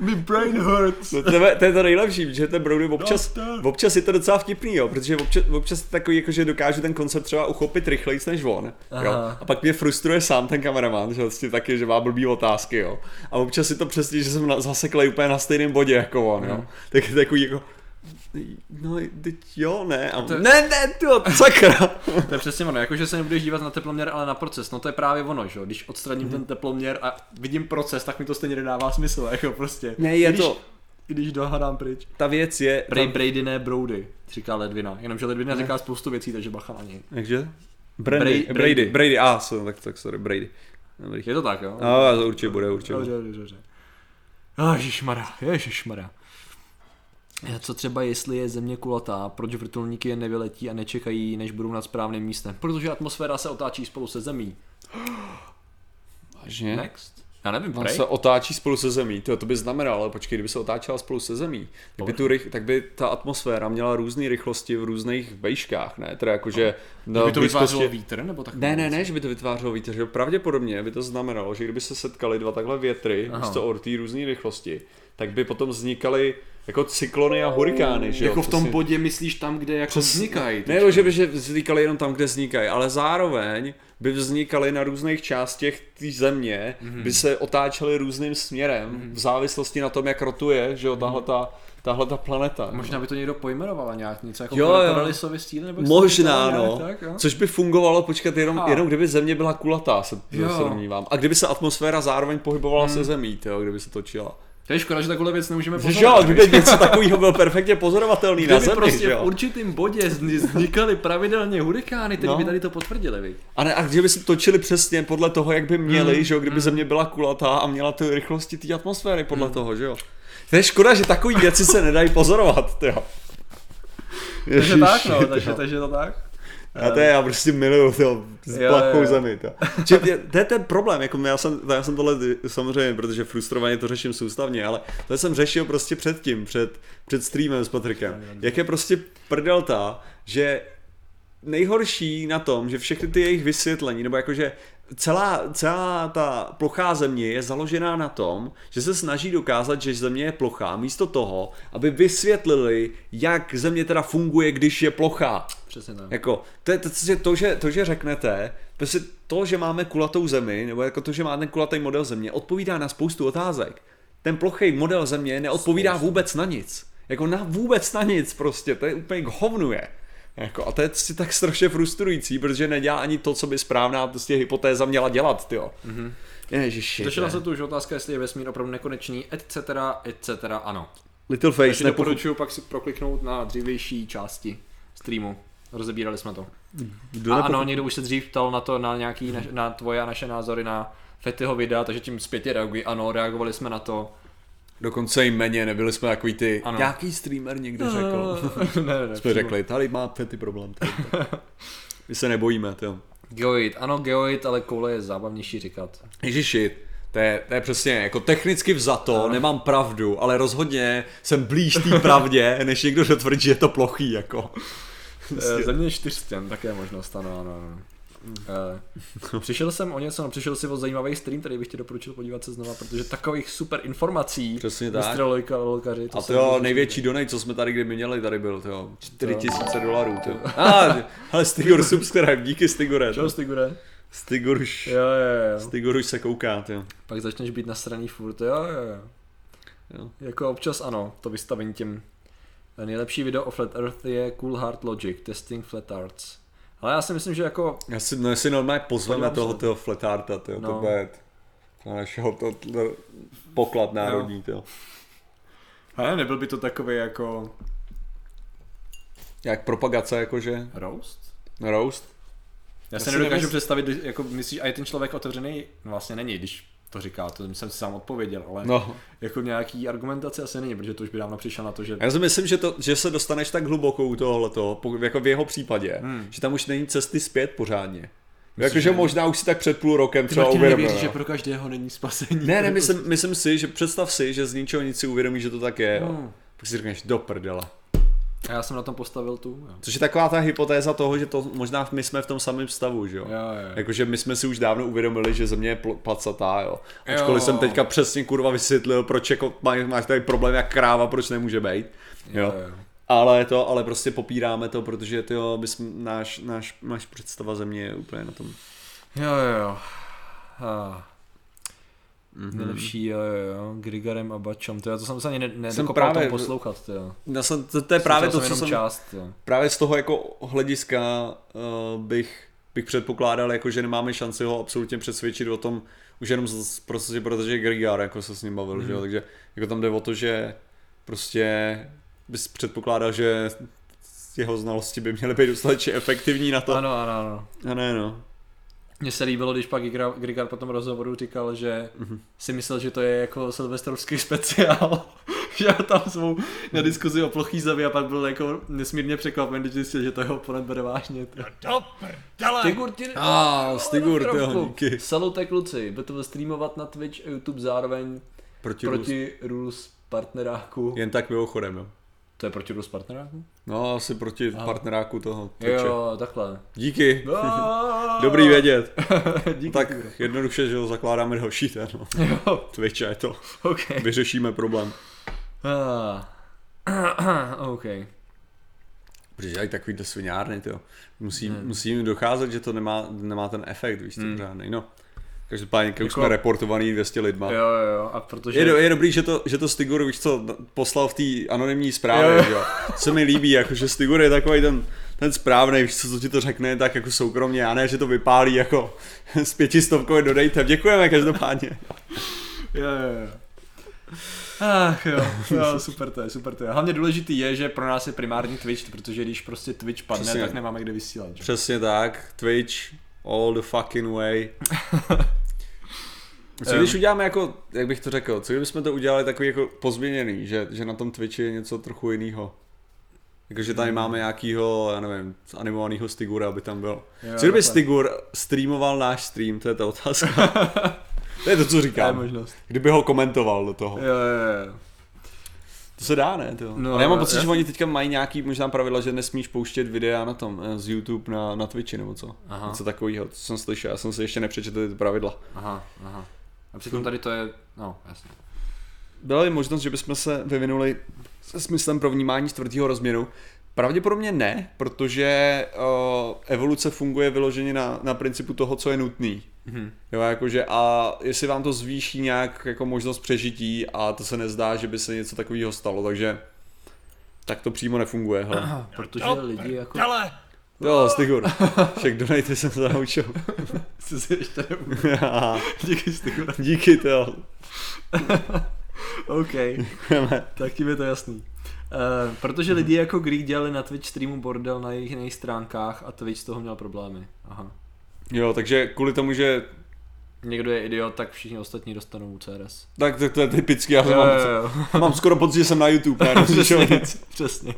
My brain hurts. No, to, je, to je to nejlepší, že ten Brody občas, Doctor. občas je to docela vtipný, jo, protože občas, občas je takový, jako, že dokážu ten koncept třeba uchopit rychleji než on, jo, a pak mě frustruje sám ten kameraman, že vlastně taky, že má blbý otázky, jo, a občas je to přesně, že jsem na, zaseklej úplně na stejném bodě jako on, jo, Mhm. tak je takový jako, no, teď jo, ne, a To- ne, ne, tyjo, sakra, To je přesně ono, jakože se nebudeš dívat na teploměr, ale na proces. No to je právě ono, že jo. Když odstraním ten teploměr a vidím proces, tak mi to stejně nedává smysl, jako prostě. ne, je když, to, Když dohadám pryč. ta věc je, ta, Brady ne Brody, říká Ledvina. Jenomže Ledvina říká spoustu věcí, takže bacha na něj. jakže? Brandy, Brady. Brady, Brady, Brady, a, ah, so, tak, tak sorry, Brady. Dobrý. Je to tak, jo? A, to určitě bude, určitě. Dobře, dobře, dobře. Ježišmarja, ježišmarja. Co třeba jestli je země kulatá, proč vrtulníky je nevyletí a nečekají, než budou nad správným místem? Protože atmosféra se otáčí spolu se zemí. Vážně? Next. Já nevím, On prej. se otáčí spolu se zemí, to, to by znamenalo, ale počkej, kdyby se otáčela spolu se zemí, tak by, tu, rych- tak by ta atmosféra měla různé rychlosti v různých vejškách, ne? Teda jakože na By to blízkosti- vytvářelo vítr nebo tak? Ne, ne, ne, že by to vytvářelo vítr, že pravděpodobně by to znamenalo, že kdyby se setkaly dva takhle větry, Aha. místo od té různé rychlosti, tak by potom vznikaly jako cyklony a hurikány, že jo? Jako v tom bodě myslíš tam, kde jako vznikají. ty Ne, no, že by že vznikaly jenom tam, kde vznikají, ale zároveň by vznikaly na různých částech té země, Mhm. mm-hmm. by se otáčely různým směrem mm-hmm. v závislosti na tom, jak rotuje, že jo, tahle ta, tahle ta planeta. Možná by to někdo pojmenoval nějak něco jako Jo, jo. Stíly nebo Možná, říkalo, no. Tak, jo? Což by fungovalo, počkat, jenom, A. jenom kdyby země byla kulatá, se, Jo. se domnívám. A kdyby se atmosféra zároveň pohybovala se zemí, tyjo, kdyby se točila. To je škoda, že takovou věc nemůžeme Že jo, kdyby něco takového byl perfektně pozorovatelný na Kdyby zemi, prostě v určitým bodě zni- vznikaly pravidelně hurikány, který No. by tady to potvrdili, viď? A, ne, a kdyby se točili přesně podle toho, jak by měli, Mm, že jo, kdyby země byla kulatá a měla ty rychlosti té atmosféry Mm. podle toho, že jo. To je škoda, že takové věci se nedají pozorovat, jo. Takže tak, no, takže, takže to tak. A to je, já prostě miluju to s plachou zemi. To. Či, je- to je ten problém, jako já jsem, já jsem tohle samozřejmě, protože frustrovaně to řeším soustavně, ale to jsem řešil prostě předtím, před, před streamem s Patrikem. Jak je prostě prdel ta, že nejhorší na tom, že všechny ty jejich vysvětlení, nebo jakože celá, celá ta plochá země je založená na tom, že se snaží dokázat, že země je plochá, místo toho, aby vysvětlili, jak země teda funguje, když je plochá. Přesně tak. Jako, to, to, to, to, že, to, že řeknete, prostě to, že máme kulatou zemi, nebo jako to, že má ten kulatý model země, odpovídá na spoustu otázek. Ten plochý model země neodpovídá vůbec na nic. Jako na vůbec na nic prostě, to je úplně k hovnu je. Jako, a to je si tak strašně frustrující, protože nedělá ani to, co by správná prostě hypotéza měla dělat, jo. Mm-hmm. Ježiši. Došla to se tu už otázka, jestli je vesmír opravdu nekonečný, etc., etc., ano. Little Face Takže nepochop... doporučuji pak si prokliknout na dřívější části streamu. Rozebírali jsme to. Kdo A nepochop- ano, někdo už se dřív ptal na to, na nějaký, na, na tvoje a naše názory na Fetyho videa, takže tím zpětě reagují. Ano, reagovali jsme na to. Dokonce jméně, nebyli jsme takový ty, Ano. nějaký streamer někde řekl. ne, ne, ne, jsme řekli, tady má ty problém. Tady. My se nebojíme, to. Geoid, ano Geoid, ale koule je zábavnější říkat. Ježiši, to je, to je přesně, jako technicky vzato, Ano. nemám pravdu, ale rozhodně jsem blíž té pravdě, než někdo, kdo tvrdí, že je to plochý, jako. E, země čtyřstěn, také je možnost, ano, ano. ano. E, přišel jsem o něco, no, přišel si o zajímavý stream, který bych ti doporučil podívat se znova, protože takových super informací, Přesně tak. Lojka, Lolkaři, A se to jo, největší donate, co jsme tady kdy měli, tady byl, to jo, 4000 dolarů, to jo. A, hele, Stigor subscribe, díky Stigore. Čau, Stigure. Stigor už, Jo, jo, jo. Stigor už se kouká, to jo. Pak začneš být na straně furt, jo, jo, jo. Jo. Jako občas ano, to vystavení těm. Nejlepší video o Flat Earth je Cool Hard Logic, Testing Flat Arts. Ale já si myslím, že jako, Já si, no, si normálně pozveme Podívám toho, toho fletarta, to, jo, to No. bude to našeho to, to, poklad národní, to. ale nebyl by to takový jako Jak propagace, jakože, roast? roast. Já Já se si nedokážu nemysl- představit, jako myslíš, a je ten člověk otevřený, no vlastně není, když to říká, to jsem si sám odpověděl, ale No, jako nějaký argumentace asi není, protože to už by dávno přišel na to, že já si myslím, že, to, že se dostaneš tak hluboko u tohoto, jako v jeho případě, Hmm. že tam už není cesty zpět pořádně. Jakože že- možná už si tak před půl rokem třeba uvědomil. nevěří, že pro každého není spasení. Ne, ne, myslím, myslím si, že představ si, že z ničeho nic si uvědomíš, že to tak je. Hmm. Pak si řekneš, do prdele. A já jsem na tom postavil tu, jo. Což je taková ta hypotéza toho, že to možná my jsme v tom samém stavu, že jo. Jo, jo. Jakože my jsme si už dávno uvědomili, že země je pl- placatá, jo. Jo. Ačkoliv jsem teďka přesně kurva vysvětlil, proč jako má- máš tady problém jak kráva, proč nemůže být. Jo. Jo, jo. Ale to, ale prostě popíráme to, protože tyjo, my jsme, náš, náš, náš představa země je úplně na tom. Jo, jo, jo. Ah. Mhm. Mm-hmm. Nejlepší, jo, jo, jo. Grigarem a Bačom, to já to jsem se ani ne, ne Jsem právě... poslouchat, to jo. Já jsem, to, to je právě to, co jsem, část, jo. právě z toho jako hlediska uh, bych, bych předpokládal, jako, že nemáme šanci ho absolutně přesvědčit o tom, už jenom z, prostě protože Grigar jako se s ním bavil, mm. že jo? takže jako tam jde o to, že prostě bys předpokládal, že jeho znalosti by měly být dostatečně efektivní na to. Ano, ano, ano. A ne, no. Mně se líbilo, když pak Grigar, po tom rozhovoru říkal, že Mhm. si myslel, že to je jako silvestrovský speciál. že tam svou na diskuzi o plochý zemi a pak byl jako nesmírně překvapen, když zjistil, že to jeho oponent bere vážně. ty. Do prdele! Stigur ti... Ah, Stigur, tyjo, díky. Salute kluci, budete to streamovat na Twitch a YouTube zároveň Proti, proti rules partneráku. Jen tak mimochodem, jo. To je proti rules partneráku? No, asi proti partneráku toho Twitche. Jo, takhle. Díky. Ah. Dobrý vědět. Díky. tak jednoduše, že zakládáme další ten, no. Jo, Twitch je to. ok. Vyřešíme problém. Ah. ok. Protože dělají takovýhle sviňárny, jo. Musí, hmm. musí docházet, že to nemá, nemá ten efekt, víš, to Hmm. žádný, no. Každopádně, už Jako- jsme reportovaný 200 lidma. Jo, jo, jo, a protože... Je, do, je dobrý, že to, že to Stigur, víš co, poslal v té anonymní zprávě, Jo, jo. Co mi líbí, jako, že Stigur je takový ten, ten správný, víš co, co ti to řekne, tak jako soukromně, a ne, že to vypálí jako s pětistovkou dodejte. Děkujeme každopádně. Jo, jo, jo. Ach jo, jo, super to je, super to je. Hlavně důležitý je, že pro nás je primární Twitch, protože když prostě Twitch padne, Přesně. tak nemáme kde vysílat. Že? Přesně tak, Twitch, all the fucking way. Co když uděláme jako, jak bych to řekl, co kdybychom to udělali takový jako pozměněný, že, že na tom Twitchi je něco trochu jiného. Jakože tady máme nějakýho, já nevím, animovaného Stigura, aby tam byl. Jo, co kdyby. Stigur streamoval náš stream, to je ta otázka. to je to, co To je říkám. možnost. Kdyby ho komentoval do toho. Jo, jo, jo. To se dá, ne? To. No, Ale já mám pocit, že oni teďka mají nějaký možná pravidla, že nesmíš pouštět videa na tom, eh, z YouTube na, na Twitchi nebo co. Aha. Něco takového, to jsem slyšel, já jsem si ještě nepřečetl ty pravidla. Aha, aha. A přitom tady to je, no, jasně. Byla by možnost, že bychom se vyvinuli se smyslem pro vnímání čtvrtého rozměru? Pravděpodobně ne, protože uh, evoluce funguje vyloženě na, na principu toho, co je nutný. Mhm. Jo, jakože a jestli vám to zvýší nějak jako možnost přežití a to se nezdá, že by se něco takového stalo, takže tak to přímo nefunguje. Hele. Protože Do lidi jako... prdele! Jo, Stigur. Však donate jsem se naučil. Co si ještě. Díky Stigur. Díky, to jo. OK, tak tím je to jasný. Uh, protože lidi jako Greek dělali na Twitch streamu bordel na jejich jiných stránkách a Twitch z toho měl problémy. Aha. Jo, takže kvůli tomu, že Někdo je idiot, tak všichni ostatní dostanou CRS. tak to, to je typický, já Jo, mám, jo, jo. mám skoro pocit, že jsem na YouTube, ne, přesně, nic. přesně.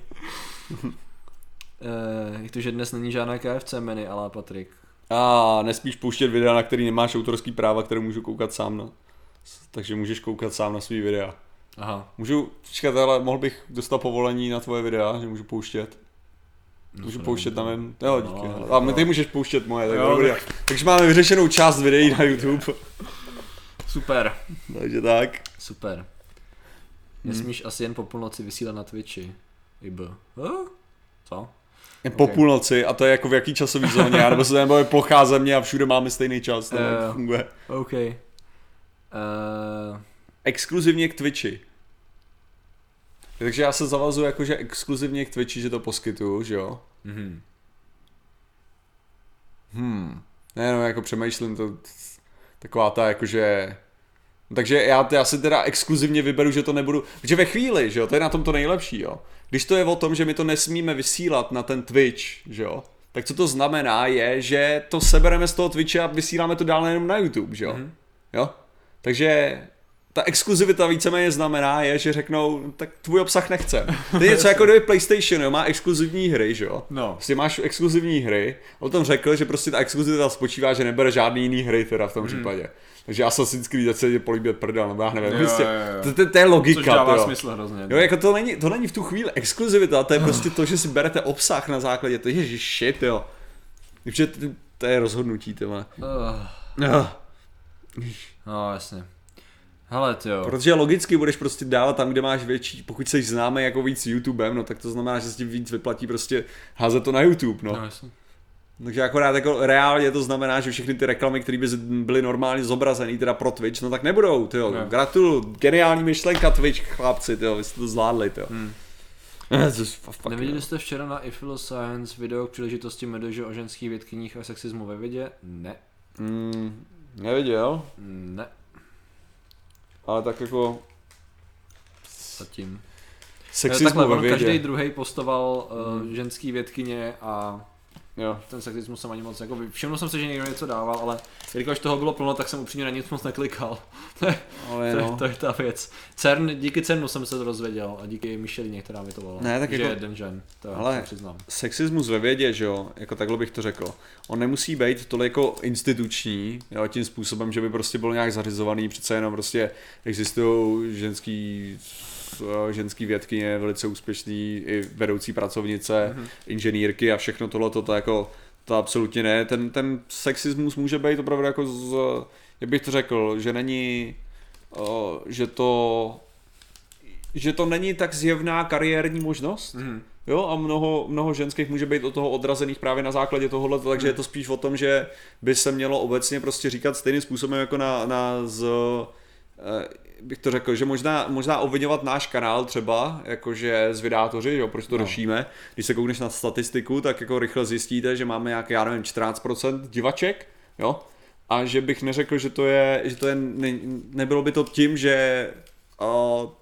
Uh, jak to, že dnes není žádná KFC menu, ale Patrik. A nespíš pouštět videa, na který nemáš autorský práva, které můžu koukat sám na. Takže můžeš koukat sám na svý videa. Aha. Můžu, počkat, ale mohl bych dostat povolení na tvoje videa, že můžu pouštět. Můžu to pouštět tam jen, jo díky. No, hele. a my ty můžeš pouštět moje, tak Jo, dobrý. Takže máme vyřešenou část videí na YouTube. Super, Takže tak. super. Nesmíš asi jen po půlnoci vysílat na Twitchi. IB. Huh? Co? Po Ok. půlnoci a to je jako v jaký časový zóně, nebo se nebo je plochá země a všude máme stejný čas, to Jo. funguje. OK. Uh, Exkluzivně k Twitchi. Takže já se zavazuju jakože exkluzivně k Twitchi, že to poskytuju, že jo? mhm. Hmm. Ne, no, jako přemýšlím to, taková ta jakože... Takže já, já si teda exkluzivně vyberu, že to nebudu, protože ve chvíli, že jo, to je na tom to nejlepší, jo. Když to je o tom, že my to nesmíme vysílat na ten Twitch, že jo, tak co to znamená je, že to sebereme z toho Twitche a vysíláme to dál jenom na YouTube, že jo. Mhm. Jo? Takže ta exkluzivita víceméně znamená je, že řeknou, tak tvůj obsah nechcem. To je něco jako kdyby PlayStation, jo, má exkluzivní hry, že jo. No. Prostě máš exkluzivní hry, a o tom řekl, že prostě ta exkluzivita spočívá, že nebere žádný jiný hry teda v tom Mhm. případě. Takže Assassin's Creed se tě políbit prdel, nebo já nevím, Jo, prostě, jo, jo. To, to, to, je logika, Což dává to smysl hrozně. Jo, jako to není, to není v tu chvíli exkluzivita, to je prostě to, že si berete obsah na základě, to je shit, jo. Takže to, to je rozhodnutí, ty vole. Uh, Ah. no, jasně. Hele, ty jo. Protože logicky budeš prostě dávat tam, kde máš větší, pokud jsi známý jako víc YouTubem, no tak to znamená, že se ti víc vyplatí prostě házet to na YouTube, no. No, jasně. Takže akorát jako reálně to znamená, že všechny ty reklamy, které by byly normálně zobrazený teda pro Twitch, no tak nebudou, tyjo. Ne. Gratuluju, geniální myšlenka Twitch, chlapci, tyjo, vy jste to zvládli. Hmm. Je fa- fuck, Neviděli jste včera na Ifilo Science video k příležitosti medeže o ženských vědkyních a sexismu ve vědě? Ne. Mm, neviděl, Ne. Ale tak jako Zatím. sexismu Takhle, ve on každý vědě. druhý postoval uh, ženský vědkyně a Jo. ten sexismus jsem ani moc, jako všiml jsem si, že někdo něco dával, ale jelikož toho bylo plno, tak jsem upřímně na nic moc neklikal. to, je, Ale to, no. to je ta věc. CERN, díky CERNu jsem se to dozvěděl a díky Michelině, která mi to volala. Ne, tak že jako- je jeden žen, to Ale- přiznám. Sexismus ve vědě, že jo, jako takhle bych to řekl. On nemusí být tolik jako instituční, jo, tím způsobem, že by prostě byl nějak zařizovaný, přece jenom prostě existují ženský ženský vědkyně, velice úspěšný i vedoucí pracovnice, mm-hmm. inženýrky a všechno tohle, to jako to absolutně ne. Ten, ten sexismus může být opravdu jako z, jak bych to řekl, že není, o, že to že to není tak zjevná kariérní možnost, Mhm. Jo, a mnoho, mnoho ženských může být od toho odrazených právě na základě tohohle, takže je to spíš o tom, že by se mělo obecně prostě říkat stejným způsobem jako na, na z, eh, bych to řekl, že možná, možná obvinovat náš kanál třeba, jakože z vydátoři, jo, proč to No. řešíme. Když se koukneš na statistiku, tak jako rychle zjistíte, že máme nějak, já nevím, 14% divaček, jo, a že bych neřekl, že to je, že to je, ne, nebylo by to tím, že uh,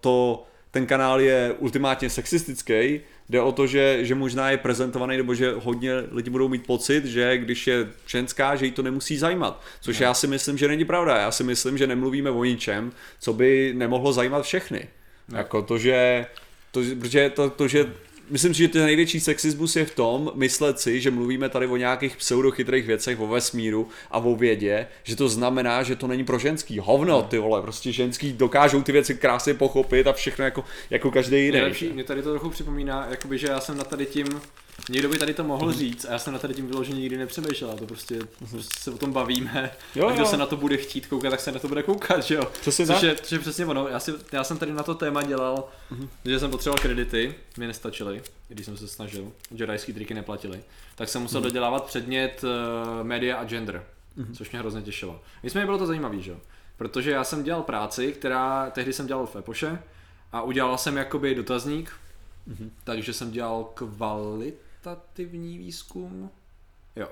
to, ten kanál je ultimátně sexistický, jde o to, že, že možná je prezentovaný, nebo že hodně lidi budou mít pocit, že když je ženská, že jí to nemusí zajímat. Což já si myslím, že není pravda. Já si myslím, že nemluvíme o ničem, co by nemohlo zajímat všechny. Jako to, že, to, protože to, to, že Myslím si, že ten největší sexismus je v tom myslet si, že mluvíme tady o nějakých pseudochytrých věcech, o vesmíru a o vědě, že to znamená, že to není pro ženský. Hovno, ty vole, prostě ženský dokážou ty věci krásně pochopit a všechno jako, jako každý jiný. Nejlepší, mě tady to trochu připomíná, jakoby, že já jsem na tady tím, někdo by tady to mohl říct a já jsem na tady tím vyloženě nikdy nepřemýšlel, to prostě, prostě se o tom bavíme Jo, a kdo jo. se na to bude chtít koukat, tak se na to bude koukat, že jo? Přesně což tak. je, je přesně ono, já, si, já jsem tady na to téma dělal, že jsem potřeboval kredity, mi nestačily, když jsem se snažil, jedajský triky neplatily, tak jsem musel dodělávat předmět uh, media a gender, což mě hrozně těšilo. Nicméně bylo to zajímavé, že jo? Protože já jsem dělal práci, která tehdy jsem dělal v Epoše a udělal jsem jakoby dotazník, takže jsem dělal kvalitativní výzkum. Jo.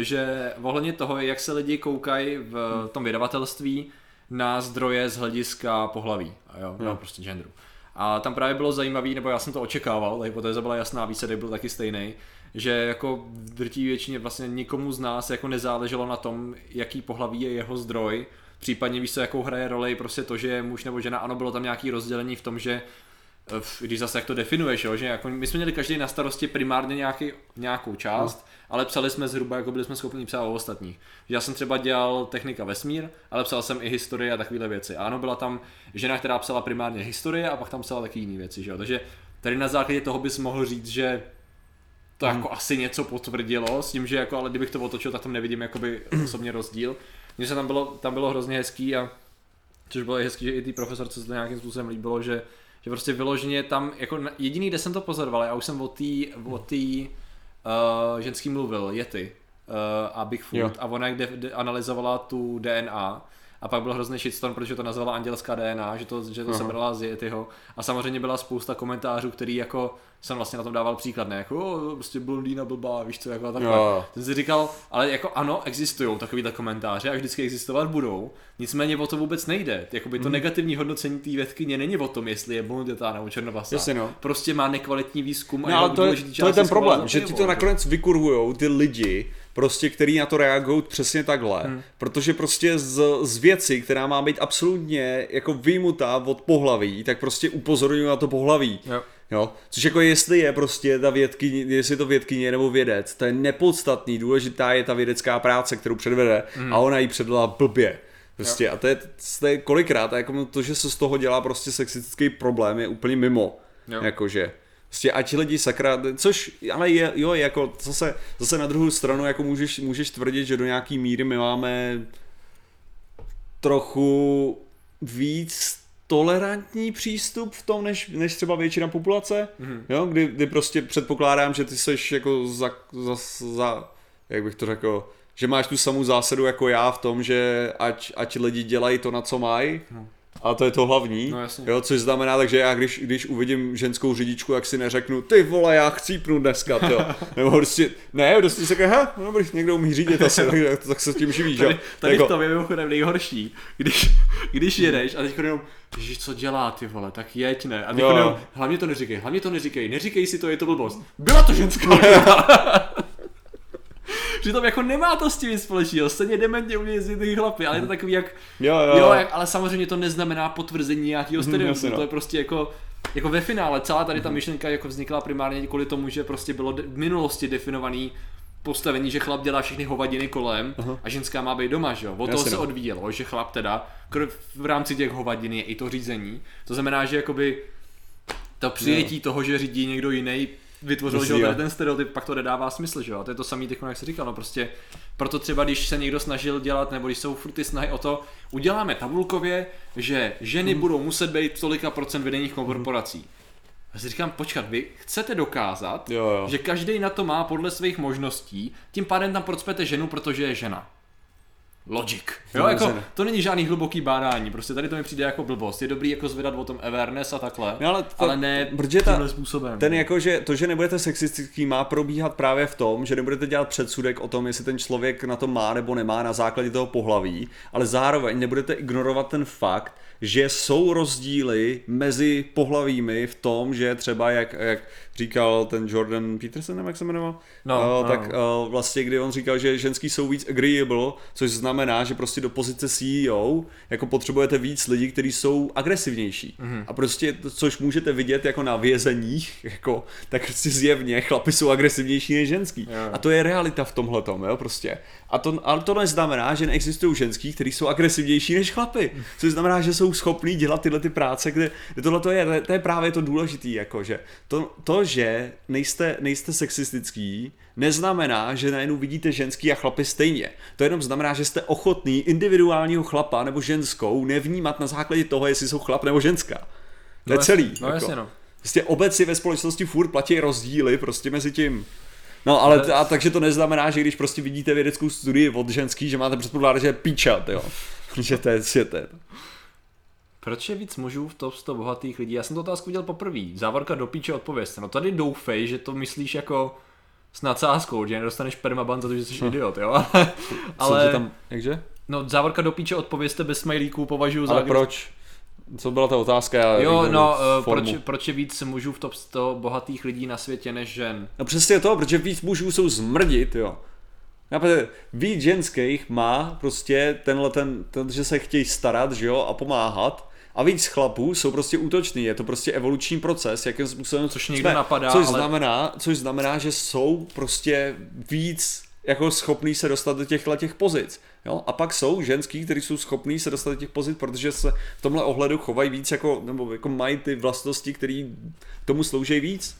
Že ohledně toho, jak se lidi koukají v tom vydavatelství na zdroje z hlediska pohlaví. A jo, no, prostě genderu. A tam právě bylo zajímavý, nebo já jsem to očekával, ta hypotéza byla jasná, výsledek byl taky stejný, že jako v drtí většině vlastně nikomu z nás jako nezáleželo na tom, jaký pohlaví je jeho zdroj, případně víš co, jakou hraje roli prostě to, že je muž nebo žena, ano, bylo tam nějaký rozdělení v tom, že když zase jak to definuješ, jo, že jako my jsme měli každý na starosti primárně nějaký, nějakou část, no. ale psali jsme zhruba, jako byli jsme schopni psát o ostatních. Já jsem třeba dělal technika vesmír, ale psal jsem i historie a takovéhle věci. A ano, byla tam žena, která psala primárně historie a pak tam psala taky jiné věci, že jo. Takže tady na základě toho bys mohl říct, že to jako asi něco potvrdilo, s tím, že jako, ale kdybych to otočil, tak tam nevidím jakoby osobně rozdíl. Mně se tam bylo, tam bylo hrozně hezký a což bylo i hezký, že i ty profesorce se to nějakým způsobem líbilo, že, že prostě vyloženě tam, jako jediný, kde jsem to pozoroval, já už jsem o té o tý, uh, ženský mluvil, Yeti uh, a Bigfoot Jo. a ona jak de, de, analyzovala tu DNA a pak byl hrozný shitstorm, protože to nazvala andělská DNA, že to, že to Aha. sebrala z Yetiho a samozřejmě byla spousta komentářů, který jako jsem vlastně na tom dával příklad, ne jako "O, prostě blondýna blbá, víš co, jako a takhle. Jo. Jsem si říkal, ale jako ano, existují takovýhle komentáře a vždycky existovat budou. Nicméně o to vůbec nejde. Jakoby to negativní hodnocení té vědkyně není o tom, jestli je blondětá nebo černovlasá. Jasně, no. Prostě má nekvalitní výzkum a No jeho ale to je, to je ten problém, že ti to nakonec vykurvujou ty lidi, prostě, který na to reagují přesně takhle. Hmm. Protože prostě z, z věci, která má být absolutně jako vyjmutá od pohlaví, tak prostě upozorňují na to pohlaví. Jo. Jo? Což jako jestli je prostě ta vědkyně, jestli je to vědkyně nebo vědec, to je nepodstatný, důležitá je ta vědecká práce, kterou předvede a ona ji předvedla blbě. Prostě a to je, to je kolikrát, a jako to, že se z toho dělá prostě sexistický problém, je úplně mimo. Jo. Jakože. Prostě ať lidi sakra, což, ale je, jo, jako zase, zase na druhou stranu, jako můžeš, můžeš tvrdit, že do nějaký míry my máme trochu víc tolerantní přístup v tom, než, než třeba většina populace, mm-hmm. jo, kdy, kdy prostě předpokládám, že ty seš jako za, za, za, jak bych to řekl, že máš tu samou zásadu jako já v tom, že ať, ať lidi dělají to, na co mají, a to je to hlavní, No, jasně. jo, což znamená, takže já když, když uvidím ženskou řidičku, jak si neřeknu, ty vole, já chcípnu dneska, jo. nebo prostě, ne, prostě si řekne, ha, no, dobrý, někdo umí řídit asi, tak, tak se s tím živí, že jo. Tady, tady Jako- v tom je mimochodem nejhorší, když, když jedeš a teď jenom, Ježiš, co dělá ty vole, tak jeď ne. A teď jenom, hlavně to neříkej, hlavně to neříkej, neříkej si to, je to blbost. Byla to ženská. Přitom jako nemá to s tím nic společného, stejně dementně umějí jezdit ty chlapy, ale je to takový jak, Jo, jo. jo, jak, ale samozřejmě to neznamená potvrzení nějakého jasně, stereotypu, no. to je prostě jako, jako ve finále, celá tady ta myšlenka jako vznikla primárně kvůli tomu, že prostě bylo v minulosti definovaný postavení, že chlap dělá všechny hovadiny kolem Aha. a ženská má být doma, že jo. Od toho Jasně, se no. odvíjelo, že chlap teda v rámci těch hovadin je i to řízení. To znamená, že jakoby to přijetí toho, že řídí někdo jiný, vytvořil, že jo, tady ten stereotyp, pak to nedává smysl, že jo. A to je to samý, teď, jak jsi říkal, no prostě proto třeba, když se někdo snažil dělat, nebo když jsou furt ty snahy o to, uděláme tabulkově, že ženy Hmm. budou muset být tolika procent vedení korporací. A si říkám, počkat, vy chcete dokázat, Jo, jo. že každý na to má podle svých možností, tím pádem tam procpete ženu, protože je žena. Logic. Jo, No, jako, to není žádný hluboký bádání, prostě tady to mi přijde jako blbost. Je dobrý jako zvedat o tom awareness a takhle, No, ale, to, ale ne protože ta, tímhle způsobem. ten jako, že to, že nebudete sexistický, má probíhat právě v tom, že nebudete dělat předsudek o tom, jestli ten člověk na to má nebo nemá na základě toho pohlaví, ale zároveň nebudete ignorovat ten fakt, že jsou rozdíly mezi pohlavími v tom, že třeba jak, jak říkal ten Jordan Peterson, nevím, jak se jmenoval, No, uh, no. tak uh, vlastně, kdy on říkal, že ženský jsou víc agreeable, což znamená, že prostě do pozice CEO jako potřebujete víc lidí, kteří jsou agresivnější. Mhm. Mm-hmm. A prostě, což můžete vidět jako na vězeních, jako, tak prostě zjevně chlapi jsou agresivnější než ženský. Jo. A to je realita v tomhle jo, prostě. A to, ale to neznamená, že neexistují ženský, kteří jsou agresivnější než chlapy. Což znamená, že jsou schopní dělat tyhle ty práce, kde, kde tohle to je, to je právě to důležité, jako, že to, to, že nejste, nejste sexistický, neznamená, že najednou vidíte ženský a chlapy stejně. To jenom znamená, že jste ochotný individuálního chlapa nebo ženskou nevnímat na základě toho, jestli jsou chlap nebo ženská. To No je celý. no jasně, no. Prostě obecně ve společnosti furt platí rozdíly prostě mezi tím. No ale, Ale- a, takže to neznamená, že když prostě vidíte vědeckou studii od ženský, že máte předpokládat, že je píčat, jo. že to je, to. Proč je víc mužů v top 100 bohatých lidí? Já jsem tu otázku viděl poprvé. Závorka do píče odpovězte. No tady doufej, že to myslíš jako s nadsázkou, že nedostaneš permaban za to, že jsi idiot, jo? Ale, Ale... ale tam, jakže? no závorka do píče odpovězte bez smajlíků považuji za... Ale proč? Co byla ta otázka? Já Jo, no, eh, formu. proč, proč je víc mužů v top 100 bohatých lidí na světě než žen? No přesně to, protože víc mužů jsou zmrdit, jo. Chápete, víc ženských má prostě tenhle ten, ten, že se chtějí starat, že jo, a pomáhat. A víc chlapů jsou prostě útoční, je to prostě evoluční proces, jakým způsobem Což někdo napadá, což ale- znamená, což znamená, že jsou prostě víc jako schopný se dostat do těchto těch pozic. Jo? A pak jsou ženský, kteří jsou schopní se dostat do těch pozic, protože se v tomhle ohledu chovají víc jako, nebo jako mají ty vlastnosti, které tomu slouží víc.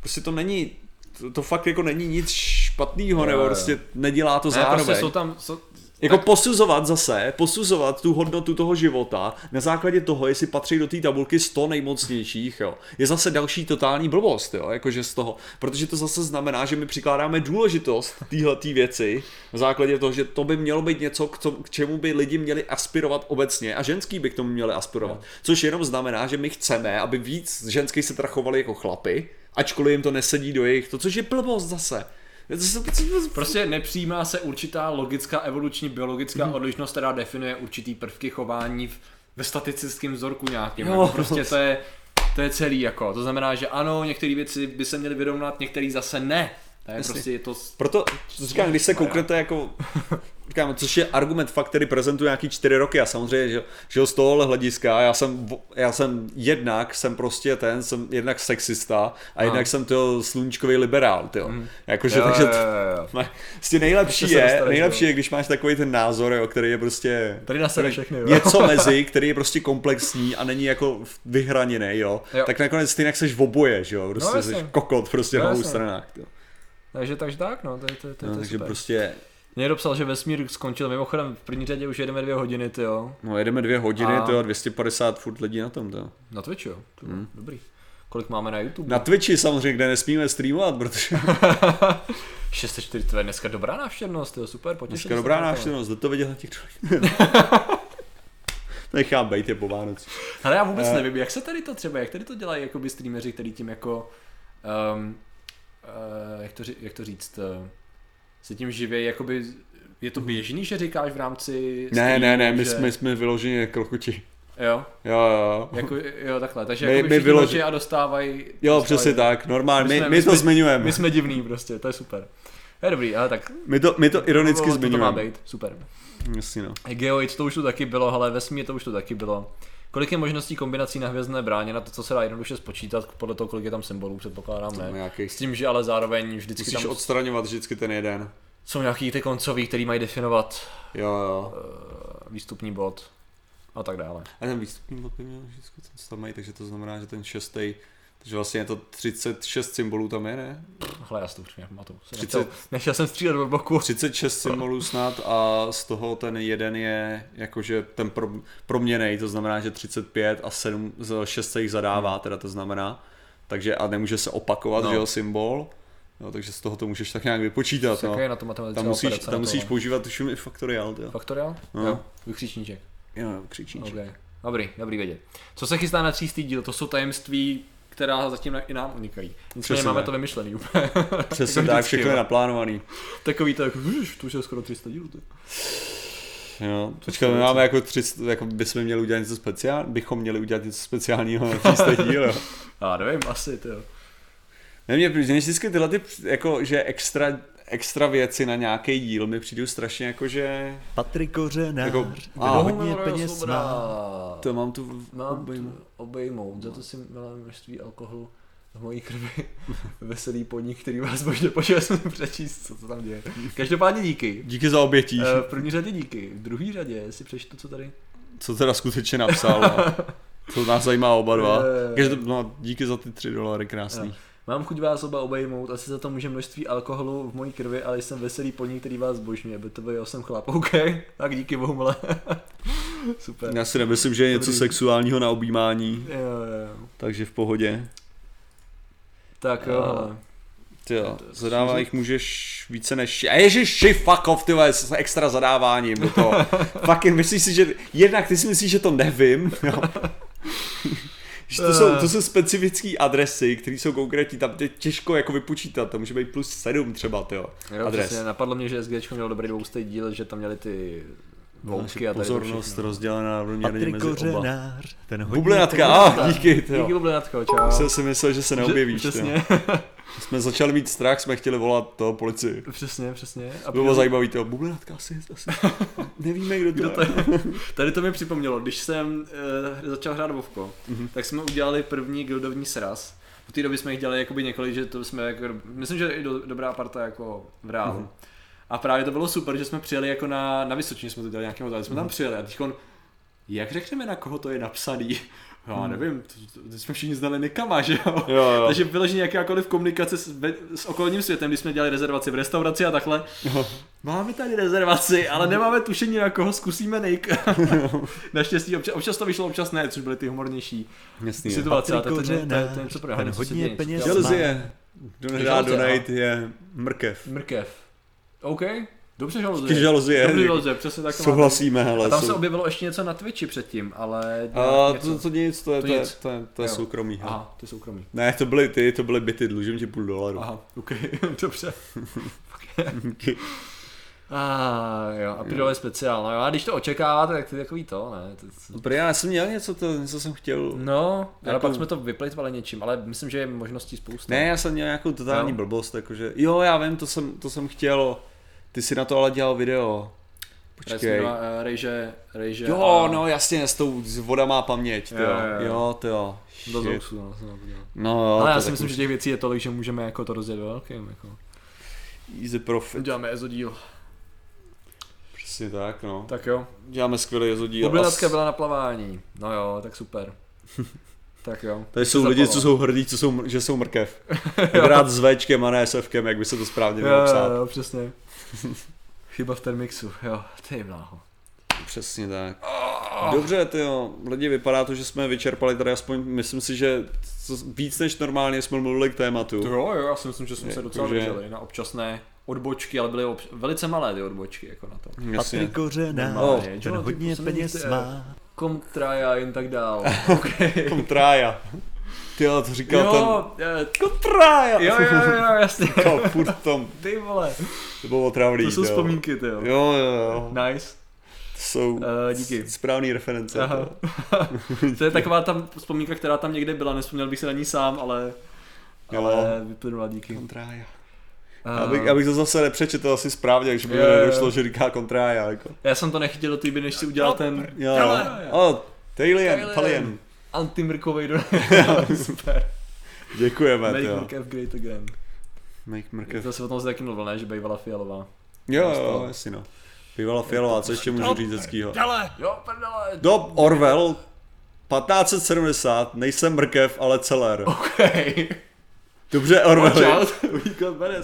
Prostě to není, to, to fakt jako není nic špatného, nebo prostě nedělá to ne, zároveň. prostě jsou tam... Jsou, Jako posuzovat zase, posuzovat tu hodnotu toho života na základě toho, jestli patří do té tabulky 100 nejmocnějších, jo, je zase další totální blbost, jo, jakože z toho, protože to zase znamená, že my přikládáme důležitost téhle věci na základě toho, že to by mělo být něco, k, to, k čemu by lidi měli aspirovat obecně a ženský by k tomu měli aspirovat, což jenom znamená, že my chceme, aby víc ženských se trachovali jako chlapy, ačkoliv jim to nesedí do jejich, to, což je blbost zase. Prostě nepřijímá se určitá logická, evoluční, biologická Mhm. odlišnost, která definuje určitý prvky chování v, ve statistickém vzorku nějakým. Jo. Jako prostě to je, to je celý jako. To znamená, že ano, některé věci by se měly vyrovnat, některé zase ne. To je Jasně. prostě je to... Proto říkám, když se kouknete jako, říkám, což je argument fakt, který prezentuje nějaký čtyři roky a samozřejmě, že, že z tohohle hlediska, já jsem, já jsem jednak, jsem prostě ten, jsem jednak sexista a jednak jsem to sluníčkový liberál, tyjo. Jakože, Jo, takže jo, jo, jo. prostě nejlepší je, dostaneš, nejlepší jo. je, když máš takový ten názor, jo, který je prostě Tady na sebe všechny, jo. něco mezi, který je prostě komplexní a není jako vyhraněný, jo. Jo. tak nakonec ty seš v oboje, že jo, prostě jasně. jsi kokot prostě No, na obou stranách, jo. Takže, takže tak, no, to je, to, to, No, to je takže super. prostě Někdo psal, že vesmír skončil, mimochodem v první řadě už jedeme dvě hodiny, ty jo. No jedeme dvě hodiny, A- to 250 furt lidí na tom, to. Na Twitchi, jo. To hmm. Dobrý. Kolik máme na YouTube? Na Twitchi samozřejmě, kde nesmíme streamovat, protože 640, to je dneska dobrá návštěvnost, jo, super, potěšil dneska dobrá návštěvnost, jde to vidět na těch Nechám bejt je po Vánoci. Ale já vůbec Eh. nevím, jak se tady to třeba, jak tady to dělají jakoby streameři, který tím jako, um, uh, jak, to, jak to říct, uh, se tím živějí, jakoby, je to běžný, že říkáš v rámci Ne, ne, streamu, ne, my že... jsme, jsme vyloženě krochuti. Jo, Jo, jo, jo. jako, jo, takhle, takže My- my, my vyloži- a dostávají... Jo, přesně tak, normálně, my, jsme- my, to jsme- zmiňujeme. My jsme divný prostě, to je super. Je dobrý, ale tak. My to, my to ironicky to, to má zmiňujeme. být, super. Jasně no. Geoid to už tu taky bylo, ale vesmír to už tu taky bylo. Kolik je možností kombinací na hvězdné bráně, na to, co se dá jednoduše spočítat, podle toho, kolik je tam symbolů, předpokládám, ne. Nějaký... S tím, že ale zároveň vždycky Musíš tam odstraňovat vždycky ten jeden. jsou nějaký ty koncový, který mají definovat Jo, jo. uh, výstupní bod a tak dále. A ten výstupní bod by měl vždycky ten mají, takže to znamená, že ten šestý, takže vlastně je to 36 symbolů tam je, ne? Hle, já si to už nepamatuju. Jsem 30. Nechtěl, jsem střílet do boku. 36 symbolů snad a z toho ten jeden je jakože ten pro, proměnej, to znamená, že 35 a 7, z 6 se jich zadává, teda to znamená. Takže a nemůže se opakovat, No. že jo, symbol. No, takže z toho to můžeš tak nějak vypočítat, no. Je na to Tam musíš, tam musíš používat tuším i faktoriál, jo. Faktoriál? No. Jo, vykřičníček. Jo, jo, křičníček. Okay. Dobrý, dobrý vědět. Co se chystá na třístý díl, to jsou tajemství, která zatím i nám unikají. Nicméně máme tak. to vymyšlený úplně. Přesně tak, všechno je naplánovaný. Takový to jako, to už je skoro 300 dílů. Ty. Jo, počkej, my máme jako 300, jako bychom měli udělat něco speciálního, bychom měli udělat něco speciálního na 300 díl, jo. Já nevím, asi, ty jo. Ne, mě přijde, vždycky tyhle ty, jako, že extra, extra věci na nějaký díl mi přijdou strašně jako, že... Patrik Kořenář, Jako- a- hodně peněz má. To mám tu Mám obejmu. tu obejmout, za to si měla množství alkoholu v mojí krvi. Veselý podnik, který vás možná počas přečíst, co to tam děje. Každopádně díky. Díky za obětí. Eh, V první řadě díky, v druhé řadě si přečtu, co tady. Co teda skutečně napsal. a To nás zajímá oba dva. Eh. Takže, no, díky za ty tři dolary, krásný. Jo. Mám chuť vás oba obejmout, asi za to může množství alkoholu v mojí krvi, ale jsem veselý podnik, který vás zbožňuje. By to byl jsem chlap, OK? Tak díky bohu, mele. Super. Já si nemyslím, že je něco Dobrý. sexuálního na objímání, Jo, jo, jo. takže v pohodě. Tak jo, A- Ty jo, je zadává jich můžeš více než... A ježiši, fuck off, ty vole, s extra zadáváním do toho. Fucking, myslíš si, že... Jednak ty si myslíš, že to nevím, jo. Že to, jsou, to jsou specifické adresy, které jsou konkrétní, tam je těžko jako vypočítat, to může být plus 7 třeba, ty jo. jo, adres. přesně, napadlo mě, že SG měl dobrý dvoustý díl, že tam měli ty vousky a Pozornost rozdělená Patrik mezi oba. Ten hodně Bublinatka, peněz a díky, ty Díky jo. Bublinatko, čau. Jsem si myslel, že se neobjevíš. Přesně, Jsme začali mít strach, jsme chtěli volat to policii. přesně, přesně. A bylo zajímavý, to bublinatka asi, asi, nevíme, kdo to, Kdo to je. je? Tady to mi připomnělo, když jsem uh, začal hrát Vovko, Mhm. tak jsme udělali první guildovní sraz. V té době jsme jich dělali jakoby několik, že to jsme jako, myslím, že i do, dobrá parta jako v reálu. Mhm. A právě to bylo super, že jsme přijeli jako na, na Vysočině, jsme to dělali nějakým hotel, jsme tam přijeli a teď jak řekneme, na koho to je napsaný? Já nevím, to, to, to jsme všichni znali Nikama, že jo? Jo, jo. Takže vyloženě jakákoliv komunikace s, ve- s okolním světem, když jsme dělali rezervaci v restauraci a takhle. Máme tady rezervaci, ale nemáme tušení na koho, zkusíme Nick. Naštěstí občas, občas to vyšlo, občas ne, což byly ty humornější Jasný je. situace. A to, to, to, to, to, to, hodně peněz dělá. má. Želzie. Kdo nedá Želzie, donate je mrkev. Mrkev. OK, dobře Taky žalzie. Dobře žaluzie, přesně tak to. Souhlasíme, hele. A tam sou- se objevilo ještě něco na Twitchi předtím, ale A něco. to, to nic, to je, To to, je, nic. to je, to je soukromý. hele. Aha, ty soukromí. Ne, to byly ty, to byly byty, dlužím ti půl dolaru. Aha, OK, dobře. A jo, a Pidol je speciál, no jo, a když to očekáváte, tak to je takový to, ne? To, to... Dobrý, já jsem měl něco, to, něco jsem chtěl. No, ale Jako- pak jsme to vyplitvali něčím, ale myslím, že je možností spousta. Ne, já jsem měl nějakou totální Jo. blbost, jakože, jo, já vím, to jsem, to jsem chtěl, ty si na to ale dělal video. Počkej. Rejže, rejže Jo, a... no jasně, s tou s voda má paměť, ty Jo, jo, jo, jo. jo, ty jo. Do. Zousu, no, jsem to. No, jo, Ale já to si myslím, už- že těch věcí je tolik, že můžeme jako to do velkým. Jako. Easy profit, Uděláme ezodíl. přesně tak, no. Tak jo. Děláme skvělý jezodíl. Bublinátka A s- byla na plavání. No jo, tak super. tak jo. Tady jsou lidi, co jsou hrdí, co jsou, že jsou mrkev. Hrát s Včkem a ne s Fkem, jak by se to správně Jo, mělo jo, psát. jo, přesně. Chyba v ten mixu, jo, ty bláho. Přesně tak. Dobře, ty jo, lidi, vypadá to, že jsme vyčerpali tady aspoň, myslím si, že co- víc než normálně jsme mluvili k tématu. To jo, jo, já si myslím, že jsme se Jako, docela že- drželi na občasné odbočky, ale byly obč- velice malé ty odbočky jako na to. Jasně. Patrik Kořenář, Normálně, ten jo, hodně peněz má. Komtraja a jen tak dál. Okay. Kontrája. Ty jo, to říkal ten... jo, eh, Kontrája! jo, jo, jo, jo, jasně. Říkal furt v tom, Ty vole, to bylo otravný, to jsou jo. vzpomínky, ty jo. Jo, jo, jo. Nice. To jsou Eh, díky. správný reference. Aha. to. to je taková tam vzpomínka, která tam někde byla, nespomněl bych se na ní sám, ale, Jo. ale vyplynula díky. Kontrája. Abych, abych to zase nepřečetl asi správně, když by mi Jo, jo, jo. nedošlo, že říká kontraja, jako. Já jsem to nechytil do té doby, než si udělal ten Jo, Hele. jo. O, Talian, Talian. Talian. Antimrkovej do... Super. Děkujeme, Make jo. mrkev great again. Make mrkev. To se o tom se taky mluvil, ne? Že bývala fialová. Jo, jo, jasně no. Bývala fialová, co ještě můžu říct hezkýho? Jo, prdele. Do Orwell, 1570, nejsem mrkev, ale celer. Okay. Dobře, Orwell.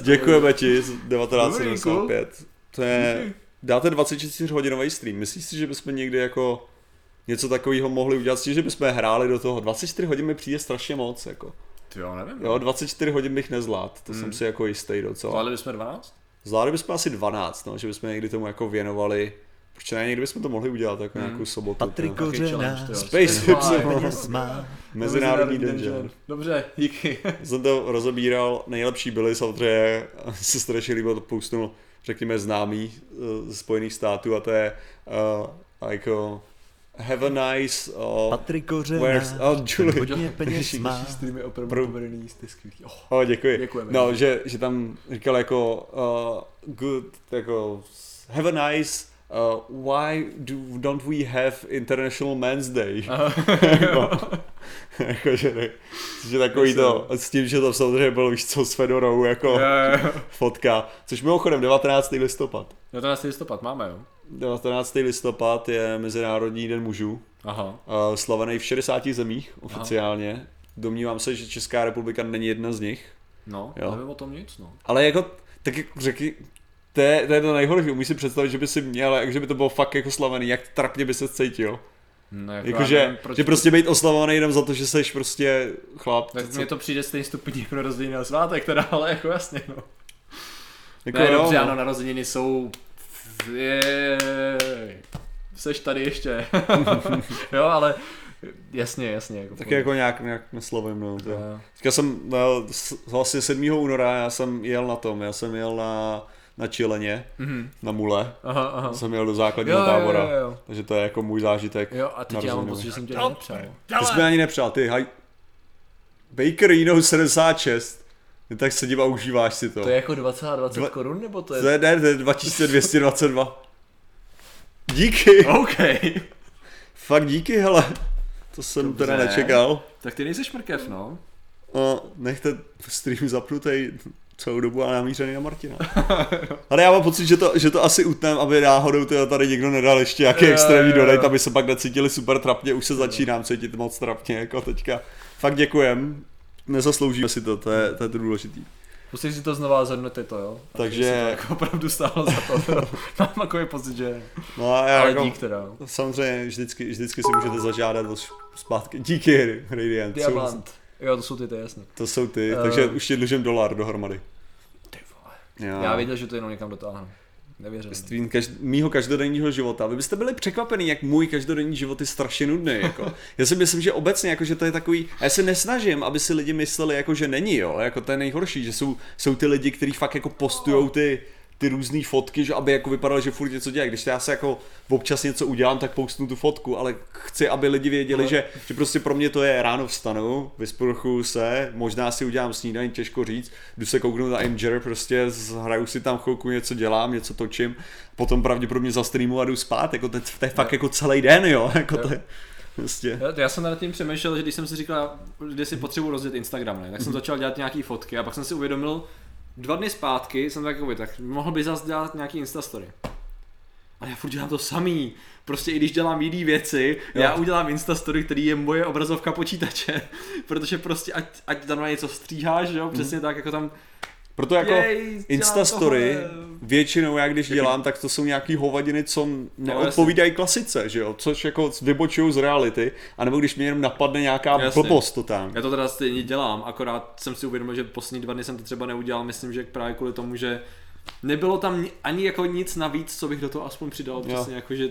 Děkujeme ti, z 1975. To je, dáte 24 hodinový stream. Myslíš si, že bychom někdy jako něco takového mohli udělat, s tím, že bychom hráli do toho. 24 hodin mi přijde strašně moc, jako. Ty jo, nevím. Jo, 24 hodin bych nezvlád, to Hmm. jsem si jako jistý docela. Zvládli bychom 12? Zvládli bychom asi 12, no, že bychom někdy tomu jako věnovali. Proč ne, někdy bychom to mohli udělat jako nějakou sobotu. Patrik no. Jo. Space. Mezinárodní dungeon. Dobře, díky. Jsem to rozebíral, nejlepší byly samozřejmě, se strašně líbilo, to postnul, řekněme, známý eh, z Spojených států a to je uh, jako Have a nice, uh, Patrik where's, Kořenář, oh, Julie. hodně peněz má. streamy Pro- opravdu povedený, jste skvělý. Oh. Oh, děkuji. Děkujeme. No, že, že tam říkal jako uh, good, jako have a nice, uh, why do, don't we have International Men's Day? jako, jako, že, ne, že takový to, s tím, že to samozřejmě bylo víš co s Fedorou, jako fotka, což mimochodem 19. listopad. 19. listopad máme, jo? 19. listopad je Mezinárodní den mužů, Aha. slavený v 60 zemích oficiálně. Domnívám se, že Česká republika není jedna z nich. No, Jo. nevím o tom nic, no. Ale jako, tak jako řekni, to je, to je to nejhorší, umíš si představit, že by si měl, jak, že by to bylo fakt jako slavený, jak trapně by se cítil. no jako Jakože, nevím, proč- že prostě být oslavovaný jenom za to, že jsi prostě chlap. Tak mně to přijde stejný stupidní pro narozeniny a svátek, teda, ale jako jasně, no. jako, ne, jo, dobře, no. ano, narozeniny jsou... Jej. Seš tady ještě. jo, ale jasně, jasně. Jako Tak jako nějak, nějak neslovím, no. To. Jo. Teďka jsem, no, vlastně 7. února, já jsem jel na tom, já jsem jel na, na Čileně, Mhm. na Mule, Aha, aha. jsem jel do základního Jo, jo, tábora, jo, jo. takže to je jako můj zážitek. Jo, a teď já mám pocit, že jsem tě nepřál. Ty jsi mi ani nepřál, ty, haj... Baker Reno 76, Ty tak sedím a užíváš si to. To je jako 20 a 20 Dva- korun, nebo to je... To je, ne, to je 2222. Díky, OK. fakt díky, hele. To jsem Dobře. teda nečekal. Tak ty nejseš mrkev, no. A nechte stream zapnutý celou dobu a namířený na Martina. Ale já mám pocit, že to, že to asi utnem, aby náhodou teda tady někdo nedal ještě nějaký Jo, extrémní donate, aby se pak necítili super trapně, už se začínám cítit moc trapně, jako teďka. Fakt děkujem, nezasloužíme si to, to je to, je to důležitý. Musíš si to znova zhodnotit to, jo. A Takže- si to jako opravdu stálo za to. to. Mám takový pocit, že... No a já Ale jako, dík teda. samozřejmě vždycky, vždycky si můžete zažádat o zpátky. Díky, Radiant. Jsou, Diamant. Jo, to jsou ty, to je jasný. to jsou ty, Eh. takže už ti dlužím dolar dohromady. Ty vole. Jo. Já věděl, že to jenom někam dotáhnu. Nevěřil. z tvým každ- mýho každodenního života. Vy byste byli překvapený, jak můj každodenní život je strašně nudný. Jako. Já si myslím, že obecně, jako, že to je takový, a já se nesnažím, aby si lidi mysleli, jako, že není, jo. Jako to je nejhorší, že jsou, jsou ty lidi, kteří fakt jako postujou ty, ty různé fotky, že aby jako vypadalo, že furt něco dělají. Když já se jako občas něco udělám, tak postnu tu fotku, ale chci, aby lidi věděli, že, že prostě pro mě to je ráno vstanu, vysprchuju se, možná si udělám snídaní, těžko říct, jdu se kouknout na Imgur, prostě hraju si tam chvilku, něco dělám, něco točím, potom pravděpodobně za streamu a jdu spát, jako to, je- to je fakt jako celý den, jo, jako to je, prostě. Jo, Já jsem nad tím přemýšlel, že když jsem si říkal, že si potřebuji rozjet Instagram, ne, tak jsem začal dělat nějaký fotky a pak jsem si uvědomil, dva dny zpátky jsem takový, tak mohl by zase dělat nějaký Instastory. Ale já furt dělám to samý. Prostě i když dělám jiné věci, Jo. já udělám Instastory, který je moje obrazovka počítače. Protože prostě ať, ať tam na něco stříháš, jo, přesně tak, jako tam Proto jako Jej, Instastory, tohle. většinou já když dělám, tak to jsou nějaký hovadiny, co neodpovídají klasice, že jo, což jako vybočují z reality, anebo když mě jenom napadne nějaká Jasně. blbost totální. Já to teda stejně dělám, akorát jsem si uvědomil, že poslední dva dny jsem to třeba neudělal, myslím, že právě kvůli tomu, že nebylo tam ni- ani jako nic navíc, co bych do toho aspoň přidal, přesně jako, že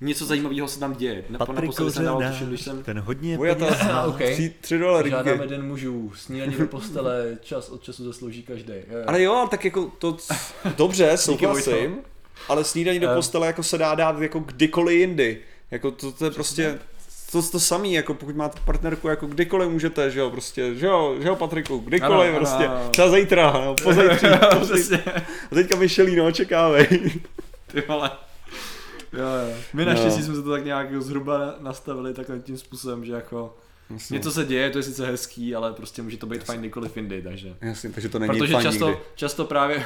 něco zajímavého se tam děje. Na, Patrik naposledy jsem dal, tuším, když jsem... ten hodně Moje peněz ta- má. OK. Tři, tři dolary. Žádáme den mužů, snídaní do postele, čas od času zaslouží každý. Jo, jo. Ale jo, ale tak jako to, dobře, souhlasím, ale snídaní do Eh. postele jako se dá dát jako kdykoliv jindy. Jako to, to je prostě, to, to samý, jako pokud máte partnerku, jako kdykoliv můžete, že jo, prostě, že jo, že jo, Patriku, kdykoliv, Ano, prostě, ano. třeba zítra, no, pozítří, Přesně. a teďka Michelino, očekávej. Ty vole. Jo, jo. My No. naštěstí jsme to tak nějak zhruba nastavili takhle tím způsobem, že jako něco se děje, to je sice hezký, ale prostě může to být fajn kdykoliv jindy, takže. Jasně, takže to není Protože fajn často, nikdy. často právě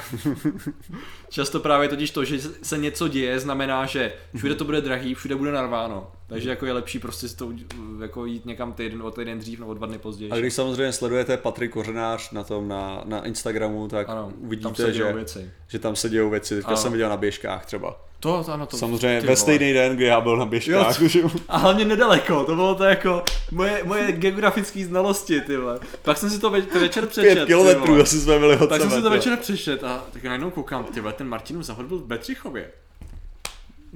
často právě totiž to, že se něco děje, znamená, že všude to bude drahý, všude bude narváno. Takže jako je lepší prostě si to jako jít někam týden o týden dřív nebo dva dny později. A když samozřejmě sledujete Patrik Kořenář na tom na, na Instagramu, tak Ano, tam uvidíte, se dějou že, věci. že tam se dějou věci. Teďka Ano. jsem viděl na běžkách třeba. To, to ano, to Samozřejmě ve stejný den, kdy já byl na běžkách. že jo. A hlavně nedaleko, to bylo to jako moje, moje geografické znalosti, ty vole. Pak jsem si to ve, večer přečet. Pět kilometrů asi jsme byli od Tak jsem si to večer přečet a tak najednou koukám, ty vole, ten Martinův závod byl v Bedřichově.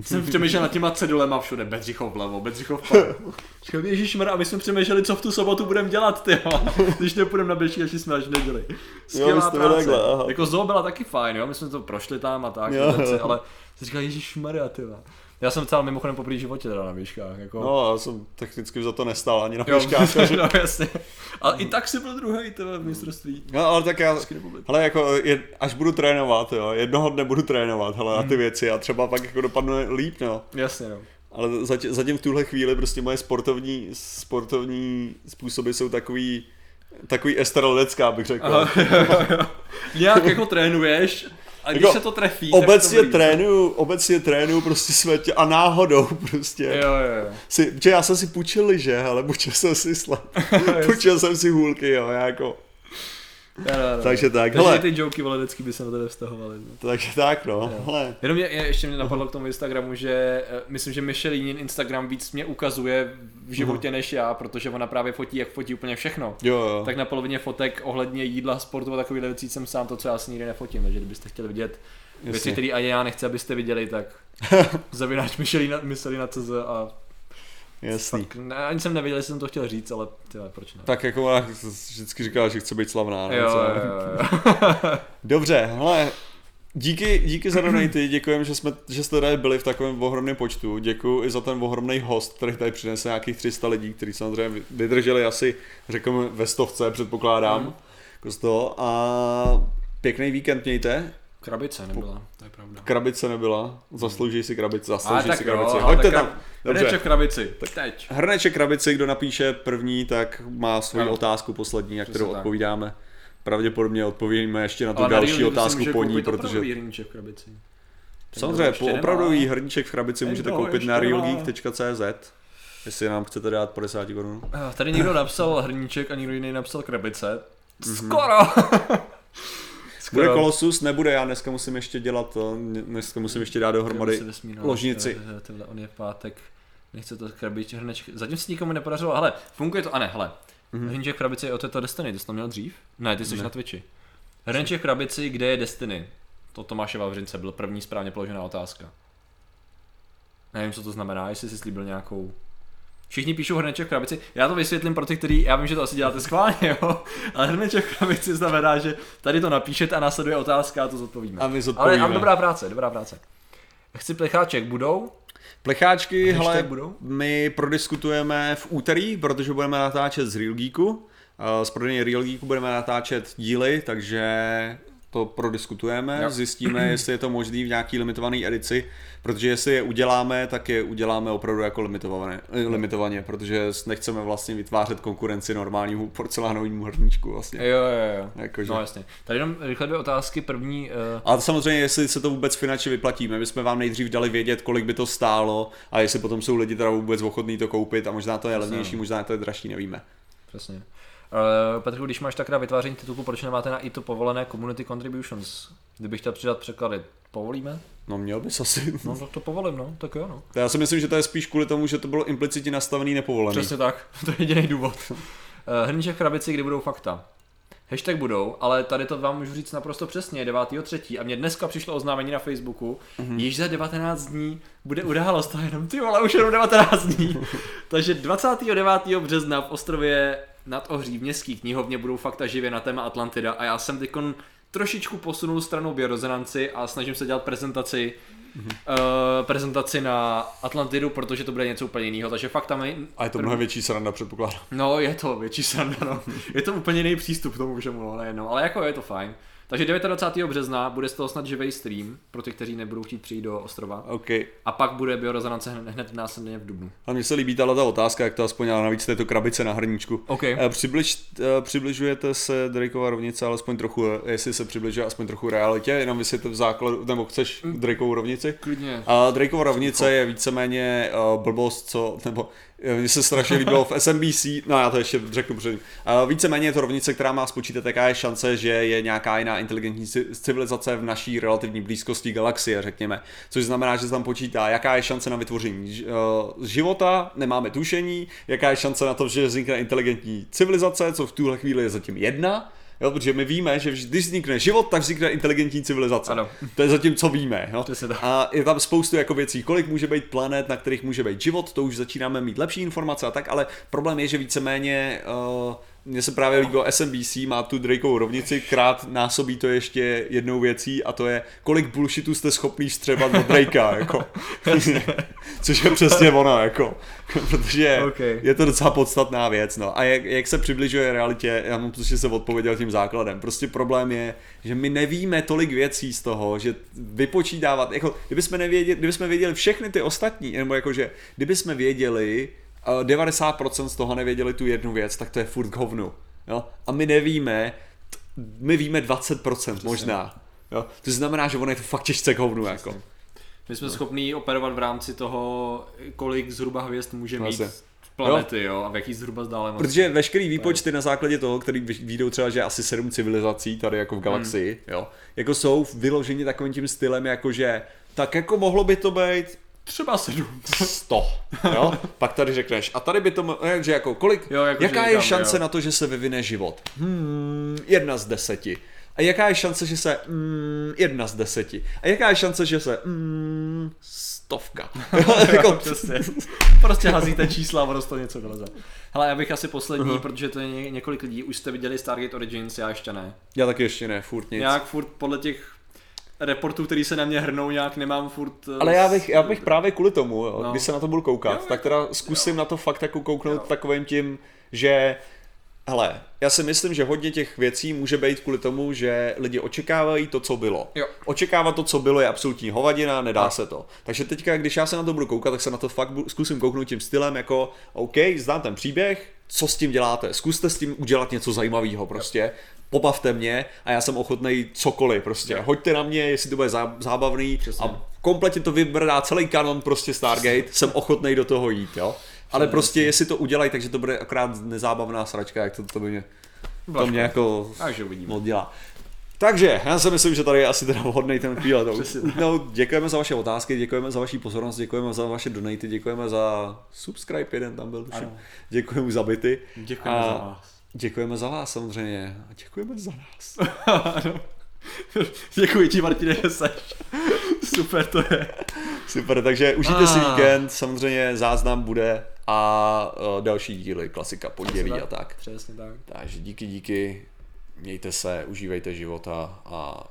Jsem přemýšlel nad těma cedulema všude, Bedřichov vlevo, Bedřichov vpravo. Ježišmar, a my jsme přemýšleli, co v tu sobotu budeme dělat, ty. Když nepůjdeme na běžky, až jsme až neděli. Skvělá byli práce. takhle, aha. Jako zoo byla taky fajn, jo, my jsme to prošli tam a tak, Jo. věci, ale říkal, ježišmarja, ty vole. Já jsem celý mimochodem poprvé životě teda na běžkách, jako. No, já jsem technicky za to nestál ani na Jo, běžkách. takže- no, jasně. Ale i tak si byl druhý, ty vole, v mistrovství. No, ale tak já, hele, jako, je, až budu trénovat, jo, jednoho dne budu trénovat, hele, na Hmm. ty věci a třeba pak jako dopadne líp, no. Jasně, no. Ale zatím, zatím v tuhle chvíli prostě moje sportovní, sportovní způsoby jsou takový, takový estraledecká, bych řekl. Aha, jo, jo. Nějak jako trénuješ a když Jako se to trefí, tak Obecně to bolí. trénuju, obecně trénuju prostě světě a náhodou prostě. Jo, jo, jo. Si, protože já jsem si půjčil liže, ale půjčil jsem si sled. půjčil jsem si hůlky, jo, jako. Jo, jo, jo. Takže tak, Takže hele. i ty joky valedecký by se na tebe vztahovaly. No. Takže tak, no. Jo. Hele. Jenom mě, je- ještě mě napadlo k tomu Instagramu, že eh, myslím, že Michelinin Instagram víc mě ukazuje v životě než já, protože ona právě fotí, jak fotí úplně všechno. Jo, jo. Tak na polovině fotek ohledně jídla, sportu a takových věcí jsem sám to, co já si nikdy nefotím, takže kdybyste chtěli vidět věci, které ani já nechci, abyste viděli, tak zavináč Michelina, Michelina CZ a Jasný. fakt, ne, ani jsem nevěděl, jestli jsem to chtěl říct, ale tyhle, proč ne? Tak jako ona vždycky říkala, že chce být slavná. ne? jo, Co? jo, jo, jo. Dobře, hele, díky, díky za donaty, děkujeme, že, jsme, že jste tady byli v takovém ohromném počtu. Děkuji i za ten ohromný host, který tady přinesl nějakých 300 lidí, kteří samozřejmě vydrželi asi, řekněme, ve stovce, předpokládám. Mhm. Jako z toho. A pěkný víkend mějte. Krabice nebyla, to je pravda. Krabice nebyla, zaslouží si krabici, Ale zaslouží tak si jo, krabici. ale Hoďte tak tam. Dobře. Hrneček v krabici, tak teď. Hrneček krabici, kdo napíše první, tak má svoji Ano. otázku poslední, na kterou tak. odpovídáme. Pravděpodobně odpovíme ještě na tu Ale na další si otázku po ní, protože hrníček v krabici. Ten samozřejmě po nemá. opravdový hrníček v krabici Ten, můžete ho koupit na realgeek.cz jestli nám chcete dát 50 korun. Eh, Tady někdo napsal hrníček a někdo jiný napsal krabice. Mhm. Skoro! Bude Kolosus, nebude, já dneska musím ještě dělat to, dneska musím ještě dát dohromady ložnici. eh, Tyhle, on je pátek. Nechce to krabiček, hrneček. Zatím se nikomu nepodařilo, hele, funguje to, a ne, hele. Mhm. Hrníček v krabici je od této Destiny, ty jsi to měl dřív? Ne, ty jsi Ne. na Twitchi. Hrníček v krabici, kde je Destiny? To Tomáše Vavřince byl první správně položená otázka. Nevím, co to znamená, jestli jsi slíbil nějakou Všichni píšou hrneček v krabici. Já to vysvětlím pro ty, který, já vím, že to asi děláte schválně, jo, ale hrneček v krabici znamená, že tady to napíšete a následuje otázka a to zodpovíme. A my ale, zodpovíme. ale dobrá práce, dobrá práce. Chci plecháček, budou? Plecháčky, hele, budou? my prodiskutujeme v úterý, protože budeme natáčet z Real Geeku. Eh, Z prodejny Real Geeku budeme natáčet díly, takže to prodiskutujeme, Jo. zjistíme, jestli je to možný v nějaký limitované edici, protože jestli je uděláme, tak je uděláme opravdu jako limitované, eh, limitovaně, protože nechceme vlastně vytvářet konkurenci normálnímu porcelánovému hrníčku vlastně. Jo, jo, jo. Jakože. No jasně. Tady jenom rychle dvě otázky. První, uh, A samozřejmě, jestli se to vůbec finančně vyplatí, my bychom vám nejdřív dali vědět, kolik by to stálo a jestli potom jsou lidi teda vůbec ochotní to koupit a možná to je levnější, možná to je dražší, nevíme. přesně. Uh, Petru, když máš tak na vytváření titulku, proč nemáte na i to povolené community contributions? Kdybych chtěl přidat překlady, povolíme? No měl bys asi. No tak to povolím, no, tak jo, no. Já si myslím, že to je spíš kvůli tomu, že to bylo implicitně nastavený nepovolený. Přesně tak, to je jediný důvod. Uh, Hrníček v krabici, kdy budou fakta. Hashtag budou, ale tady to vám můžu říct naprosto přesně, 9.3. A mně dneska přišlo oznámení na Facebooku, mm-hmm. již za 19 dní bude událost a jenom ty vole, už jenom 19 dní. Takže 29. března v ostrově nad Ohří v městský knihovně budou fakta živě na téma Atlantida a já jsem tykon trošičku posunul stranou biorezonanci a snažím se dělat prezentaci uh, prezentaci na Atlantidu, protože to bude něco úplně jiného, takže fakt tam je... A je to mnohem větší sranda, předpokládám. No, je to větší sranda, no. Je to úplně jiný přístup k tomu všemu, no, nejednou, ale jako je to fajn. Takže 29. března bude z toho snad živý stream, pro ty, kteří nebudou chtít přijít do ostrova. OK. A pak bude biorezonance hned, hned následně v Dubnu. A mně se líbí tahle ta otázka, jak to aspoň ale navíc této krabice na hrníčku. OK. Eh, Přibliž, eh, přibližujete se Drakeova rovnice alespoň trochu, eh, jestli se přibližuje aspoň trochu realitě, jenom vysvětlit v základu, nebo chceš Drakeovu rovnici? Klidně. A Drakeova rovnice je víceméně blbost, co, nebo mně se strašně líbilo v SMBC, no já to ještě řeknu předtím. Víceméně je to rovnice, která má spočítat, jaká je šance, že je nějaká jiná inteligentní ci- civilizace v naší relativní blízkosti galaxie, řekněme. Což znamená, že se tam počítá, jaká je šance na vytvoření uh, života, nemáme tušení, jaká je šance na to, že vznikne inteligentní civilizace, co v tuhle chvíli je zatím jedna, Jo, protože my víme, že když vznikne život, tak vznikne inteligentní civilizace. Ano. To je zatím, co víme. Jo? A je tam spoustu jako věcí, kolik může být planet, na kterých může být život, to už začínáme mít lepší informace a tak, ale problém je, že víceméně uh, mně se právě líbilo SMBC, má tu Drakeovou rovnici, krát násobí to ještě jednou věcí a to je, kolik bullshitu jste schopný vstřebat od Drakea, jako. Což je přesně ono, jako. Protože Ok. je to docela podstatná věc, no. A jak, jak se přibližuje realitě, já mám prostě se odpověděl tím základem. Prostě problém je, že my nevíme tolik věcí z toho, že vypočítávat, jako kdybychom, nevěděli, kdybychom věděli všechny ty ostatní, nebo jakože, kdybychom věděli, 90% z toho nevěděli tu jednu věc, tak to je furt hovnu. Jo? A my nevíme, my víme 20% možná. Jo? To znamená, že ono je to fakt těžce k hovnu, jako. My jsme schopní operovat v rámci toho, kolik zhruba hvězd může mít Vlastně. planety, jo, a v jaký zhruba vzdálenosti. Protože veškerý výpočty na základě toho, který výjdou třeba, že asi sedm civilizací tady jako v galaxii, Hmm. jo, jako jsou vyloženi takovým tím stylem, jako že tak jako mohlo by to být Třeba sedm. 100, jo? Pak tady řekneš, a tady by to, mo- takže jako kolik, Jo, jako, že jaká je šance jo. na to, že se vyvine život? Hmm, jedna z deseti. A jaká je šance, že se, mm, jedna z deseti. A jaká je šance, že se, mm, stovka. jako, Přesně. Prostě hazíte čísla a ono toho něco vyleze. Hele, já bych asi poslední, protože to je ně, několik lidí, už jste viděli Stargate Origins, já ještě ne. já taky ještě ne, furt nic. Nějak furt podle těch reportů, který se na mě hrnou, nějak nemám furt... eh, Ale já bych, já bych právě kvůli tomu, jo, No. když se na to budu koukat, Jo, tak teda zkusím na to fakt jako kouknout Jo. takovým tím, že Hele, já si myslím, že hodně těch věcí může být kvůli tomu, že lidi očekávají to, co bylo. Jo. Očekávat to, co bylo, je absolutní hovadina, nedá se to. Takže teďka, když já se na to budu koukat, tak se na to fakt bu- zkusím kouknout tím stylem, jako OK, znám ten příběh, co s tím děláte? Zkuste s tím udělat něco zajímavého prostě. Pobavte mě a já jsem ochotný cokoliv prostě. Hoďte na mě, jestli to bude zá- zábavný Přesně. a kompletně to vybrdá celý kanon prostě Stargate, jsem ochotný do toho jít, jo. Ale prostě jestli to udělají, takže to bude akorát nezábavná sračka, jak to, to by mě, to mě jako Takže uvidíme. moc dělá. Takže, já si myslím, že tady je asi teda vhodný ten Přesně no, děkujeme za vaše otázky, děkujeme za vaši pozornost, děkujeme za vaše donaty, děkujeme za subscribe, jeden tam byl, tuším. Děkujeme za byty. Děkujeme A za vás. Děkujeme za vás samozřejmě. A děkujeme za nás. Děkuji ti, Martine, že seš. Super to je. Super, takže užijte si Ah. víkend, samozřejmě záznam bude a uh, další díly, klasika, pondělí a tak. Přesně tak. Takže díky, díky, mějte se, užívejte života a